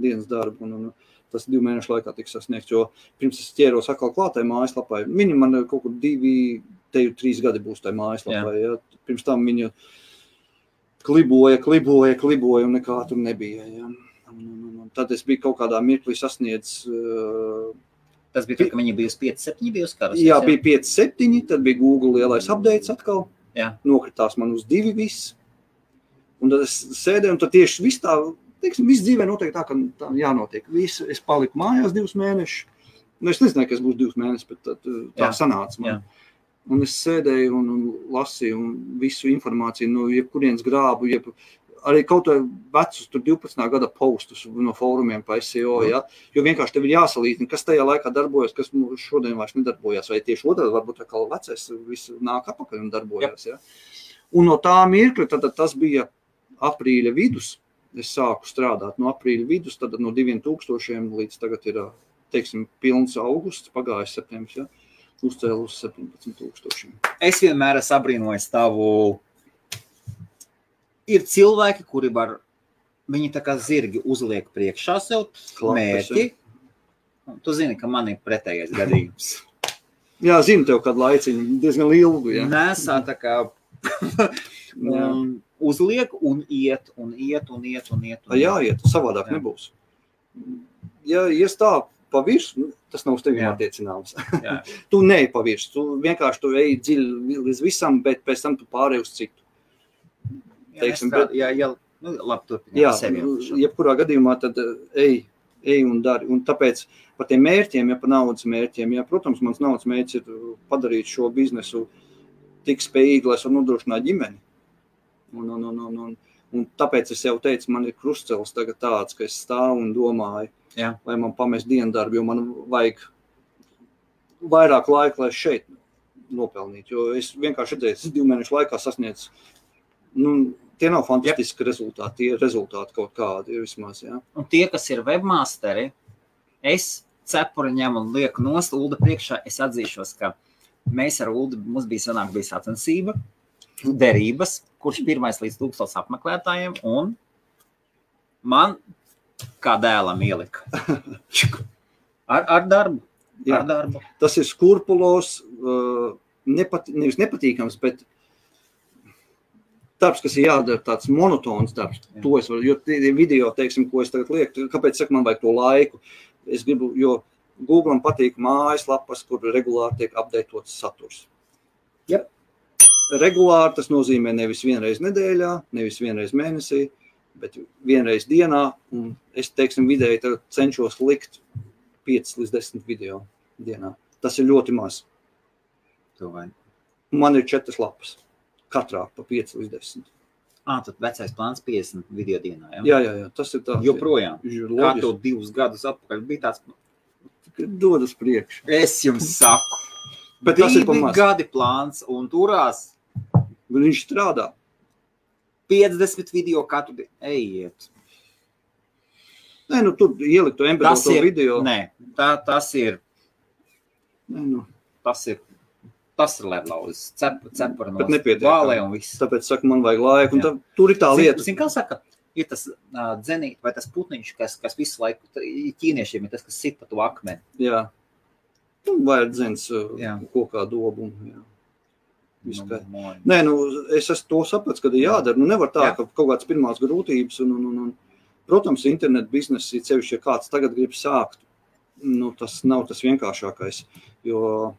S1: dienas darbu, un, un tas divu mēnešu laikā tika sasniegts, jo pirms es ķēros atkal klātai mājaslapai, viņi man kaut kur divi, te jau trīs gadi būs tajā mājaslapā, ja? pirms tam viņa kliboja, kliboja, kliboja, un nekā tur nebija, ja? Un, un, un, un tad es biju kaut kādā mirklī sasniedzis, uh,
S2: Tas bija tā, ka viņi bija uz 5, 7, bija uz karas.
S1: jā, bija 5, 7, tad bija Google lielais updates atkal,
S2: Jā.
S1: nokritās man uz divi viss, un tad es sēdēju, un tad tieši viss tā, teiksim, viss dzīvē notiek tā, ka tā jānotiek. Visu, es paliku mājās divus mēnešus, nu es nezināju, ka es būšu divus mēnešus, bet tad, uh, tā
S2: Jā.
S1: sanāca man.
S2: Jā.
S1: Un es sēdēju un, un lasīju un visu informāciju no jebkurienes grābu, jeb, arī kaut kādā vecus, tur 12. gada postus no fórumiem pa SEO. Ja? Jo vienkārši tev ir jāsalīdzina, kas tajā laikā darbojas, kas šodien vairs nedarbojas. Vai tieši otrādi, varbūt tā kā vecais viss nāk atpakaļ un darbojas. Ja? Un no tā mirkļa tad, tad tas bija aprīļa vidus. Es sāku strādāt no aprīļa vidus, tad no 2000 līdz tagad ir teiksim, pilns augusts, pagājis septembris. Ja? Uzcēlu uz 17,000.
S2: Es vienmēr esmu apbrīnojis tavu. Ir cilvēki, kuri var, viņi tā kā zirgi uzliek priekšā sev mērķi. Tu zini, ka man ir pretējais gadījums.
S1: Jā, zinu, tev kādu laiciņu diezgan ilgu. Ja?
S2: Nesā tā kā un uzliek un iet, un iet, un iet, un iet.
S1: Tā jāiet, savādāk
S2: Jā.
S1: nebūs. Ja ies tā pa virsmu, tas nav uz tevi
S2: Jā.
S1: attiecināms.
S2: Jā.
S1: tu neej pa virsmu, tu vienkārši tu ej dziļi līdz visam, bet pēc tam tu pārēj uz citu.
S2: Jā,
S1: teiksim,
S2: nestrādā-
S1: bet-
S2: jā, jā, nu, labi, turpiniet.
S1: Jā,
S2: sevi
S1: nu, jebkurā gadījumā tad eh, ej, ej un dari. Un tāpēc par tiem mērķiem, ja par naudas mērķiem, ja, protams, mans naudas mērķis ir padarīt šo biznesu tik spējīgu, lai es varu nodrošināt ģimeni. Un, un, un, un, un, un tāpēc es jau teicu, man ir krustcelis tagad tāds, ka es stāvu un domāju,
S2: Jā.
S1: lai man pamest dienu darbu, jo man vajag vairāk laika, lai šeit nopelnītu. Jo es vienkārši redzēju, ka divu mēnešu laikā sasniedzu. Nu, tie nav fantastiski yep. rezultāti, tie ir rezultāti kaut kādi vismaz. Ja?
S2: Un tie, kas ir webmasteri, es cepuri ņemu un lieku nost Ulda priekšā. Es atzīšos, ka mēs ar Uldu, mums bija sanāk, bija sacensība, derības, kurš pirmais līdz tūkstots apmeklētājiem, un man kā dēlam ielika. Ar, ar darbu.
S1: Jā.
S2: Ar darbu.
S1: Tas ir skurpulos, uh, nepat, nevis nepatīkams, bet darbs, kas ir jādara, tāds monotons darbs.
S2: Jā.
S1: To es varu, jo tie video, teiksim, ko es tagad lieku, kāpēc saka, man vajag to laiku? Es gribu, jo Google patīk mājaslapas, kur regulāri tiek apdeitots saturs.
S2: Jep.
S1: Regulāri tas nozīmē nevis vienreiz nedēļā, nevis vienreiz mēnesī, bet vienreiz dienā. Un es, teiksim, vidēji cenšos likt 5 līdz 10 video dienā. Tas ir ļoti maz.
S2: To.
S1: Man ir četras lapas. Katrā pa 5 līdz 10.
S2: Ah, tad vecais plāns 50 video dienā. Ja?
S1: Jā, jā, jā tas ir tā.
S2: Joprojām. Kā
S1: Loģiski.
S2: divus gadus atpakaļ bija tāds,
S1: Dod uz priekšu.
S2: es jums saku,
S1: Bet tas ir
S2: divi
S1: pamats.
S2: gadi plāns un turās
S1: Viņš strādā.
S2: 50 video katru dienu. Ejiet.
S1: Nē, nu tur ielikt to embedēto video.
S2: nē, tā, tas ir,
S1: Nē, nu.
S2: tas ir, tas ir ledlauzis, cep, cepura no
S1: Bet nepietiekami.
S2: vālē un viss.
S1: Tāpēc saka, man vajag laiku. Un tā, tur ir tā
S2: Zin-
S1: lieta.
S2: Zin, kā saka, ir tas uh, dzenīt vai tas putniņš, kas, kas visu laiku, ķīniešiem ir tas, kas sit pa to akmeni.
S1: Jā. Nu, vajag dzens
S2: Jā.
S1: kokā dobu. un, Jā. Viss
S2: Nu.
S1: Nē, nu, es to sapratis, ka ir jādara. Nu, nevar tā,
S2: Jā.
S1: ka kaut kādas pirmās grūtības. Un, un, un, un, protams, internetu biznesa ir sevišķi, ja kāds tagad grib sākt. Nu, tas nav tas vienkāršākais. Jo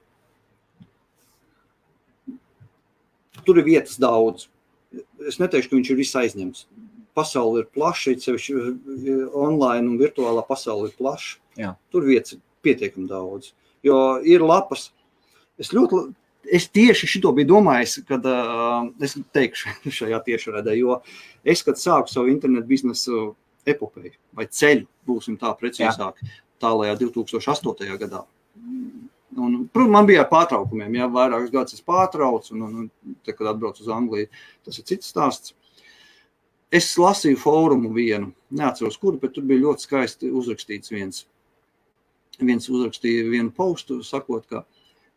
S1: tur ir vietas daudz. Es neteikšu, ka viņš ir viss aizņemts. Pasaule ir plaša, sevišķi eh, online un virtuālā pasaule ir plaša.
S2: Jā.
S1: Tur vietas ir pietiekami daudz. Jo ir lapas. Es ļoti, es tieši šito biju domājis, kad uh, es teikšu šajā tiešraidē, jo es, kad sāku savu internetu biznesu epopeju vai ceļu, būsim tā precīzāk, tālajā 2008. gadā. Un, protams, man bija pārtraukumiem, ja vairākus gadus es pārtraucu, un, un, un te, kad atbraucu uz Angliju, tas ir cits stāsts. Es lasīju fórumu vienu, neatceros, kuru, bet tur bija ļoti skaisti uzrakstīts viens. Viens uzrakstīja vienu postu, sakot, ka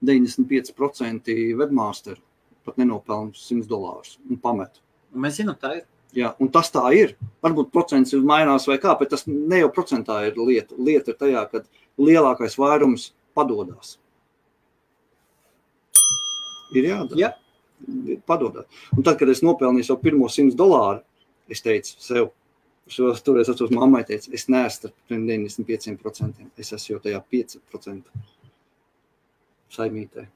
S1: 95% webmasteru pat nenopelna 100 dolārus un pamet.
S2: Mēs zinām, tā ir.
S1: Jā, un tas tā ir. Varbūt procents ir mainās vai kā, bet tas ne jau procentā ir lieta. Lieta ir tajā, ka lielākais vairums padodas. Ir jādara.
S2: Jā.
S1: Padodas. Un tad, kad es nopelnīju savu pirmo 100 dolāru, es teicu sev, šo toreiz atceros mammai, teicu, es neesmu starp tiem 95%. Es esmu jau tajā 5% saimītē.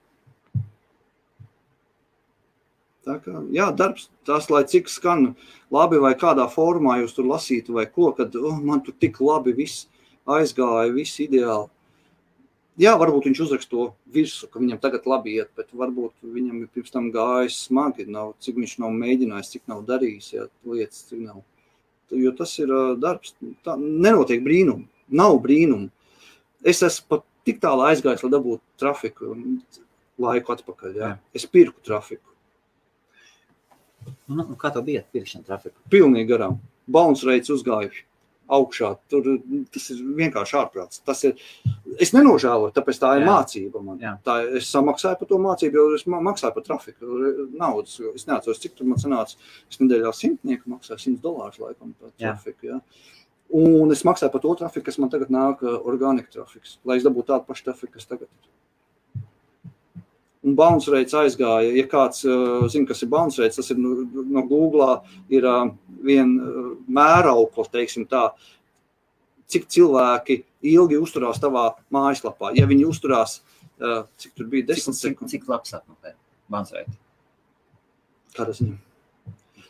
S1: Tā kā, jā, darbs, tas, lai cik skan labi, vai kādā formā jūs tur lasītu, vai ko, kad oh, man tur tik labi viss aizgāja, viss ideāli. Jā, varbūt viņš uzraksta to virsmu, ka viņam tagad labi iet, bet varbūt viņam ir pirms tam gājis smagi, nav, cik viņš nav mēģinājis, cik nav darījis, jā, lietas, cik nav. Jo tas ir darbs, tā nenotiek brīnumi, nav brīnumu. Es esmu pat tik tālu aizgājis, lai dabūtu trafiku un laiku atpakaļ, jā.
S2: Jā.
S1: Es pirku trafiku.
S2: Nu, un kā tev bija pirkšana trafika?
S1: pilnīgi garām. Bounce rates uzgāja augšā. Tur tas ir vienkārši ārprāts. Tas ir, es nenožēloju, tāpēc tā ir
S2: Jā.
S1: mācība man.
S2: Jā.
S1: Tā, es samaksāju par to mācību, jo es ma- maksāju par trafiku naudas. Es neatceros, cik tur man sanāca. Es nedēļā simtnieku maksāju 100 dolārus laikam par
S2: Jā.
S1: trafiku. Jā. Un es maksāju par to trafiku, kas man tagad nāk, organika trafiks, lai es dabūtu tādu pašu trafiku, kas tagad ir. Un bounce rates aizgāja. Ja kāds uh, zina, kas ir bounce rates, tas ir no, no Google. Ir uh, viena uh, mēraukla, teiksim tā, cik cilvēki ilgi uzturās tavā mājaslapā. Ja viņi uzturās, uh, cik tur bija
S2: Cik,
S1: desmit
S2: cik,
S1: sekundes,
S2: cik labs atmokē? Bansreit.
S1: kāda ziņa?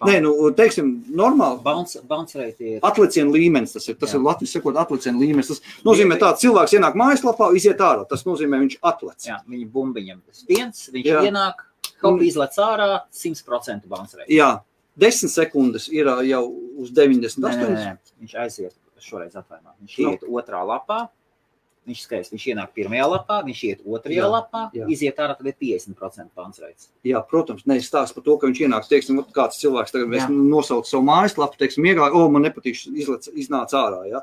S1: Nē, nu, teiksim, normāli.
S2: Bounce, bounce rate ir.
S1: Atlicienu līmenis tas ir. Tas
S2: Jā.
S1: Ir Latvijas sakot, atlicienu līmenis. Tas nozīmē, ka cilvēks ienāk mājaslapā, iziet ārā. Tas nozīmē, viņš atlec.
S2: Jā, viņa bumbiņam tas viens, viņš
S1: Jā.
S2: Ienāk, kaut izlec ārā, 100% bounce rate.
S1: Jā, desmit sekundes ir jau uz 98.
S2: Nē, nē, nē, viņš aiziet šoreiz atvainā. Viņš
S1: Nu.
S2: iet otrā lapā, viņš skaidrs, viņš ienāk pirmajā lapā, viņš iet otrajā
S1: Jā,
S2: lapā,
S1: jā.
S2: iziet ārā, tad ir 50% bounce rate.
S1: Jā, protams, ne stāsta par to, ka viņš ienāks, teiksim, kāds cilvēks tagad nosauc savu mājaslapu, teiksim, iegāja, o, man nepatīk, iznāca ārā, jā.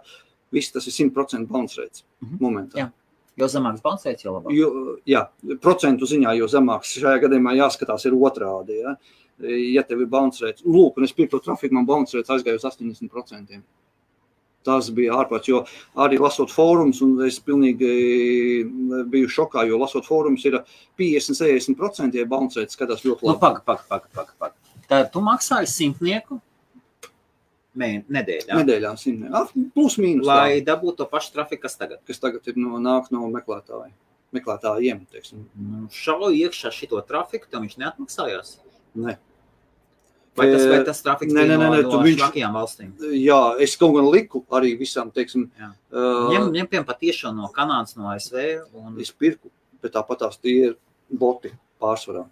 S1: Viss tas ir 100% bounce rates
S2: Mhm.
S1: momentā.
S2: Jā. Jo zemāks rate, jo labāk.
S1: Jo, jā, procentu ziņā, jo zemāks šajā gadījumā jāskatās ir otrādi, jā. Ja tev ir bounce rates, lūk, un es pirku to trafiku, man bounce rates aizgāja uz 80%. Tas bija ārprāts, jo arī lasot fórumus, un es pilnīgi biju šokā, jo lasot fórumus ir 50-60%, ja bounce rates skatās ļoti
S2: Nu,
S1: labi.
S2: paga, paga, paga, paga, paga. Tad tu maksāji simtnieku mē, nedēļā,
S1: Nedēļā simtiem. Ah, Plus mīnus.
S2: lai dabūtu to pašu trafiku, kas tagad.
S1: kas tagad ir no, nāk no meklētāja. Meklētājiem, teiksim.
S2: Nu, Šauju iekšā šito trafiku, tam viņš neatmaksājās.
S1: Ne.
S2: Vai tas, vai tas trafiks
S1: nē,
S2: bija
S1: nē, nē,
S2: no, no
S1: viņš-
S2: švakajām valstīm?
S1: Jā, es kaut gan liku arī visam, teiksim,
S2: Jā.
S1: uh,
S2: Ņem, ņem piemēram patiešām no Kanādas, no ASV. Un...
S1: es pirku, bet tāpat tās tie ir boti pārsvarā.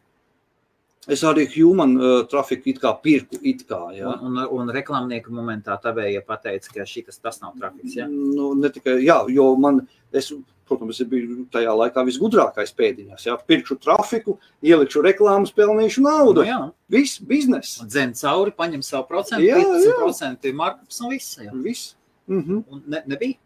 S1: Es arī human uh, trafiku it kā pirku, it kā, jā.
S2: Un, un, un reklāmnieka momentā tavējie pateica, ka šitas tas nav trafiks. Ja?
S1: Nu, ne tikai, jā, jo man, es, protams, es biju tajā laikā visgudrākais pēdiņās, jā, pirkšu trafiku, ielikšu reklāmas, pelnīšu naudu.
S2: Nu, jā,
S1: Viss, biznes.
S2: un dzen cauri, paņem savu procentu,
S1: Jā,
S2: 15% markups un viss. Jā.
S1: Viss. Mhm.
S2: Un ne, nebija?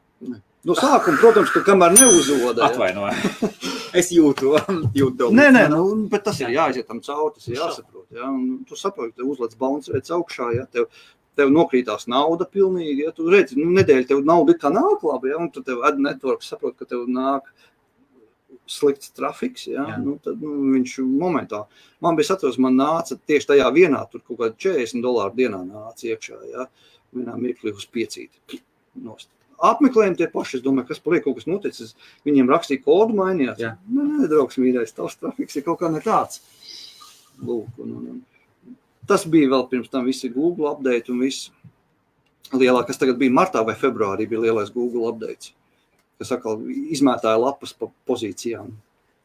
S1: No sākuma, protams, ka kamēr neuzoda. jā.
S2: Atvainojiet. es jūtu, jūtu to.
S1: Nē, nē, nu, bet tas ir jāiziet tam cauri, tas ir jāsaprot. Jā. Un Tu saproti, ka balans redz augšā, ja tev, tev nokrītās nauda pilnīgi, ja tu redzi, nu, nedēļa tev nauda kā nāk labi, ja, un tad tev ad network saprot, ka tev nāk slikts trafiks, ja,
S2: Jā.
S1: nu, tad nu, viņš momentā, man bija atceros, man nāca tieši tajā vienā, tur kaut kādi 40 dolāru dienā nāca iekšā, ja, vienā mirklī uz piecīti. Nost. Apmeklējumi tie paši, es domāju, kas paliek kaut kas noticis, viņiem rakstīja kodu mainījās.
S2: Jā.
S1: Nē, nē, draugs mīļais, tavs trafiks ir kaut kā ne tāds. Lūk, un, un, un. Tas bija vēl pirms tam visi Google update un viss. Lielākais, kas tagad bija martā vai februārī, bija lielais Google update, kas atkal izmētāja lapas pa pozīcijām,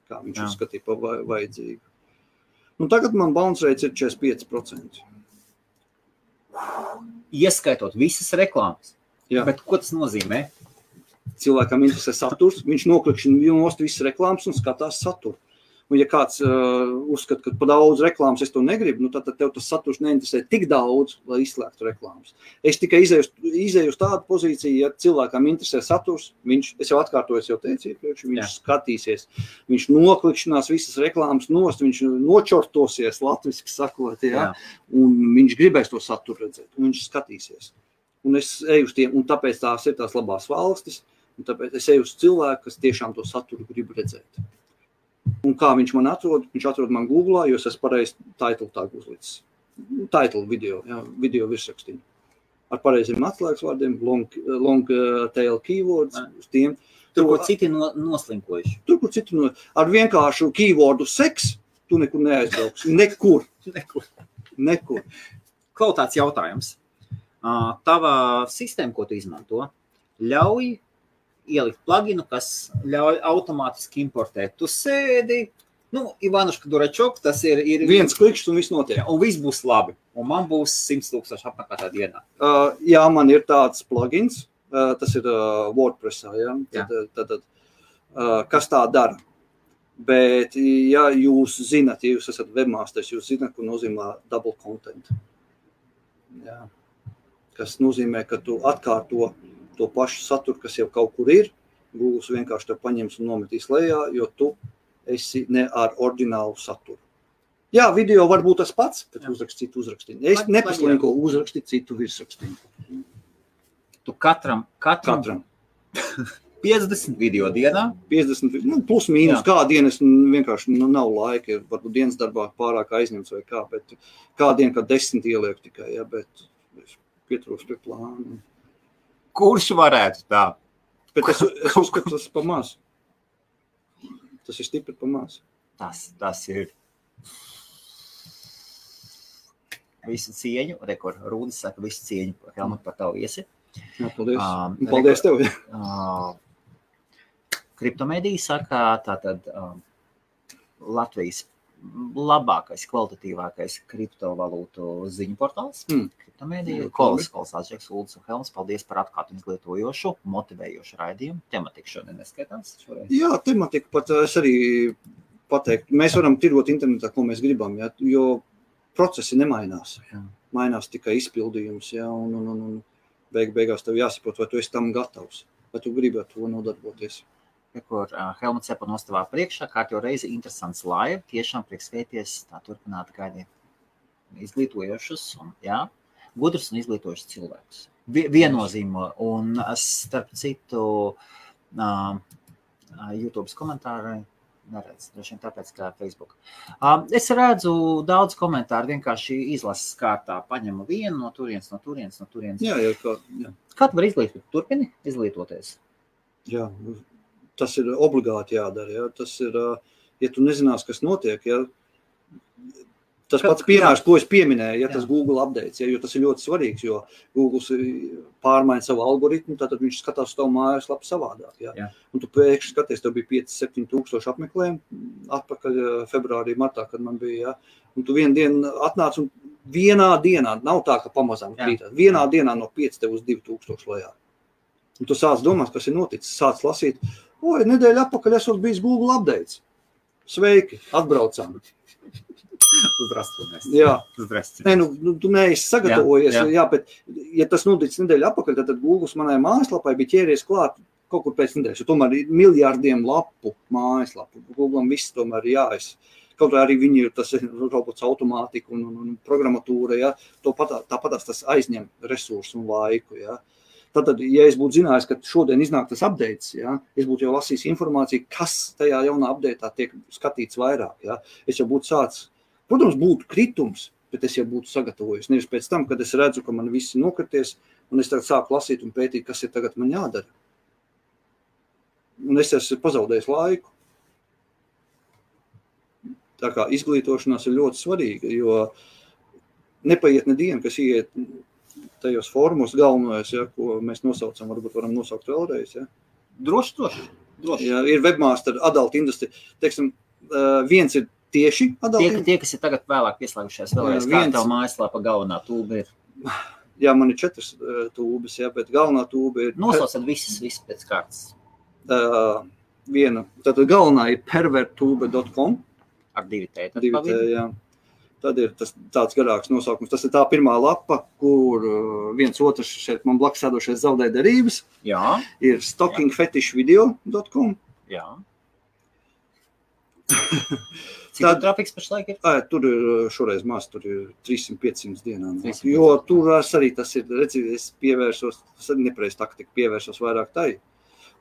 S1: kā viņš
S2: Jā.
S1: uzskatīja vai- vajadzīgu. Nu, tagad man bounce rates ir 45%.
S2: Ieskaitot visas reklāmas.
S1: Jā.
S2: Bet ko tas nozīmē?
S1: cilvēkam interesē saturs, viņš noklikšķina nost visas reklāmas un skatās saturu. Un, ja kāds uh, uzskata, ka par daudz reklāmas es to negribu, nu, tad, tad tev tas saturs neinteresē tik daudz, lai izslēgtu reklāmas. Es tikai izēju, izēju uz tādu pozīciju, ja cilvēkam interesē saturs, viņš, es jau atkārtoju, es jau teicu, iepriekš, viņš
S2: Jā.
S1: Skatīsies, viņš noklikšķinās visas reklāmas nost, viņš nočortosies, latviski sakot, ja, un viņš gribēs to saturu redzēt, un viņš skatīsies. Un es eju uz tiem, un tāpēc tās ir tās labās valstis, un tāpēc es eju uz cilvēku, kas tiešām to saturu grib redzēt. Un kā viņš man atrod? Viņš atrod man Google, jo es esmu pareizi title tag uzlicis. Title video, jā, video virsrakstīnu. Ar pareiziem atslēgas vārdiem, long, long uh, tail keywords, uz tiem.
S2: Tur, kur citi no, noslinkojuši.
S1: Tur, kur citur no, ar vienkāršu keywordu seks, tu nekur neaizbrauksi. Nekur,
S2: Nekur.
S1: nekur.
S2: Kaut tāds jautājums. Tava sistēma, ko tu izmanto, ļauj ielikt pluginu, kas ļauj automātiski importēt. Tu sēdi, nu, Ivanuška Duračok, tas ir, ir
S1: Viens klikšķis un viss notiek.
S2: un viss būs labi. Un man būs 100 tūkstoši apmēram dienā.
S1: Uh, jā, man ir tāds plugins, uh, tas ir uh, WordPress. Ja?
S2: Jā.
S1: Tad, tad, tad, uh, kas tā dara? Bet, ja jūs zināt, ja jūs esat webmasters, jūs zināt, ko nozīmē double content. Jā. Kas nozīmē, ka tu atkārto to pašu saturu, kas jau kaut kur ir. Google vienkārši to paņems un nometīs lejā, jo tu esi ne ar oriģinālu saturu. Jā, video var būt tas pats, bet
S2: Jā.
S1: uzrakst citu uzrakstīnu. Es nepaslinko uzrakstīt citu virsrakstīnu.
S2: Tu katram, katram,
S1: Katram
S2: 50 video dienā
S1: 50, nu, plus mīnus,
S2: Jā.
S1: es nu, vienkārši nu, nav laika. Varbūt dienas darbā pārāk aizņemts vai kā, bet kādā dienā, kad desmit ielieku tikai, ja, bet es pietrūkstu pie plāna.
S2: kurš varētu tā?
S1: Bet es, es uzskatu, tas ir pa maz. Tas ir stipri pa maz.
S2: Tas, tas ir. Visu cieņu, rekord, Rūdas saka, visu cieņu Helmut par tavu viesi.
S1: Jā, paldies. Un paldies tev. ja.
S2: Uh, Kriptomēdija saka, tātad uh, Latvijas labākais, kvalitatīvākais kriptovalūtu ziņu portāls.
S1: Hmm.
S2: Kriptomēdija, Kolas, Atžeks, Ulds un Helms. Paldies par atklātu un izglītojošu, motivējošu raidījumu. Tematika šodien neskaitās šoreiz.
S1: Jā, tematika pat es arī pateiktu. Mēs varam tirgot internetā, ko mēs gribam, ja, jo procesi nemainās.
S2: Jā.
S1: Mainās tikai izpildījums, ja, un, un, un, un beig, beigās tev jāsaprot, vai tu esi tam gatavs, vai tu gribi ar to nodarboties.
S2: Kur uh, Helmuts Cepa nostāvā priekšā, kā jau reizi interesants live, tiešām prieks vēties tā turpināt gaidīt izglītojošus un, jā, gudrus un izglītojošus cilvēkus. Vi- Viennozīmīgi, un starp citu, uh, YouTube komentāri neredzu, droši vien tāpēc, ka Facebook. Uh, es redzu daudz komentāru, vienkārši izlases kārtā, paņemu vienu no turienes, no turienes, no turienes.
S1: Jā, kā, jā.
S2: Kā tu vari izglītot? Turpini izglītoties.
S1: jā, tas ir obligāti jādara. Ja. Tas ir, ā, ja tu nezinās, kas notiek, ja, Tas pats piemērs,
S2: jā.
S1: ko es pieminēju, ja
S2: Jā.
S1: tas Google updates, ja, jo tas ir ļoti svarīgs, jo Google pārmaina savu algoritmu, tad viņš skatās uz tavu mājaslapu savādāk. Ja.
S2: Jā.
S1: Un tu pēkšņi skaties, tev bija 5-7 tūkstoši apmeklējumu atpakaļ eh, februārī, martā, kad man bija. Ja. Un tu vienu dienu atnāc un vienā dienā, nav tā, ka pamazām
S2: Jā.
S1: krītās, vienā dienā no 5 tev uz 2000 lejā. Un tu sāc domāt, kas ir noticis, sāc lasīt, oi, nedēļa atpakaļ esot bijis Google updates. Sveiki, atbraucām.
S2: Здравствуйте.
S1: Jā.
S2: Здравствуйте.
S1: Nē, nu, nu, tu neesi sagatavojies. Jā,
S2: Jā,
S1: jā.
S2: jā.
S1: jā, bet, ja tas noticis nedēļa atpakaļ, tad, tad Google manai mājaslapai bija ķēries klāt kaut kur pēc nedēļas. jo Tomēr ir miljardiem lapu mājaslapu. Google viss tomēr ir jāiz. Kaut arī viņi ir tas ir robots, automātika un, un, un programmatūra. Ja, to patā, tāpat tas aizņem resursu un laiku. Ja. Tātad, ja es būtu zinājis, ka šodien iznāk tas updates, ja, es būtu jau lasījis informāciju, kas tajā jaunā updatā tiek skatīts vairāk. Ja. Es jau būtu sācis, protams, būtu kritums, bet es jau būtu sagatavojies. Nevis pēc tam, kad es redzu, ka man viss ir nokrities, un es tagad sāku lasīt un pētīt, kas ir tagad man jādara. Un es esmu pazaudējis laiku. Tā kā izglītošanās ir ļoti svarīga, jo nepaiet ne diena, kas iet tajos formos galvenajos, ja, ko mēs nosaucam, varbūt varam nosaukt vēlreiz. Ja.
S2: Droši, droši. droši.
S1: Ja, ir webmaster, adult industry. Teiksim, viens ir tieši adult
S2: Tie, tie, kas ir tagad vēlāk pieslēgušies, vēlreiz
S1: Jā,
S2: kā
S1: viens-
S2: tev mājaslapa galvenā tūba ir.
S1: Jā, man ir četras tūbes, ja, bet galvenā tūba ir
S2: Nosauciet visas, visas pēc kārtas.
S1: uh, viena. Tātad galvenā ir pervertūbe.com.
S2: Ar divi tēti.
S1: Divi T, jā. Tad ir tas tāds garāks nosaukums. Tas ir tā pirmā lapa, kur uh, viens otrs šeit man blakus sēdošais zaudē derības.
S2: Jā,
S1: Ir stockingfetishvideo.com.
S2: jā. Cik
S1: Tad...
S2: trafiks pašlaik ir?
S1: Ā, Tur ir uh, šoreiz maz, tur ir 300-500 dienā. nāk.
S2: 300.
S1: Jo tur arī tas ir, redzi, es pievērsos, tas ir nepareiz taktika, pievērsos vairāk tai.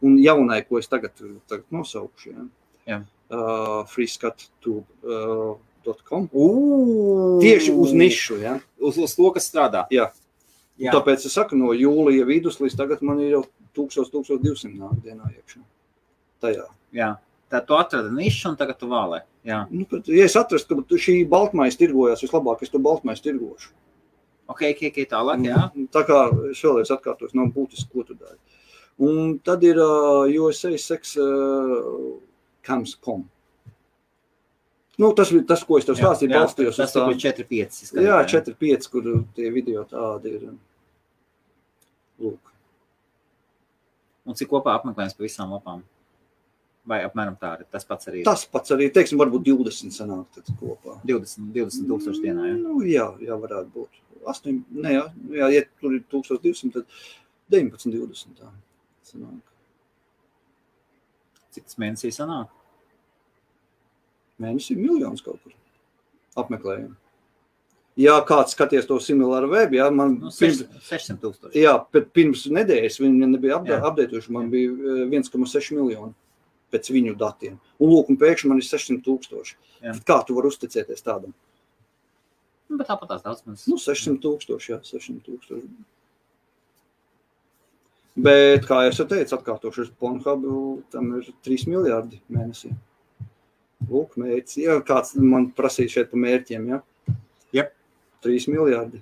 S1: Un jaunai, ko es tagad, tagad nosaukšu, ja?
S2: Jā.
S1: Uh, freescatube.com.
S2: Uu!
S1: Tieši uz nišu, ja?
S4: Uz, uz to, kas strādā.
S2: Jā.
S1: Tāpēc es saku, no jūlija vidus līdz tagad man ir jau 1000, 1200 nāk dienā iekšā. Tajā.
S2: Jā. Tad tu atradi nišu un tagad tu vālē. Jā.
S1: Nu, bet, ja es atrastu, ka šī baltmaisa tirgojas, vislabāk es to baltmaisu tirgošu.
S2: Ok, ok, ok, tālāk, jā.
S1: Tā kā es vēlreiz atkārtos, nav būtiski, ko tu dari. Un tad ir uh, USA Sex uh, Cams.com. Nu, tas ir tas, ko es tev stāstīju,
S2: jā,
S1: balstījos
S2: tas
S1: uz tā.
S2: ir 4-5.
S1: Jā, 4-5, kur tie video tādi ir. Lūk.
S2: Un cik kopā apmeklējums pa visām lapām? Vai apmēram tā arī tas pats arī ir?
S1: Tas pats arī, teiksim, varbūt 20 sanāk tad kopā.
S2: 20, 20 tūkstoši dienā, jā.
S1: Nu, jā, jā, varētu būt. 8, ne, jā, jā, ja tur ir 1200, tad 19, 20. Tā. Sanāk.
S2: Cik tas mēnesī sanāk?
S1: Mēnesī miljons kaut kur apmeklējumu. Ja kāds skaties to similāru web, jā, man
S2: Nu,
S1: pirms,
S2: 600 tūkstoši.
S1: jā, bet pirms nedēļas viņi nebija
S2: Jā.
S1: apdētuši, man bija eh, 1,6 miljoni pēc viņu datiem. Un lūk, un pēkšņi man ir 600 tūkstoši.
S2: Jā.
S1: Kā tu vari uzticēties tādam?
S2: Nu, bet tāpat tās daudz maz.
S1: Nu, 600 tūkstoši, jā, 600 tūkstoši. Bet, kā jau teicu, atkārtošu, uz Pornhub tam ir 3 miljardi mēnesī. Lūk, mērķis. Jā, kāds man prasīja šeit par mērķiem, jā?
S2: Jep.
S1: 3 miljardi.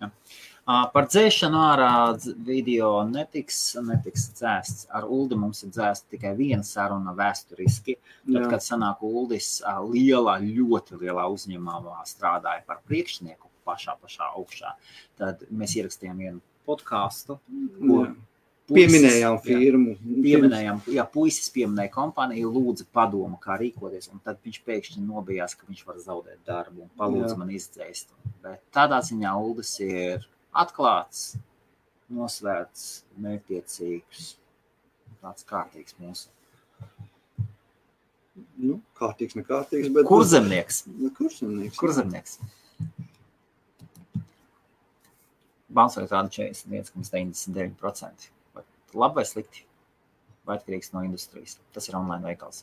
S2: Ā, Par dzēšanu ārā video netiks, netiks dzēsts. Ar Ulu mums ir dzēsta tikai viena saruna vēsturiski. Tad,
S1: Jā.
S2: kad sanāk Uldis lielā, ļoti lielā uzņēmumā strādāja par priekšnieku pašā, pašā augšā, tad mēs ierakstījām vienu podkāstu.
S1: Jā. Pieminējām firmu.
S2: Pieminējām, jā, puisis pieminēja kompāniju, lūdza padomu, kā rīkoties. Tad viņš pēkšņi nobijās, ka viņš var zaudēt darbu un palūdza
S1: Jā.
S2: man izdzēst. Bet tādā ziņā Uldis ir atklāts, nosvērts, mērķiecīgs, tāds kārtīgs mūsu.
S1: Nu, kārtīgs, nekārtīgs. Bet...
S2: Kurzemnieks.
S1: Nu, Kurzemnieks.
S2: Kurzemnieks. Balsojot rāda 41,99%. Labi vai slikti? Vai atkarīgs no industrijas? Tas ir online veikals.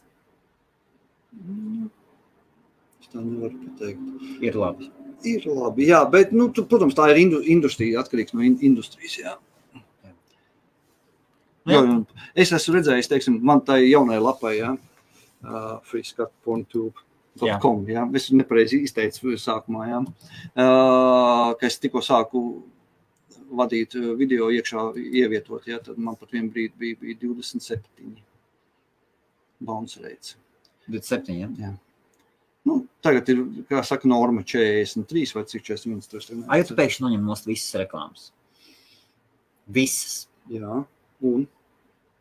S1: Nu, Es tā nevaru pateikt.
S2: Ir labi.
S1: Ir labi, jā, bet, nu, tu, protams, tā ir indu, industrija, atkarīgs no in, industrijas. Jā.
S2: Nu, jā.
S1: Jā, jā. Es esmu redzējis, teiksim, man tai jaunai lapai, ja, uh, freescat.tube.
S2: Jā.
S1: .com, jā. Es nepareizi izteicu sākumā, jā. Uh, ka es tikko sāku vadīt uh, video iekšā ievietot, jā, tad man pat vien brīdi bija, bija 27 bounce rates.
S2: 27. Ja?
S1: Nu, tagad ir, kā saka, norma 43 vai cik 41. tur es te
S2: Ai, ja tu pēkšņi noņem nost visas reklāmas? Visas.
S1: Jā, un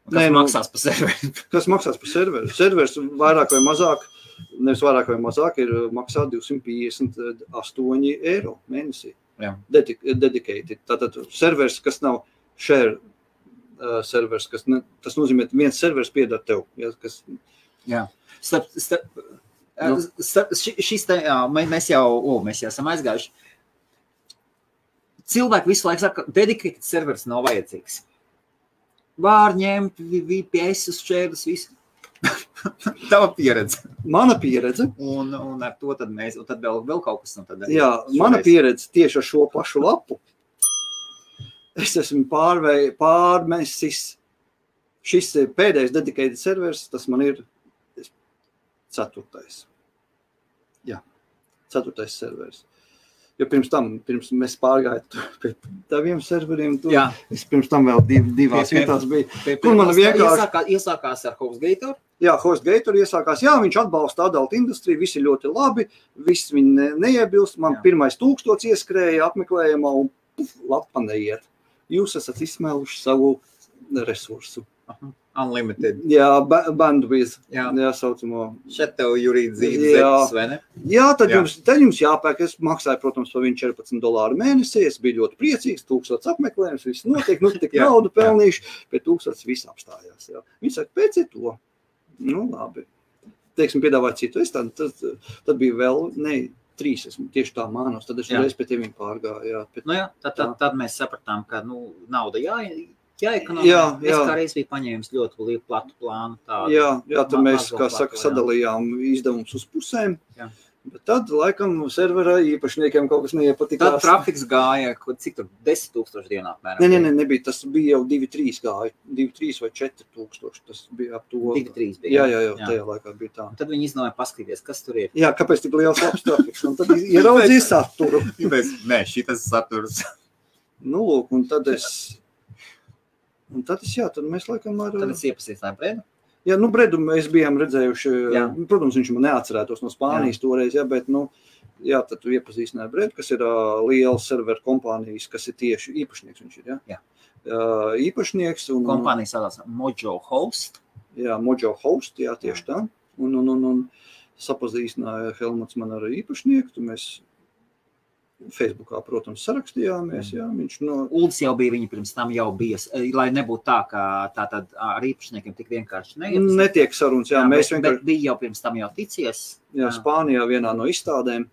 S2: Kas
S1: Nē, nu-
S2: maksās par serveri?
S1: kas maksās par serveru? Servers vairāk vai mazāk, nevis vairāk vai mazāk, ir maksā 258 eiro mēnesī. Dedicated. Tātad servers, kas nav share uh, servers, kas ne, tas nozīmē, ka viens servers pieder tev. Ja, kas,
S2: Jā. Starp, starp,
S1: Nu.
S2: nu. starp, ši- šis te, jā, mē- mēs jau, o, mēs jau esam aizgājuši. Cilvēki visu laiku saka, ka dedicated servers nav vajadzīgs. Var ņemt VPS, šķērdus, visu. Tava pieredze.
S1: mana pieredze,
S2: Un, un ar to mēs, un tad vēl, vēl kaut kas. Tad
S1: jā, mana pieredze tieši ar šo pašu lapu. Es esmu pārvei, pārmesis. Šis pēdējais dedicated servers, tas man ir ceturtais. Jā, ceturtais servers. Jo pirms tam, pirms mēs pārgājām pie taviem serveriem, tur es pirms tam vēl div, divās
S2: Pie- pie-
S1: vietās biju.
S2: pie-
S1: Kur man vienkārši-
S2: Iesākā, iesākās ar HostGator.
S1: Jā, HostGate tur iesākās. Jā, viņš atbalsta adultu industriju, visi ļoti labi. Viss viņi ne, neiebilst. Man
S2: Jā.
S1: Pirmais tūkstots ieskrēja apmeklējumā un puf, lapa neiet. Jūs esat izsmēluši savu resursu.
S2: Unlimited.
S1: Jā, ba- bandwidth.
S2: Jā.
S1: Jā, saucamo.
S2: Šeit tev
S1: Jā.
S2: zeķis, vai ne?
S1: Jā, tad,
S2: Jā.
S1: Jums, tad jums jāpērk. Es maksāju, protams, par viņu 14 dolāru mēnesī. Es biju ļoti priecīgs. Tūkstots apmeklējums, viss notiek. Nu, tik naudu pelnīšu, bet tūkstots viss apstājās. Jā. Viņi saka, pēc to. Nu, labi. Teiksim, piedāvāt citu. Es tad, tad, tad bija vēl, ne, trīs. Esmu tieši tā mānos. Tad es
S2: Jā.
S1: reiz pie tiem pārgāju. Jā, bet,
S2: Nu, jā, tad, tad, tad mēs sapratām, ka nu, nauda jā, jāekonomē.
S1: Jā,
S2: Es
S1: jā.
S2: kā reiz biju paņēmis ļoti lielu platu plānu. Tādu.
S1: jā, jā, tad mēs, kā saka,
S2: platu, jā.
S1: sadalījām izdevumus uz pusēm.
S2: Jā.
S1: Bet tad, laikam, servera īpašniekiem kaut kas neiepatikās.
S2: Tad trafiks gāja, kur- cik tur 10 tūkstoši dienā apmēram.
S1: Nē, nē, nē, nebija. Tas bija jau 2, 3 gāja. 2, 3 vai 4 tūkstoši. Tas bija ap to.
S2: 2, 3 bija.
S1: Jā, jā, jā,
S2: Jā.
S1: tajā laikā bija tā.
S2: Un tad viņi izdomāja paskatīties, kas tur ir.
S1: Jā, kāpēc tik liels labs trafiks? Un tad ieraudzīja saturu.
S2: Nē, šis saturs.
S1: Nu, lūk, un tad es. Un tad es, jā, tad mēs laikam ar.
S2: Tad es iepazīstināju Bredu.
S1: Jā, nu, Bredu mēs bijām redzējuši.
S2: Jā.
S1: Protams, viņš man neatcerētos no Spānijas jā. toreiz, jā, bet, nu, jā, tad tu iepazīstināji Bredu, kas ir uh, liels serveru kompānijas, kas ir tieši īpašnieks viņš ir, jā?
S2: Jā.
S1: Uh, īpašnieks un
S2: Kompānija saucās Mojo Host.
S1: jā, Mojo Host, jā, tieši tā. Un, un, un, un sapazīstināja Helmuts man ar īpašnieku, tu mēs Facebookā, protams, sarakstījāmies, jā, viņš no,
S2: Uldis jau bija, viņa pirms tam jau bija. eh, Lai nebūtu tā, ka tā tad ar īpašniekiem tik vienkārši neiepazīstināt.
S1: netiek sarunas, jā, jā mēs
S2: bet,
S1: vienkārši,
S2: bet bija jau pirms tam jau ticies.
S1: jā, Spānijā vienā no izstādēm,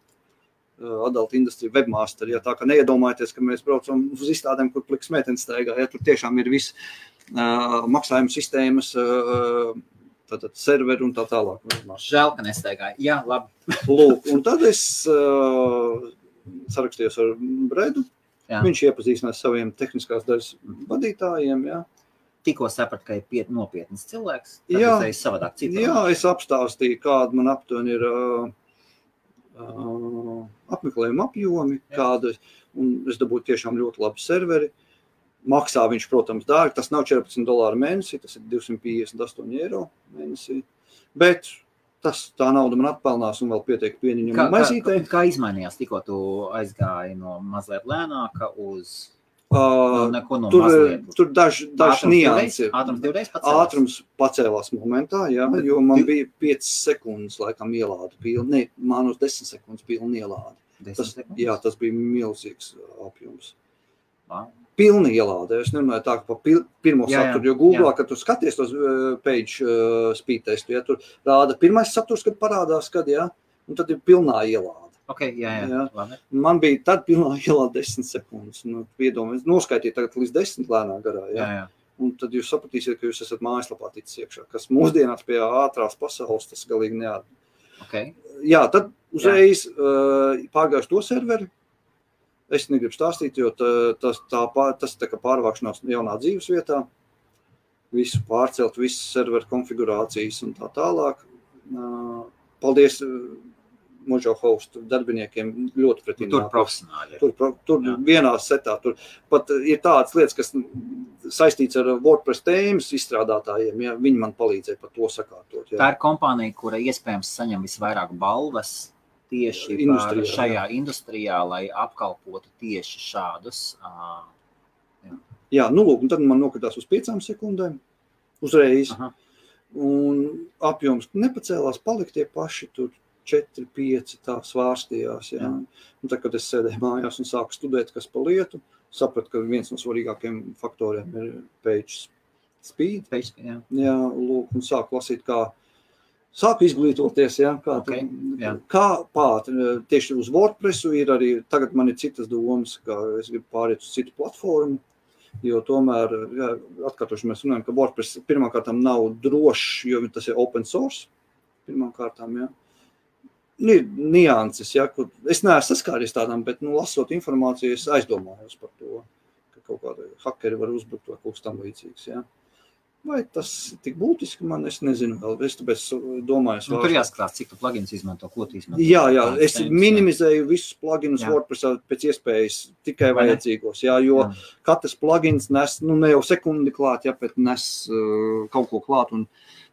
S1: uh, Adult Industry Webmaster, jā, tā kā neiedomājieties, ka mēs braucam uz izstādēm, kur pliks meitenes staigā, jā, tur tiešām ir viss uh, maksājuma sistēmas, uh, tātad serveri un tā tālāk.
S2: Žēl, ka nestaigāja. Jā, labi.
S1: Lūk, un tad es uh, sarakstījos ar Bredu.
S2: Jā.
S1: Viņš iepazīstinās saviem tehniskās daļas vadītājiem. Jā,
S2: Tikko sapratu, ka ir piet, nopietns cilvēks.
S1: Jā.
S2: Ir savādāk.
S1: Jā es apstāstīju, kāda man aptuveni ir uh, uh, apmeklējuma apjomi, kāda es dabūju tiešām ļoti labu serveri. Maksā viņš, protams, dārgi. Tas nav 14 dolāri mēnesī, tas ir 258 eiro mēnesī. Bet tas tā nauda man atpelnās un vēl pietiek
S2: Kā,
S1: pieņemama
S2: kā, kā izmainījās? Tikko tu aizgāji no mazliet lēnāka uz
S1: Uh,
S2: neko no
S1: Tur,
S2: mazliet.
S1: tur
S2: Ātrums divreiz?
S1: nianses ir.
S2: Ātrums divreiz pats.
S1: Ātrums pacēlās momentā, jā,
S2: Bet
S1: jo man
S2: div-
S1: bija 5 sekundes, laikam, ielāde. Pilni, ne, man uz 10 sekundes pilna ielāde. Tas, jā, tas bija milzīgs apjoms.
S2: Wow.
S1: Pilna ielāde. Es nemanāju tā, ka pa pirmo
S2: Jā, jā,
S1: saturu, jo Google,
S2: jā.
S1: kad tu skaties tos uh, page uh, speed testu, ja tur rāda pirmais saturs, kad parādās, kad, jā, un tad ir pilnā ielāde.
S2: Okay, jā, jā.
S1: Jā.
S2: Labi.
S1: Man bija tad pilnā ielāde 10 sekundes. Nu, iedomājieties, noskaitiet tagad līdz 10 lēnā garā. Jā.
S2: Jā, jā.
S1: Un tad jūs sapratīsiet, ka jūs esat mājaslapā ticis iekšā, kas mūsdienās pie ātrās pasaules tas galīgi neat.
S2: Okay.
S1: Jā, tad uzreiz uh, pārgājuši to serveri. Es negribu stāstīt, jo tā, tas, tā, pār, tas tā pārvākšanās jaunā dzīves vietā. Visu pārcelt, visas serveru konfigurācijas un tā tālāk. Paldies Mojo hostu darbiniekiem ļoti pretīm.
S2: Tur profesionāli.
S1: Tur, pro- tur
S2: Jā.
S1: vienā setā tur pat ir tādas lietas, kas saistīts ar WordPress tēmas izstrādātājiem. Ja, viņi man palīdzēja par to sakārtot.
S2: Tā
S1: Ja.
S2: ir kompānija, kura iespējams saņem visvairāk balvas tieši
S1: Industrijā,
S2: šajā industrijā, lai apkalpotu tieši šādus. ā,
S1: Jā, nu, lūk, tad man nokritās uz piecām sekundēm. Uzreiz.
S2: Aha.
S1: Un apjoms nepacēlās, palika tie paši. Tur 4, 5 tā svārstījās. Jā.
S2: Jā.
S1: Un tad, kad es sēdēju mājās un sāku studēt, kas pa lietu, sapratu, ka viens no svarīgākajiem faktoriem ir page speed.
S2: Pēc- jā.
S1: Jā, lūk, un sāku lasīt, kā sāku izglītoties. Jā, kā,
S2: Ok, jā.
S1: kā pātri tieši uz WordPressu ir arī tagad man ir citas domas, ka es gribu pāriet uz citu platformu. Jo tomēr, jā, atkārtoši mēs runājam, ka WordPress pirmkārt nav drošs, jo tas ir open source. Pirmkārt, jā. Nu, Ir nianses, ja, kur es neesmu saskāries tādām, bet, nu, lasot informāciju, es aizdomājos par to, ka kaut kāda hakeri var uzbrukt vai kaut kas tam līdzīgs. Ja. Vai tas ir tik būtiski, man es nezinu. Vēl. Es tāpēc domāju,
S2: Nu, tur jāskatās, cik tu plugins izmanto, ko tu izmanto.
S1: Jā, jā, es
S2: jā.
S1: minimizēju visus pluginus
S2: Jā.
S1: WordPressā pēc iespējas tikai vajadzīgos. Jā, jo
S2: Jā.
S1: katrs plugins nes, nu, ne jau sekundi klāt, ja, bet nes uh, kaut ko klāt. Un,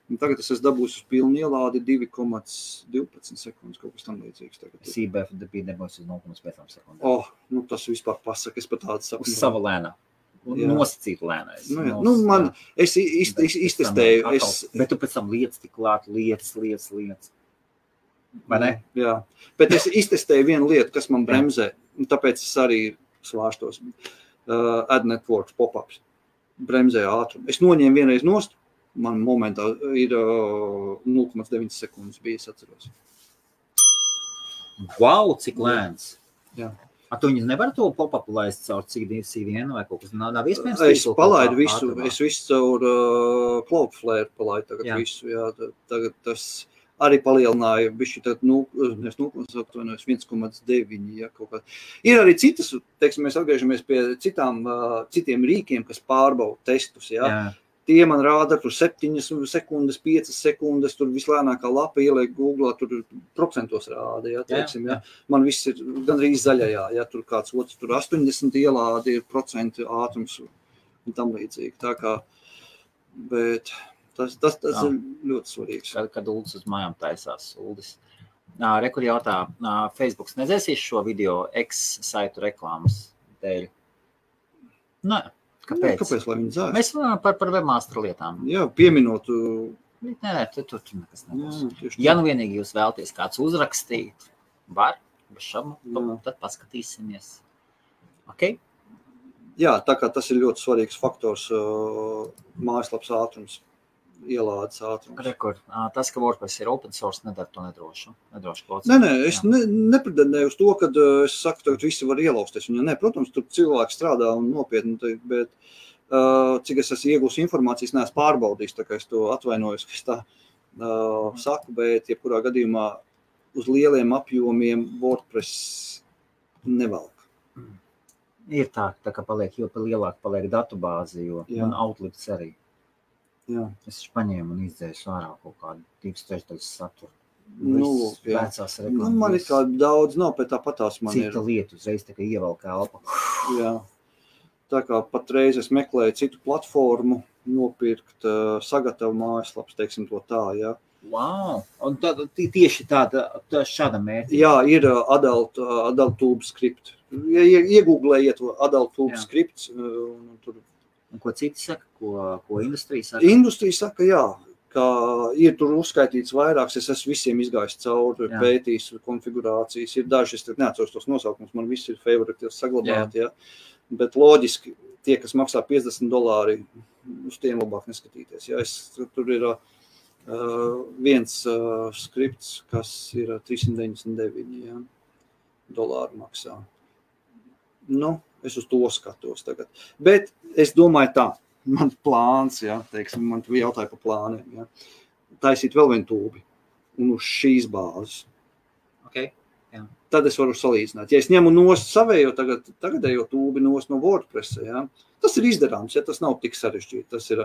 S1: un tagad es dabūjis uz pilnu ielādi 2,12 sekundes, kaut kas tam līdzīgs.
S2: CBF bija nebūs uz 0,5 sekundēm.
S1: Oh, nu, tas vispār pasaka, es pat tādu saku.
S2: Uz sava lēnā.
S1: Jā.
S2: Nosacīt lēnais.
S1: Nu, jā. Nu, man,
S2: jā.
S1: es iztestēju,
S2: atkal-
S1: es,
S2: Bet tu pēc tam lietas tik klāt, lietas, lietas, lietas. Vai ne?
S1: Jā, bet es iztestēju vienu lietu, kas man
S2: Jā.
S1: bremzē. un Tāpēc es arī svārstos. Uh, Ad networks pop-ups bremzē ātrumu. Es noņēmu vienreiz nost, man momentā ir uh, 0,9 sekundes bija, es atceros.
S2: Wow, cik lēns!
S1: Jā.
S2: A, tu viņus nevar to pop-up laist caur CDN vai kaut kas nav, nav iespējams?
S1: Es
S2: tīklu
S1: palaidu visu,
S2: ātrumā?
S1: es visu caur uh, Cloudflare palaidu tagad
S2: Jā.
S1: visu, jā, ta- tagad tas arī palielināja bišķi tad, nu, es 0,9, 1,9, ja kaut kā. Ir arī citas, teiksim, mēs atgriežamies pie citām, uh, citiem rīkiem, kas pārbauda testus, jā.
S2: Jā.
S1: Tie man rāda, tur 7 sekundes, 5 sekundes, tur vislēnākā lapa ieliek Google, tur procentos rāda, jā, teiksim, jā. Man viss ir gandrīz zaļajā, ja tur kāds otrs, tur 80 ielādi ir procenti ātrums un tam līdzīgi. Tā kā, bet tas, tas, tas
S2: Jā.
S1: ir ļoti svarīgs.
S2: Kad, kad Ulas uz mājām taisās, Ulas. Rekur jautā, Facebook nedzēsīs šo video ex-saitu reklāmas dēļ? Nē, kāpēc?
S1: Kāpēc lai viņi dzēs?
S2: Mēs runājam par, par webmaster lietām.
S1: Jā, pieminot. uh,
S2: Nē, nē, tur, tur, nekas
S1: Jā,
S2: nebūs.
S1: tieši
S2: Ja nu vienīgi jūs vēlaties kāds uzrakstīt, var, bez šaubām,
S1: Jā.
S2: tad paskatīsimies. Okay?
S1: Jā, tā kā tas ir ļoti svarīgs faktors, uh, mājaslapas ātrums, ielādes ātrums.
S2: Rekord, tas, ka WordPress ir open source, nedara to nedrošu. nedrošu procesu.
S1: Nē, nē, es
S2: Jā.
S1: ne, nepretendēju uz to, ka es saku, ka visi var ielausties. Viņa, nē, protams, tur cilvēki strādā un nopietni, bet uh, cik es esmu iegūmis informācijas, neesmu pārbaudījis. Tā kā es to atvainojos, ka es tā uh, saku, bet jebkurā gadījumā uz lieliem apjomiem WordPress nevelk.
S2: Ir tā, tā kā paliek, jo lielāka paliek datubāze, jo outlets arī.
S1: Jā.
S2: Es paņēmu un izdzēsu ārā kaut kādu divas trešdaļas saturu.
S1: Nu.
S2: Vecās
S1: Nu, man ir kā daudz, nav, bet tāpatās man ir.
S2: Cita lieta uzreiz tā kā ievelk elpu.
S1: Jā. Tā kā patreiz es meklēju citu platformu, nopirkt, uh, sagatavot mājaslapas, teiksim, to tā. Jā,
S2: Wow! Un tā, tie- tieši tāda, tā šāda mērķa.
S1: jā ir adult, adult tube script. Ja ie- iegūglējiet adult tube script, un tur
S2: Un ko citi saka, ko, ko industrija saka?
S1: industrija saka, jā, ka ir tur uzskaitīts vairāks, es esmu visiem izgājis cauri,
S2: Jā.
S1: pētījis konfigurācijas, ir daži, es neatceros tos nosaukumus, man visi ir favoriti saglabāti, jā. Bet loģiski, tie, kas maksā 50 dolāri, uz tiem labāk neskatīties. Ja es, tur ir uh, viens uh, skripts, kas ir ā, 399 ja, dolāri maksā. Nu, es uz to skatos tagad. Bet es domāju tā, man plāns, ja, teiksim, man tu jautāja par plāniem, ja, taisīt vēl vienu tūbi un uz šīs bāzes.
S2: Okay.
S1: Tad es varu salīdzināt. Ja es ņemu no savējo tagad, tagadējo tūbi no WordPress, ja, tas ir izdarāms, ja tas nav tik sarežģīti. Tas ir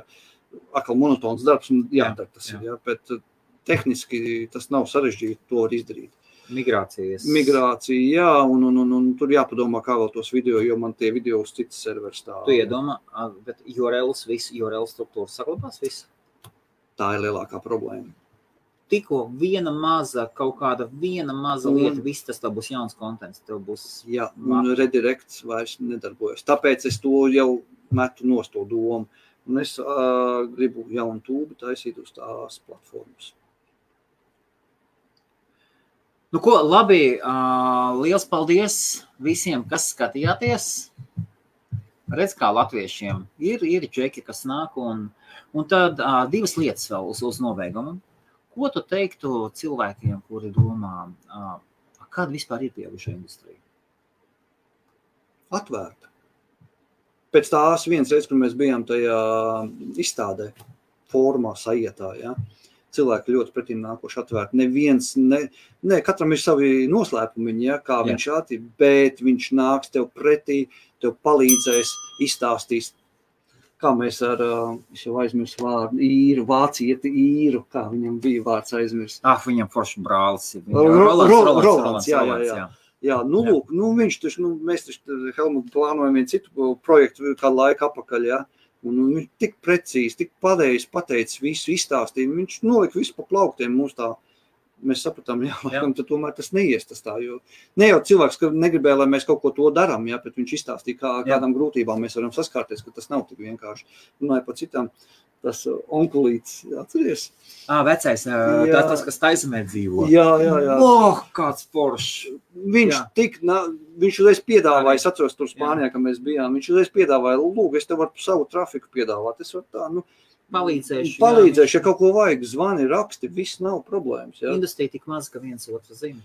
S1: atkal monotons darbs un jādara tas.
S2: Jā,
S1: ja, bet uh, tehniski tas nav sarežģīti to izdarīt.
S2: Migrācijas.
S1: Migrācija, jā, un, un, un, un tur jāpadomā, kā vēl tos video, jo man tie video uz citas serveru stāv.
S2: Tu iedomā, bet URLs, viss URL struktūra saglabās viss.
S1: Tā ir lielākā problēma.
S2: Tikko viena maza, kaut kāda viena maza
S1: Un-
S2: lieta, viss tas būs jauns kontents, tev būs
S1: Jā, un redirekts vairs nedarbojas. Tāpēc es to jau metu nost to domu. Un es uh, gribu jaunu tūbu taisīt uz tās platformas.
S2: Nu, ko, labi, uh, liels paldies visiem, kas skatījāties. Redz, kā latviešiem ir, ir čeki, kas nāk, un, un tad uh, divas lietas vēl uz, uz nobeigumu. Ko tu teiktu cilvēkiem, kuri domā, uh, kāda vispār ir pieaugušā industrija?
S1: Atvērta. Pēc tās vienas reizes, kad mēs bijām tajā izstādē, formā, sajietā, ja, cilvēki ļoti pretim nākoši atvērti. Neviens, ne, ne, katram ir savi noslēpumi, ja, kā
S2: Jā.
S1: viņš attīk, bet viņš nāks tev pretī, tev palīdzēs, izstāstīs. Kā mēs ar, es jau aizmirsu vārdu, īru, vācieti īru, kā viņam bija vārds aizmirst.
S2: Ah, viņam foršs brālis ir. Rolands,
S1: Ro-
S2: Rolands,
S1: Rolands,
S2: Rolands,
S1: jā, jā,
S2: Rolands,
S1: jā. Jā, nu,
S2: Jā.
S1: lūk, nu, viņš taču, nu, mēs taču, Helmut, plānojam vienu citu projektu kādu laiku apakaļ, ja? Un viņš tik precīzi, tik pareizi pateicis visu, izstāstīja. Viņš nolika visu pa plauktiem mums tā. Mēs sapratām, jā, laikam, tad tomēr tas neies tas tā, jo ne jau cilvēks, ka negribēja, lai mēs kaut ko to darām, jā, bet viņš izstāstīja, kā,
S2: Jā.
S1: kādām grūtībām mēs varam saskārties, ka tas nav tik vienkārši. Runāja par citām, tas uh, onkulīts, atceries?
S2: Ah, vecais, ā,
S1: Jā.
S2: tā, tas, kas taisumē dzīvo.
S1: Jā, jā, jā.
S2: Oh, kāds foršs.
S1: Viņš,
S2: Jā.
S1: tik, na, viņš uzreiz piedāvāja, es atceros, tur Spānijā, kad mēs bijām. Viņš uzreiz piedāvāja, lūk, es tev varu savu trafiku piedāvāt. Es varu tā, nu,
S2: Palīdzēšu. jā.
S1: palīdzēšu, ja kaut ko vajag, zvani, raksti, viss nav problēmas. Ja.
S2: Industrija tik maza, ka viens otru zina.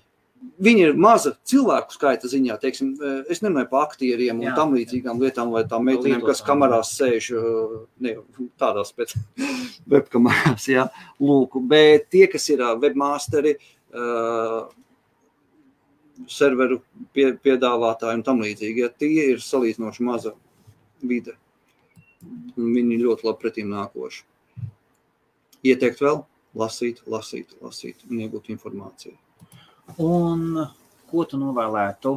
S1: Viņi ir maza cilvēku skaita ziņā, teiksim, es nerunāju par aktieriem un
S2: Jā.
S1: tam līdzīgām lietām, vai tām meitenēm, kas kamerās sēž, uh, ne tādās pēc webkamerās, jā, lūk, bet tie, kas ir webmasteri, uh, serveru pie, piedāvātāji un tam līdzīgi, ja tie ir salīdzinoši maza vide. Viņi ļoti labi pretīm nākoši. Ieteikt vēl, lasīt, lasīt, lasīt un iegūt informāciju.
S2: Un ko tu novēlētu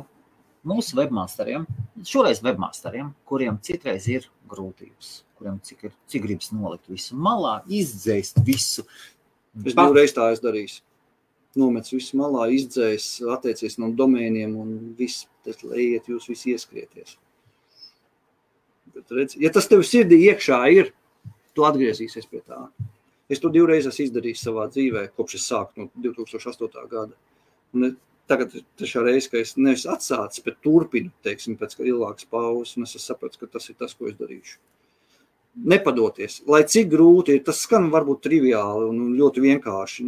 S2: mūsu webmasteriem, šoreiz webmasteriem, kuriem citreiz ir grūtības, kuriem cik, ir, cik gribas nolikt visu malā, izdzēst visu.
S1: Es
S2: Pa-
S1: divreiz tā esmu darījis. Nomets visu malā, izdzēs, attiecies no domēniem un viss, tas lejiet, jūs visi ieskrieties. Bet, redz, ja tas tev sirdī iekšā ir, tu atgriezīsies pie tā. Es to divreiz esmu izdarījis savā dzīvē, kopš es sāku no 2008. gada. Un tagad trešā reize, ka es nevis atsācu, bet turpinu, teiksim, pēc ilgākas pauzes, un es sapratu, ka tas ir tas, ko es darīšu. Nepadoties, lai cik grūti ir, tas skan varbūt triviāli un un ļoti vienkārši.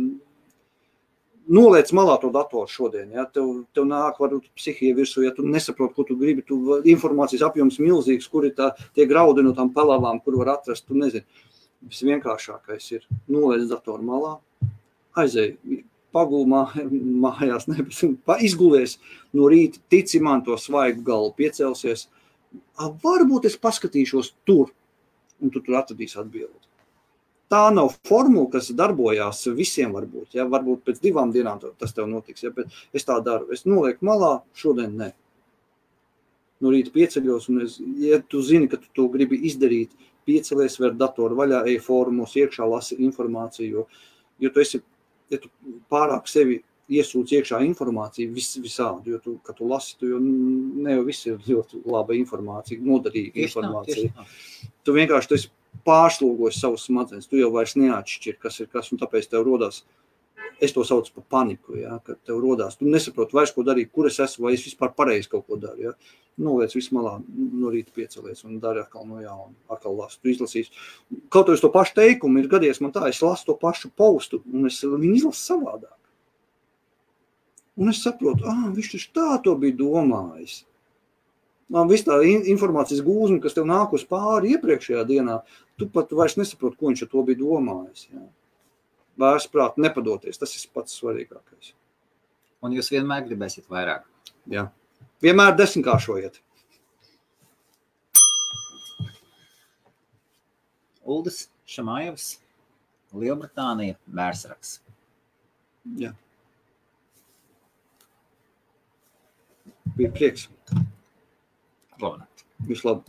S1: Noliec malā to datoru šodien. Ja? Tev, tev nāk, varbūt psihija virsū, ja tu nesaproti, ko tu gribi. Tu informācijas apjoms milzīgs, kur ir tā, tie graudi no tām pelavām, kur var atrast. Tu nezini. Visvienkāršākais ir noliec datoru malā, aizēj pagulmā, mājās, izgulies no rīta, tici man to svaigu galvu piecelsies. A, varbūt es paskatīšos tur, un tu tur atradīsi atbildi. Tā nav formula, kas darbojās visiem. Varbūt, ja? varbūt pēc divām dienām tas tev notiks. Ja? Bet es tā daru. Es nolieku malā, šodien ne. No rīta pieceļos, un es, ja tu zini, ka tu to gribi izdarīt, piecelies, ver datoru vaļā, ej formos, iekšā lasi informāciju. Jo, jo tu esi, ja tu pārāk sevi iesūdz iekšā informāciju vis, visādi, jo tu, kad tu lasi, tu jau ne jau viss ir ļoti laba informācija, noderīga
S2: Tieši tā,
S1: informācija
S2: tieši tā.
S1: tu vienkārši tu esi pārslogojis savus smadzenes. Tu jau vairs neatšķiri, kas ir kas, un tāpēc tev rodas. Es to saucu par paniku, ja, kad tev rodas. Tu nesaproti vairs, ko darīt, kur es esmu, vai es vispār pareizi kaut ko daru. Ja. Noliec visu malā, no rīta piecelies un dari atkal no jauna, atkal lasu. Tu izlasīsi. Kaut arī to pašu teikumu ir gadījies man tā, es lasu to pašu postu, un es viņu izlasu savādāk. Un es saprotu, ah, viņš taču tā to bija domājis. Man viss tā in- informācijas gūzma, kas tev nāk uz pāri iepriekšējā dienā, tu pat vairs nesaproti, ko viņš ar to bija domājis. Jā. Vairs prāt, nepadoties. Tas ir pats svarīgākais.
S2: Un jūs vienmēr gribēsiet vairāk.
S1: Jā. Vienmēr desmitkāršojiet.
S2: Uldis Šamājevs, Lielbritānija, Mērsraks.
S1: Jā. Bija prieks.
S2: Labi.
S1: Visu labu.